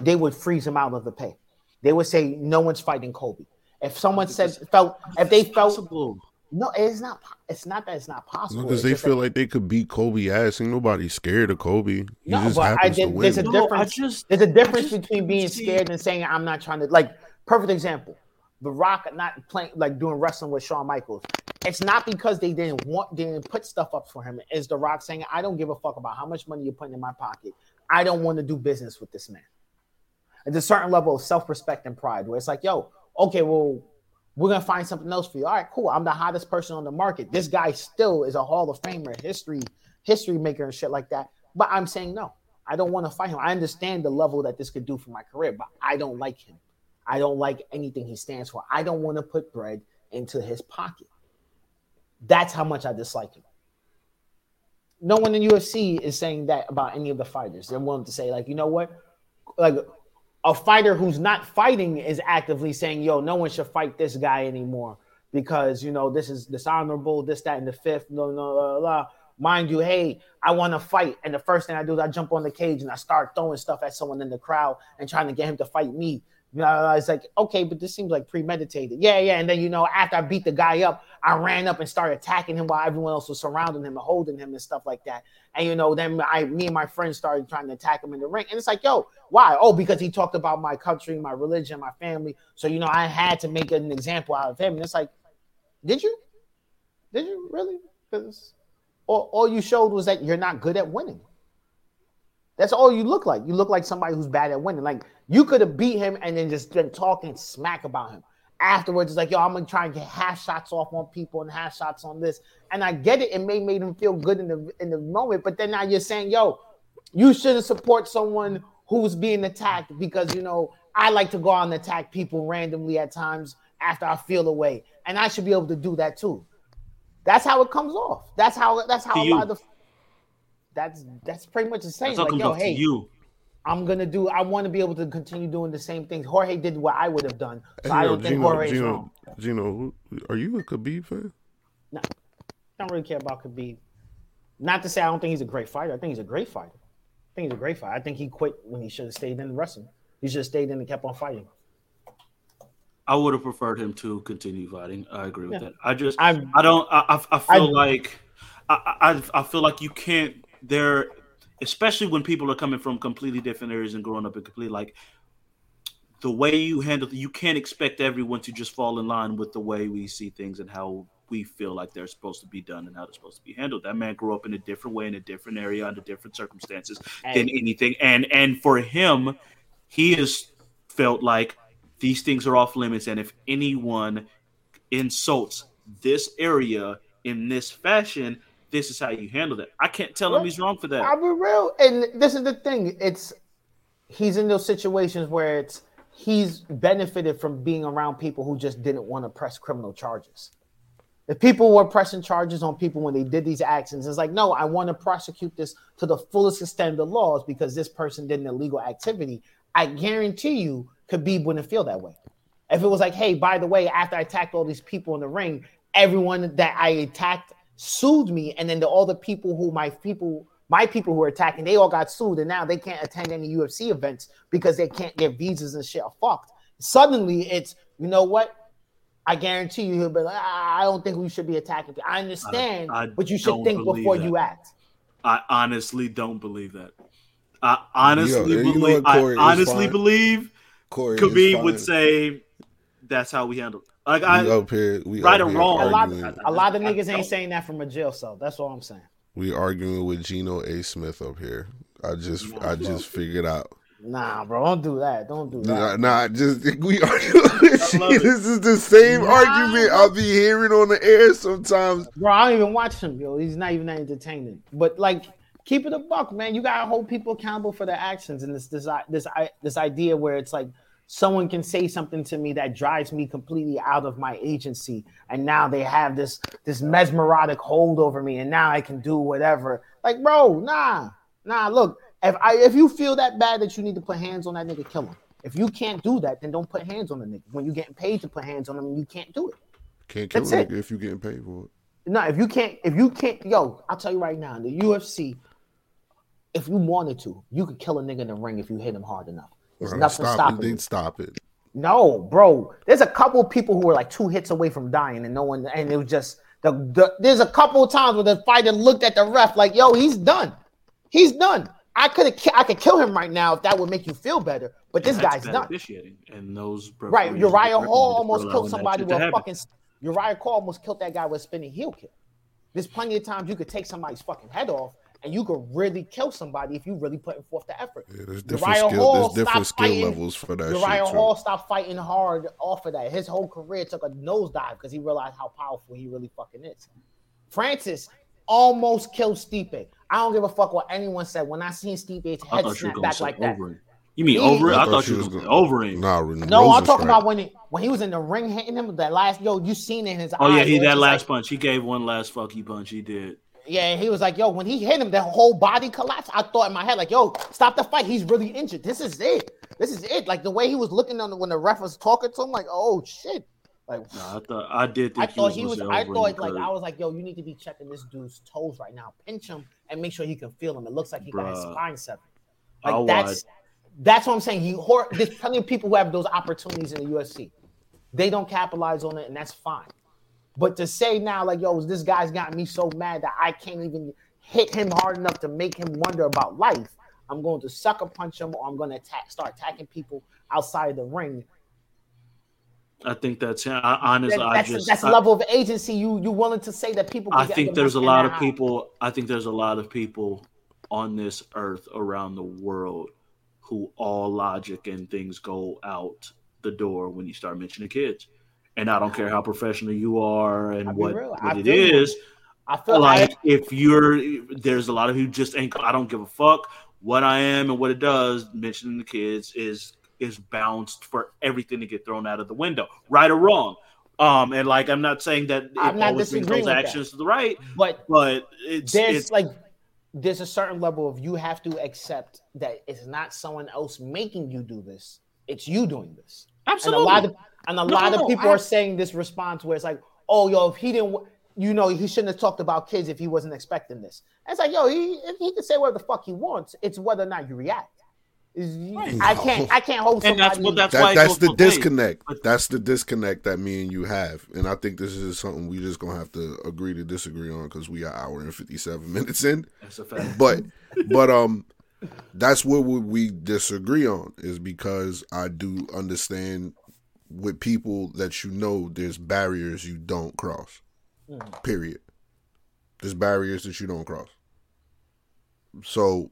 they would freeze him out of the pay. They would say no one's fighting Colby. If someone said felt if they felt Possible. no, it's not. It's not that it's not possible. Because It's they feel that- like they could beat Colby ass. Ain't nobody scared of Colby. He No, just but I happens did. There's a No, difference. just- there's a difference just between being see- scared and saying I'm not trying to. Like perfect example, The Rock not playing like doing wrestling with Shawn Michaels. It's not because they didn't want, they didn't put stuff up for him. It's The Rock saying, "I don't give a fuck about how much money you're putting in my pocket. I don't want to do business with this man." There's a certain level of self-respect and pride where it's like, "Yo, okay, well." We're gonna find something else for you. All right, cool. I'm the hottest person on the market. This guy still is a Hall of Famer, history, history maker, and shit like that. But I'm saying no. I don't want to fight him. I understand the level that this could do for my career, but I don't like him. I don't like anything he stands for. I don't want to put bread into his pocket. That's how much I dislike him. No one in UFC is saying that about any of the fighters. They're willing to say, like, you know what? Like a fighter who's not fighting is actively saying, yo, no one should fight this guy anymore because you know this is dishonorable, this, that, and the fifth. No, no, blah, blah. Mind you, hey, I want to fight. And the first thing I do is I jump on the cage and I start throwing stuff at someone in the crowd and trying to get him to fight me. You know, it's like, okay, but this seems like premeditated. Yeah, yeah. And then, you know, after I beat the guy up, I ran up and started attacking him while everyone else was surrounding him and holding him and stuff like that. And, you know, then I, me and my friends started trying to attack him in the ring. And it's like, yo, why? Oh, because he talked about my country, my religion, my family. So, you know, I had to make an example out of him. And it's like, did you? Did you really? Because all, all you showed was that you're not good at winning. That's all you look like. You look like somebody who's bad at winning. Like you could have beat him and then just been talking smack about him. Afterwards, it's like, yo, I'm gonna try and get half shots off on people and half shots on this. And I get it, it may made him feel good in the in the moment, but then now you're saying, yo, you shouldn't support someone who's being attacked because you know I like to go out and attack people randomly at times after I feel away, and I should be able to do that too. That's how it comes off. That's how that's how a lot of the that's that's pretty much the same. That's how Like, comes yo, off to hey, you. I'm gonna do. I want to be able to continue doing the same things. Jorge did what I would have done, so Hey, I don't think Gino, Jorge's Gino, wrong. Gino, are you a Khabib fan? No, I don't really care about Khabib. Not to say I don't think he's a great fighter. I think he's a great fighter. I think he's a great fighter. I think he quit when he should have stayed in wrestling. He should have stayed in and kept on fighting. I would have preferred him to continue fighting. I agree with Yeah. that. I just, I'm- I don't, I, I, I feel I- like, I, I, I feel like you can't. There, especially when people are coming from completely different areas and growing up in completely like the way you handle. You can't expect everyone to just fall in line with the way we see things and how we feel like they're supposed to be done and how they're supposed to be handled. That man grew up in a different way in a different area under different circumstances than anything. And and for him, he has felt like these things are off limits, and if anyone insults this area in this fashion, this is how you handle that. I can't tell him he's wrong for that. I'll be real, and this is the thing. It's he's in those situations where it's he's benefited from being around people who just didn't want to press criminal charges. If people were pressing charges on people when they did these actions, it's like, no, I want to prosecute this to the fullest extent of the laws because this person did an illegal activity. I guarantee you, Khabib wouldn't feel that way. If it was like, hey, by the way, after I attacked all these people in the ring, everyone that I attacked sued me, and then the, all the people who my people, my people who were attacking, they all got sued, and now they can't attend any UFC events because they can't get visas and shit are fucked. Suddenly, it's you know what? I guarantee you, he'll be like, I don't think we should be attacking. I understand, I but you should think before that. you act. I honestly don't believe that. I honestly Yo, you know believe. what, Corey, I honestly fine. believe Corey, Khabib would say that's how we handle. It. Like we I, up here, we right up or wrong. A lot, a lot of niggas ain't saying that from a jail cell. That's all I'm saying. we arguing with Gino A. Smith up here. I just, I just figured out. Nah, bro, don't do that. Don't do Nah, that. nah, just we argue. with love you. it. This is the same Nah, argument I'll be hearing on the air sometimes. Bro, I don't even watch him, yo. He's not even that entertaining. But like, keep it a buck, man. You gotta hold people accountable for their actions, and this this this this idea where it's like someone can say something to me that drives me completely out of my agency, and now they have this this mesmerotic hold over me, and now I can do whatever. Like, bro, nah, nah. Look, if I if you feel that bad that you need to put hands on that nigga, kill him. If you can't do that, then don't put hands on the nigga. When you're getting paid to put hands on them, you can't do it. Can't kill That's a nigga if you're getting paid for it. No, if you can't, if you can't, yo, I'll tell you right now, the UFC, if you wanted to, you could kill a nigga in the ring if you hit him hard enough. There's Right, nothing stop stopping. They'd stop it. No, bro. There's a couple of people who were like two hits away from dying, and no one, and it was just the, the there's a couple of times where the fighter looked at the ref like, yo, he's done. He's done. I could have I could kill him right now if that would make you feel better. But this guy's not. officiating, and those Right. Uriah Hall almost killed somebody with a fucking Uriah Hall almost killed that guy with a spinning heel kick. There's plenty of times you could take somebody's fucking head off and you could really kill somebody if you really putting forth the effort. Yeah, there's different Uriah skill. Hall There's different skill fighting- levels for that Uriah shit too. Hall stopped fighting hard off of that. His whole career took a nosedive because he realized how powerful he really fucking is. Francis almost killed Stipe. I don't give a fuck what anyone said. When I seen Stipe's head you snap gonna back like that. over. You mean He- over it? I I thought thought you you was was gonna- over it. Nah, No, I'm talking about when he when he was in the ring hitting him with that last yo, you seen it in his Oh yeah, eyes. he where it's that last like- punch. He gave one last fuck you punch. He did. Yeah, he was like, yo, when he hit him, the whole body collapsed. I thought in my head, like, yo, stop the fight. He's really injured. This is it. This is it. Like the way he was looking on the, when the ref was talking to him, like, oh shit. Like I thought I did think I thought he was. I thought like. I was like, yo, you need to be checking this dude's toes right now. Pinch him and make sure he can feel him. It looks like he got his Bruh. spine severed. Like I'll that's watch. that's what I'm saying. He hor- there's plenty of people who have those opportunities in the UFC. They don't capitalize on it, and that's fine. But to say now, like, yo, this guy's got me so mad that I can't even hit him hard enough to make him wonder about life. I'm going to sucker punch him, or I'm going to attack, start attacking people outside of the ring. I think that's honestly. That- I that's just that's I- level of agency you you willing to say that people. Can I think there's a lot of people. I think there's a lot of people on this earth around the world who all logic and things go out the door when you start mentioning kids. And I don't care how professional you are and what, what it feel is. I feel like I- if you're there's a lot of who just ain't I don't give a fuck what I am and what it does. Mentioning the kids is is bounced for everything to get thrown out of the window, right or wrong. Um, and like I'm not saying that it I'm not always brings those with that. actions to the right, but but it's there's it's like there's a certain level of you have to accept that it's not someone else making you do this; it's you doing this. Absolutely. And a lot of and a No, lot no, of people I- are saying this response where it's like, "Oh, yo, if he didn't." You know, he shouldn't have talked about kids if he wasn't expecting this. And it's like, yo, he he can say whatever the fuck he wants. It's whether or not you react. Is- I can't I can't hold And that's what- that's That, why that's the both ways. disconnect. That's the disconnect that me and you have, and I think this is something we just gonna have to agree to disagree on because we are hour and fifty seven minutes in. That's a fact. But but um, that's what we, we disagree on is because I do understand with people that you know there's barriers you don't cross. Mhm. Period. There's barriers that you don't cross. So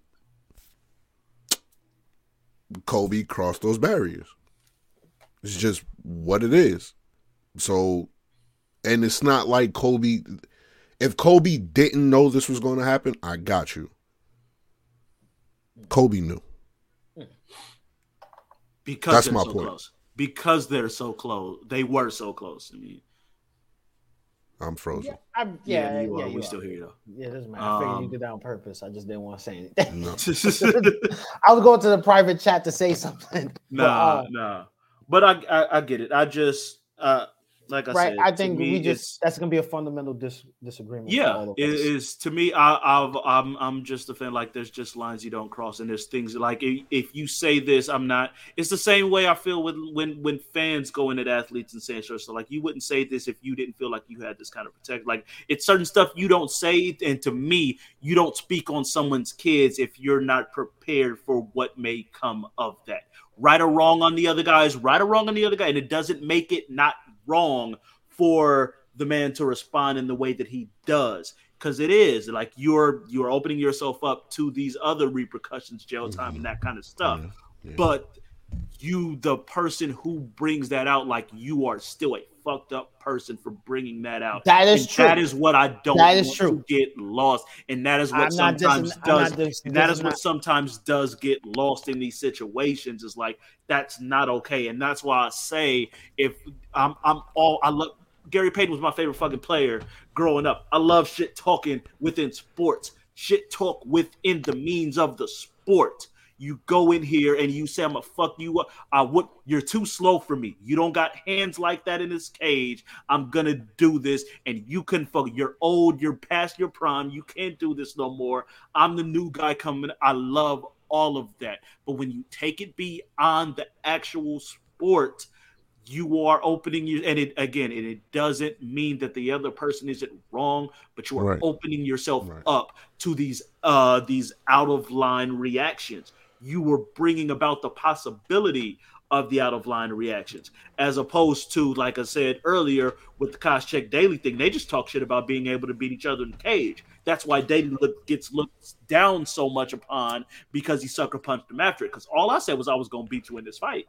Colby crossed those barriers. It's just what it is. So, and it's not like Colby. If Colby didn't know this was going to happen, I got you. Colby knew. because That's they're my so point. close. Because they're so close. They were so close. I mean, I'm frozen. I'm, yeah, yeah, you yeah, are. you we are. still hear you though. Yeah, it doesn't matter. I figured Um, you did that on purpose. I just didn't want to say anything. No. I was going to the private chat to say something. but, Nah, uh, nah. But I, I, I get it. I just, uh, like I right. said, I think me, we just that's gonna be a fundamental dis- disagreement. Yeah, all it us. is to me. I, I've, I'm, I'm just a fan. Like, there's just lines you don't cross, and there's things like if, if you say this, I'm not. It's the same way I feel with when when fans go in at athletes and saying sure. So like, you wouldn't say this if you didn't feel like you had this kind of protect. Like, it's certain stuff you don't say, and to me, you don't speak on someone's kids if you're not prepared for what may come of that. Right or wrong on the other guys, right or wrong on the other guy, and it doesn't make it not wrong for the man to respond in the way that he does. Because it is like you're you're opening yourself up to these other repercussions jail time and that mm-hmm. kind of stuff. But you the person who brings that out like you are still a fucked up person for bringing that out. That is And true. That is what I don't That is want true. to get lost, and that is what I'm sometimes dissing- does. not and that is what that. sometimes does get lost in these situations. Is like that's not okay, and that's why I say if I'm I'm all I love. Gary Payton was my favorite fucking player growing up. I love shit talking within sports, shit talk within the means of the sport. You go in here and you say, I'm gonna fuck you up. I would you're too slow for me. You don't got hands like that in this cage. I'm gonna do this, and you can fuck you're old, you're past your prime, you can't do this no more. I'm the new guy coming. I love all of that. But when you take it beyond the actual sport, you are opening you and it again and it doesn't mean that the other person isn't wrong but you are Right. opening yourself up to these uh these out of line reactions you were bringing about the possibility of the out of line reactions as opposed to like i said earlier with the Koscheck Daley thing they just talk shit about being able to beat each other in the cage that's why Daley look, gets looked down so much upon because he sucker punched him after it because all i said was i was going to beat you in this fight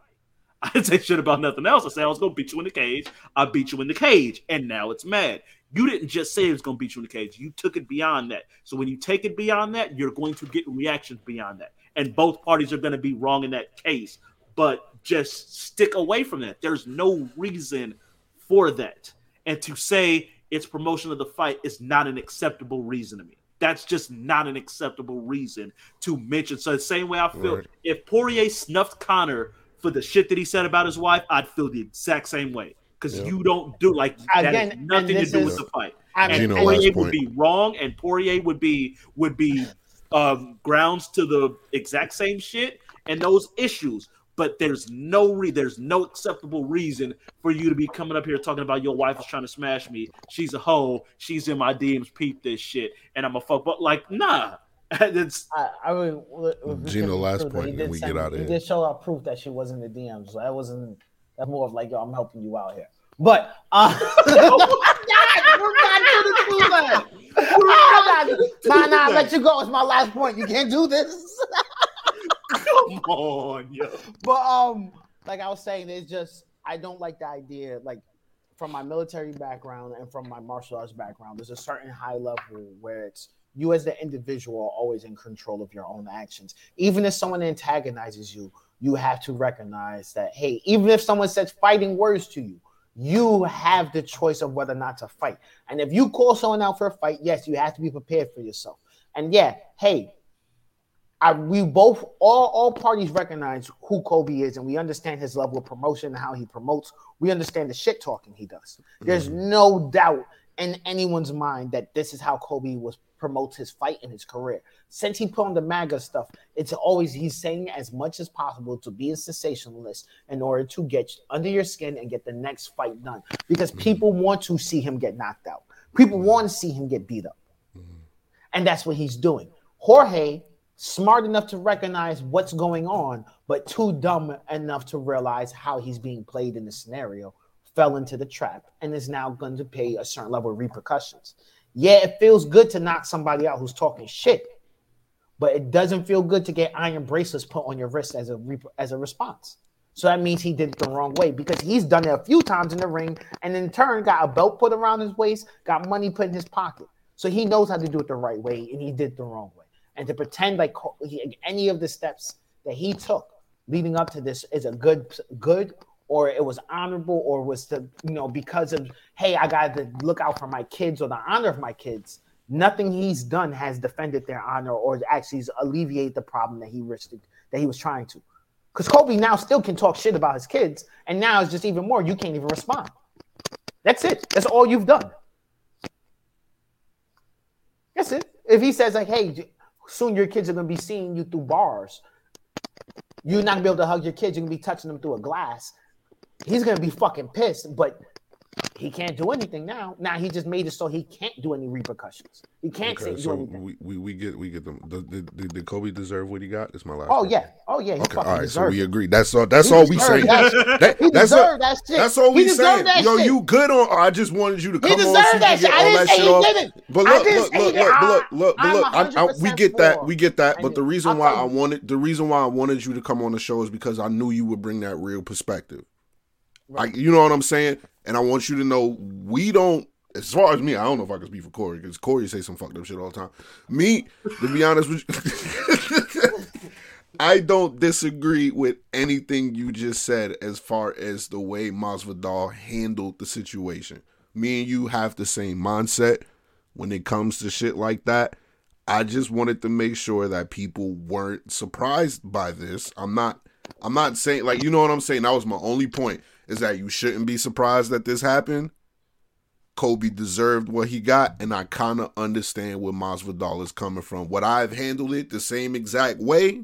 I didn't say shit about nothing else. I said I was gonna beat you in the cage. I beat you in the cage, and now it's mad. You didn't just say it was gonna beat you in the cage. You took it beyond that. So when you take it beyond that, you're going to get reactions beyond that, and both parties are going to be wrong in that case. But just stick away from that. There's no reason for that, and to say it's promotion of the fight is not an acceptable reason to me. That's just not an acceptable reason to mention. So the same way I feel Right. if Poirier snuffed Conor for the shit that he said about his wife, I'd feel the exact same way. Because Yeah. you don't do like that has nothing to do is- with the fight. I'm- And Gino, Poirier would be wrong, and Poirier would be would be um, grounds to the exact same shit and those issues. But there's no re- there's no acceptable reason for you to be coming up here talking about your wife is trying to smash me. She's a hoe. She's in my DMs. Peep this shit, and I'm a fuck. But like, nah, it's I, I mean, with- with- Gino, last he point, and did we send- get out of here. He did show out proof that she wasn't the DMs. So that wasn't. That's more of like, yo, I'm helping you out here. But uh, we're not gonna do that. We're not. Nah, nah, let you go. It's my last point. You can't do this. come on, yo. But um, like I was saying, it's just I don't like the idea. Like from my military background and from my martial arts background, there's a certain high level where it's you as the individual are always in control of your own actions. Even if someone antagonizes you, you have to recognize that hey, even if someone says fighting words to you, you have the choice of whether or not to fight. And if you call someone out for a fight, yes, you have to be prepared for yourself. And yeah, hey, I, we both all all parties recognize who Colby is, and we understand his level of promotion and how he promotes. We understand the shit talking he does. There's mm-hmm. no doubt in anyone's mind that this is how Colby was promotes his fight and his career. Since he put on the MAGA stuff, it's always he's saying as much as possible to be a sensationalist in order to get under your skin and get the next fight done. Because mm-hmm. people want to see him get knocked out. People mm-hmm. want to see him get beat up. Mm-hmm. And that's what he's doing. Jorge, smart enough to recognize what's going on, but too dumb enough to realize how he's being played in the scenario, fell into the trap and is now going to pay a certain level of repercussions. Yeah, it feels good to knock somebody out who's talking shit, but it doesn't feel good to get iron bracelets put on your wrist as a rep- as a response. So that means he did it the wrong way because he's done it a few times in the ring, and in turn got a belt put around his waist, got money put in his pocket. So he knows how to do it the right way, and he did the wrong way. And to pretend like any of the steps that he took leading up to this is a good good or it was honorable or was the you know because of hey I got to look out for my kids or the honor of my kids. Nothing he's done has defended their honor or actually alleviate the problem that he risked that he was trying to. Because Colby now still can talk shit about his kids, and now it's just even more. You can't even respond. That's it. That's all you've done. That's it. If he says like, "Hey, soon your kids are gonna be seeing you through bars," you're not gonna be able to hug your kids. You're gonna be touching them through a glass. He's gonna be fucking pissed, but he can't do anything now. Now he just made it so he can't do any repercussions. He can't say Okay, do so we, we, we get we get them. Did, did, did Colby deserve what he got? It's my last. Oh question. yeah, oh yeah. He Okay, all right. So we agree. That's all. That's He all we say. that That- He that's deserved all, that shit. That's all we say. Yo, shit. you good on? I just wanted you to He come on. deserved so that shit. I didn't say shit he off. didn't. But look, look, say he look, look, look, look, look. I, I, we get that. We get that. But the reason why I wanted, the reason why I wanted you to come on the show is because I knew you would bring that real perspective. Like, you know what I'm saying? and I want you to know we don't. As far as me, I don't know if I can speak for Corey because Corey say some fucked up shit all the time. Me, to be honest with you, I don't disagree with anything you just said as far as the way Masvidal handled the situation. Me and you have the same mindset when it comes to shit like that. I just wanted to make sure that people weren't surprised by this. I'm not I'm not saying like you know what I'm saying. That was my only point is that you shouldn't be surprised that this happened. Colby deserved what he got, and I kind of understand where Masvidal is coming from. Would I have handled it the same exact way?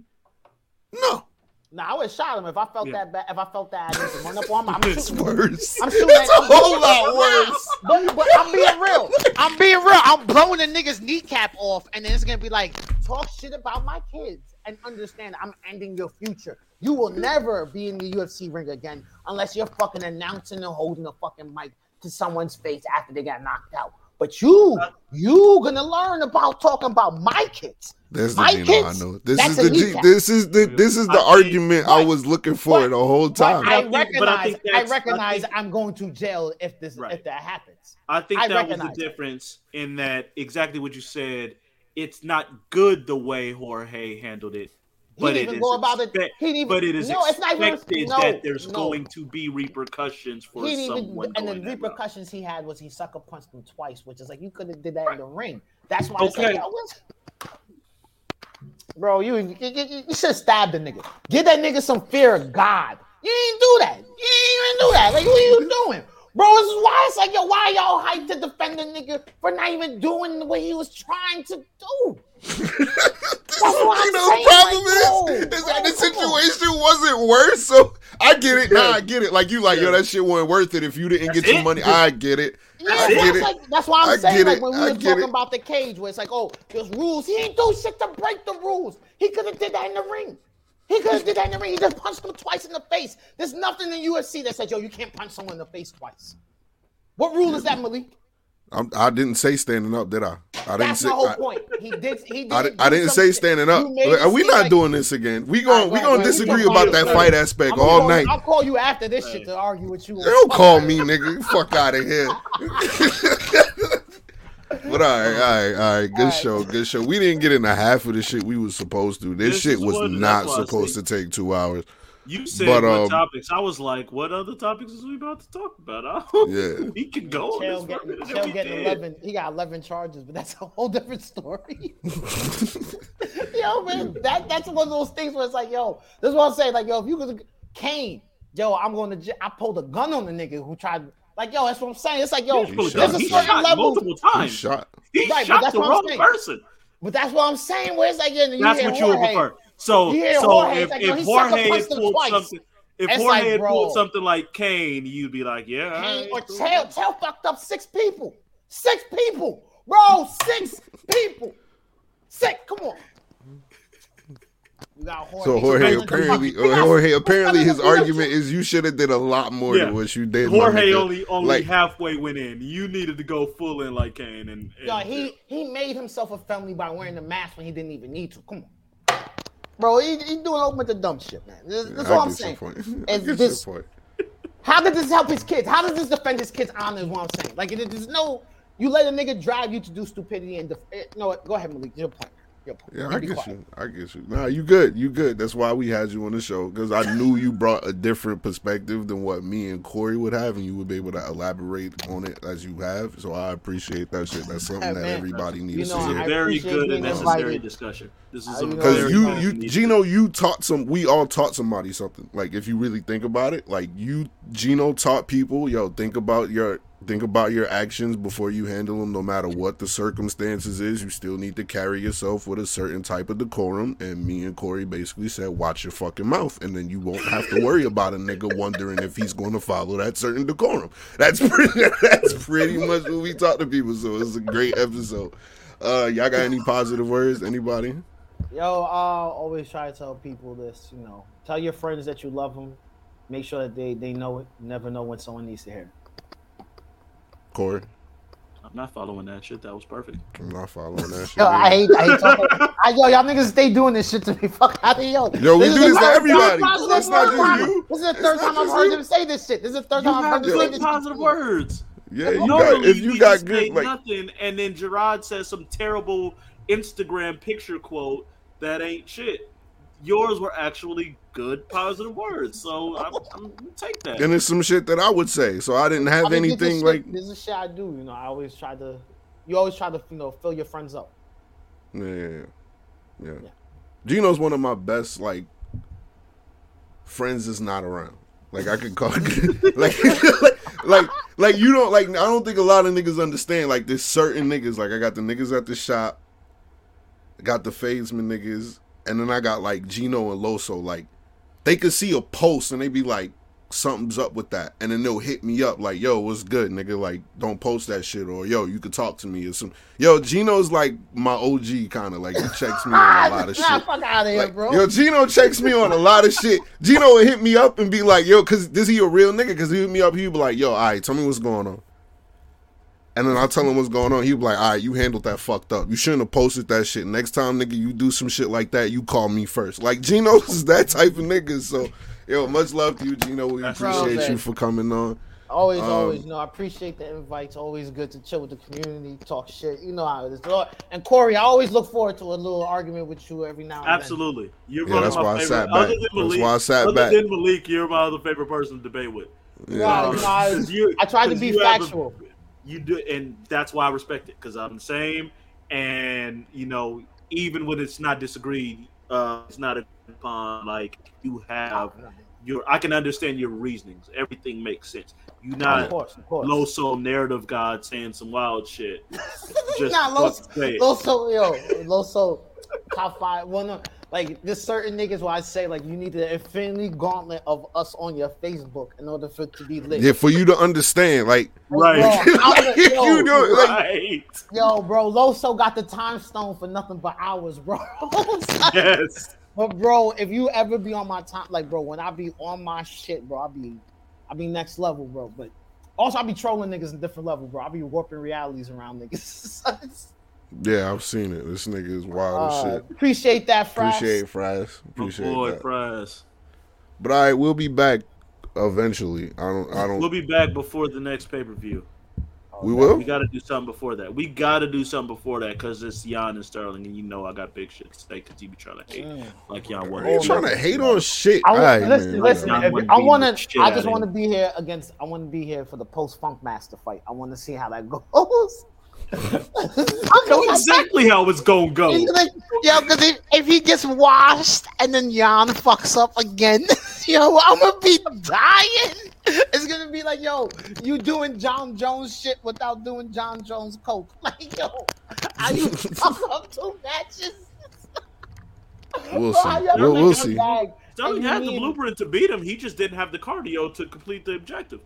No. Nah, I would have shot him if I felt Yeah. that bad. If I felt that, I need to run up on him. I'm It's shooting. worse. I'm shooting. It's a whole lot worse. But, but I'm being real. I'm being real. I'm blowing the nigga's kneecap off, and then it's gonna be like, talk shit about my kids and understand I'm ending your future. You will never be in the UFC ring again unless you're fucking announcing and holding a fucking mic to someone's face after they got knocked out. But you, you gonna learn about talking about my kids. That's the My Gino I know. This that's is the G, kneecap. this is the this is the I think- argument I was looking for but- the whole But time. I think- but I recognize, think I, that's- I recognize think- I'm going to jail if this Right. if that happens. I think I that was the difference in that exactly what you said. It's not good the way Jorge handled it, He but didn't even go about it. expect- He didn't even, but it is no, it's not even expected no, that there's no. going to be repercussions for He didn't even, someone and the that route. repercussions he had was he sucker punched him twice, which is like you could have did that in the ring. That's why I said, Okay. yo, what's- bro, you you, you, you should stab the nigga. Give that nigga some fear of God. You ain't do that. You ain't even do that. Like what are you doing? Bro, this is why it's like, yo, why y'all hyped to defend the nigga for not even doing what he was trying to do? That's what I'm you know, saying. the problem like, yo, is, is that the come on. situation wasn't worse. So I get it. Nah, I get it. Like you, like yo, that shit wasn't worth it if you didn't get your money. I get it. Yeah, I get that's, it. like, that's why I'm I saying get like when we I were get talking it. about the cage, where it's like, oh, there's rules. He ain't do shit to break the rules. He could have did that in the ring. He could have did that in the ring. He just punched him twice in the face. There's nothing in UFC that says, yo, you can't punch someone in the face twice. What rule is that, Malik? I'm, I didn't say standing up, did I? I didn't That's say. whole I, point. He did. He did. I, I didn't say standing up. Are we not like- doing this again? We going. Right, we going to right. We disagree about call that you- fight aspect I'm gonna all night. I'll call you after this shit to argue with you. They don't call me nigga. Fuck out of here. but all right, all right, all right. Good All right. show, good show. We didn't get into half of the shit we was supposed to. This, This shit was what- not that's why I supposed to take two hours. You said But, what um, topics? I was like, what other topics is we about to talk about? Yeah. we can go. on Chael this getting, Chael getting did. 11. He got 11 charges, but that's a whole different story. yo, man, that, that's one of those things where it's like, yo, this is what I'm saying. Like, yo, if you could, Cain, yo, I'm going to, I pulled a gun on the nigga who tried, like, yo, that's what I'm saying. It's like, yo, He shot- there's a he certain shot level. multiple He times. shot. He Right, shot that's the wrong saying. person. But that's what I'm saying. Where it's like, yeah, you That's hear what you would prefer. So, so Jorge, if, it's like, if Jorge had pulled twice. something, if It's Jorge like, had pulled something like Cain, you'd be like, yeah, Cain right, or cool. Tail, Tail fucked up six people. Six people. Bro, six people. Six, come on. We got Jorge. So Jorge He's apparently, we Jorge apparently his argument is you should have did a lot more Yeah. than what you did. Jorge nigga. only only Like- halfway went in. You needed to go full in like Cain, and, and Yo, he he made himself a family by wearing the mask when he didn't even need to. Come on. Bro, he, he doing a whole bunch of dumb shit, man. That's, this is I what I'm get your saying. point. Is I get your this- point. How did this help his kids? How does this defend his kids' honor? Is what I'm saying. Like, it- there's no. You let a nigga drive you to do stupidity and. Def- eh, no, go ahead, Malik. Your point. Your point. Yeah, I be get quiet. you. I get you. Nah, you good. You good. That's why we had you on the show because I knew you brought a different perspective than what me and Corey would have, and you would be able to elaborate on it as you have. So I appreciate that shit. That's something Hey, that man. everybody You needs know, to This is hear. very good and necessary invited. discussion. This is a you know, Because you, you, Gino, you taught some. We all taught somebody something. Like if you really think about it, like you, Gino taught people. Yo, think about your think about your actions before you handle them. No matter what the circumstances is, you still need to carry yourself with a certain type of decorum. And me and Corey basically said, watch your fucking mouth, and then you won't have to worry about a nigga wondering if he's going to follow that certain decorum. That's pretty. That's pretty much what we talk to people. So it's a great episode. Uh, y'all got any positive words? Anybody? Yo, I always try to tell people this. You know, tell your friends that you love them. Make sure that they they know it. Never know when someone needs to hear. it. Corey. I'm not following that shit. That was perfect. I'm not following that shit. Yo, I hate, I hate talking. I, yo, y'all niggas stay doing this shit to me. Fuck out of here. Yo, Yo, we is do this to everybody. That's not just you. This is the It's third time I've heard you. him say this shit. This is the third You time I've heard him say good this. positive words. Yeah, you got, if you got good, like, nothing, and then Gerard says some terrible Instagram picture quote that ain't shit. Yours were actually good positive words, so I'm, I'm gonna take that. and it's some shit that I would say. So I didn't have I mean, this is anything shit- like, this is shit I do. You know, I always try to. You always try to, you know, fill your friends up. yeah, yeah, yeah. yeah. Gino's one of my best like friends is not around. Like I could call, like, like, like, like you don't like. I don't think a lot of niggas understand. Like there's certain niggas. Like I got the niggas at the shop, got the Fadesman niggas, and then I got like Gino and Loso. Like they could see a post and they be like, something's up with that, and then they'll hit me up like, "Yo, what's good, nigga? Like, don't post that shit," or "Yo, you could talk to me," or some. Yo, Gino's like my OG kind of like he checks me on a lot of Nah, shit. fuck out of here, Like, bro. Yo, Gino checks me on a lot of shit. Gino would hit me up and be like, "Yo, cause this he a real nigga?" Cause he hit me up, he'd be like, "Yo, all right, tell me what's going on." And then I'll tell him what's going on. He'd be like, all right, you handled that fucked up. You shouldn't have posted that shit. Next time, nigga, you do some shit like that, you call me first. Like, Gino is that type of nigga. So, yo, much love to you, Gino. We Bro, appreciate man. you for coming on. Always, Um, always, you know, I appreciate the invites. Always good to chill with the community, talk shit. You know how it is. And Corey, I always look forward to a little argument with you every now and then. Absolutely, you're Yeah, one that's of why I my sat favorite. back. Other than That's why I sat other back. than Malik, you're my other favorite person to debate with. then. Nah, nah, I, 'Cause you- I tried to be you have a- factual. You do, and that's why I respect it because I'm the same. And you know, even when it's not disagreed, uh, it's not upon. Like you have your, I can understand your reasonings. Everything makes sense. You're not Of course, of course. low soul narrative god saying some wild shit. Just nah, fuck low Loso, it. Loso, yo, Loso, top five. One of like there's certain niggas where I say like you need the infinity gauntlet of us on your Facebook in order for it to be lit. Yeah, for you to understand, like, Right. Bro, I'm Like, yo, you do it, like- right. Yo, bro, Loso got the time stone for nothing but hours, bro. Yes. But bro, if you ever be on my time, like bro, when I be on my shit, bro, I be, I be next level, bro. But also, I be trolling niggas in different level, bro. I be warping realities around niggas. yeah, I've seen it. This nigga is wild Uh, as shit. appreciate that, Fries. Appreciate fries. My Appreciate boy, that. Prize. But all right, we'll be back eventually. I don't. I don't. We'll be back before the next pay per view. we will. We got to do something before that. We got to do something before that because it's Yan and Sterling, and you know I got big shit to say because you be trying to hate like y'all. You trying to hate on shit? I, All right, listen, man. listen. Wanna I want to. I just want to be here against. I want to be here for the post Funk Master fight. I want to see how that goes. Know exactly how it's gonna go. He's gonna- yo, because if, if he gets washed and then Yan fucks up again, yo, I'm gonna be dying. It's gonna be like, yo, you doing Jon Jones shit without doing Jon Jones coke. Like, yo, how you fuck up two matches? We'll Bro, see. you ever We'll, we'll see. bag Sterling and you had the need- blueprint to beat him. He just didn't have the cardio to complete the objective.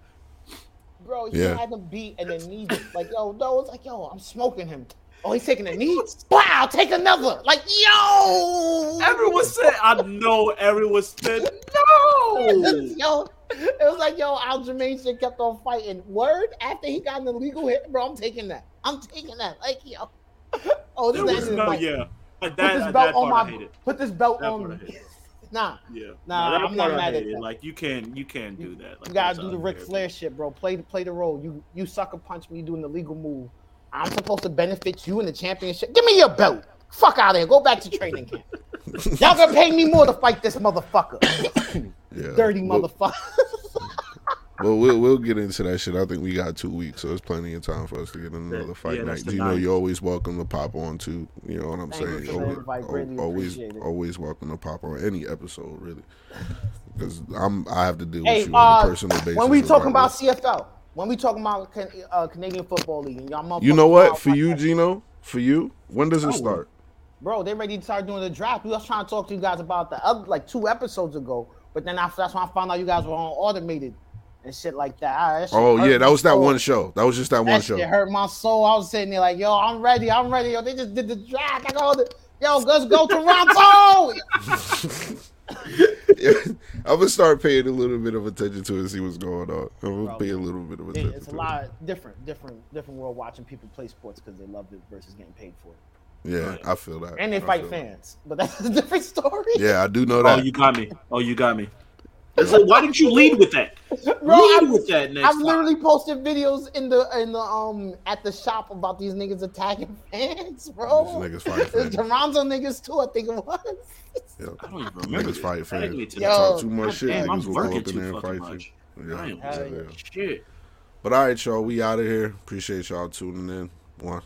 Bro, he Yeah. had him beat and then knee. Like, yo, no, it's like, yo, I'm smoking him. Oh, he's taking a knee. Wow, take another. Like, yo, Everyone said, I know everyone said no. yo, it was like, yo, Aljamain shit kept on fighting. Word after he got an illegal hit, bro. I'm taking that. I'm taking that. Like, yo. Oh, this There is was no, fight. yeah. But Put this belt that on my. Put this belt That on me. Hated. Nah, Yeah. Nah, that I'm not mad at hated. that. Like you can you can't do that. Like, you gotta do the unfair. Ric Flair shit, bro. Play play the role. You you sucker punch me doing the legal move. I'm supposed to benefit you in the championship. Give me your belt. Fuck out of here. Go back to training camp. Y'all gonna pay me more to fight this motherfucker. Yeah. Dirty motherfucker. Well, we'll we'll get into that shit. I think we got two weeks, so there's plenty of time for us to get another fight yeah, night. that's You know, you're always welcome to pop on too. You know what I'm Thank saying? for Always, invite. Always, always welcome to pop on any episode, really, because I'm I have to deal hey, with you on uh, a personal basis. when we talking about CFL, when we talking about Can- uh, Canadian Football League, and y'all you know what? For you, that. Gino, for you, when does it start? Bro, they ready to start doing the draft. We was trying to talk to you guys about the other like two episodes ago, but then after that's when I found out you guys were on automated and shit like that. Ah, that shit Oh yeah, that my was that one show. That was just that, one show. It hurt my soul. I was sitting there like, yo, I'm ready. I'm ready. Yo, they just did the draft. I go, yo, let's go to Toronto. I'm gonna start paying a little bit of attention to it and see what's going on. I'm gonna Bro, pay a little bit of attention. it's a to lot different, different, different world watching people play sports because they love it versus getting paid for it. it. Yeah, I feel that. And they I fight feel that. fans, but that's a different story. Yeah, I do know that. Oh, you got me. Oh, you got me. It's like, why didn't you lead with that? Bro, lead I've- with that next I've time. literally posted videos in the in the um at the shop about these niggas attacking fans, bro. These niggas fight The fans. Toronto niggas too, I think it was. Yeah. I don't even remember. Niggas fight fans. To Yo. Talk too much God shit. damn, Niggas will go up in there and fight much. you. Yeah. yeah, yeah. shit. But all right, y'all, we out of here. Appreciate y'all tuning in. One.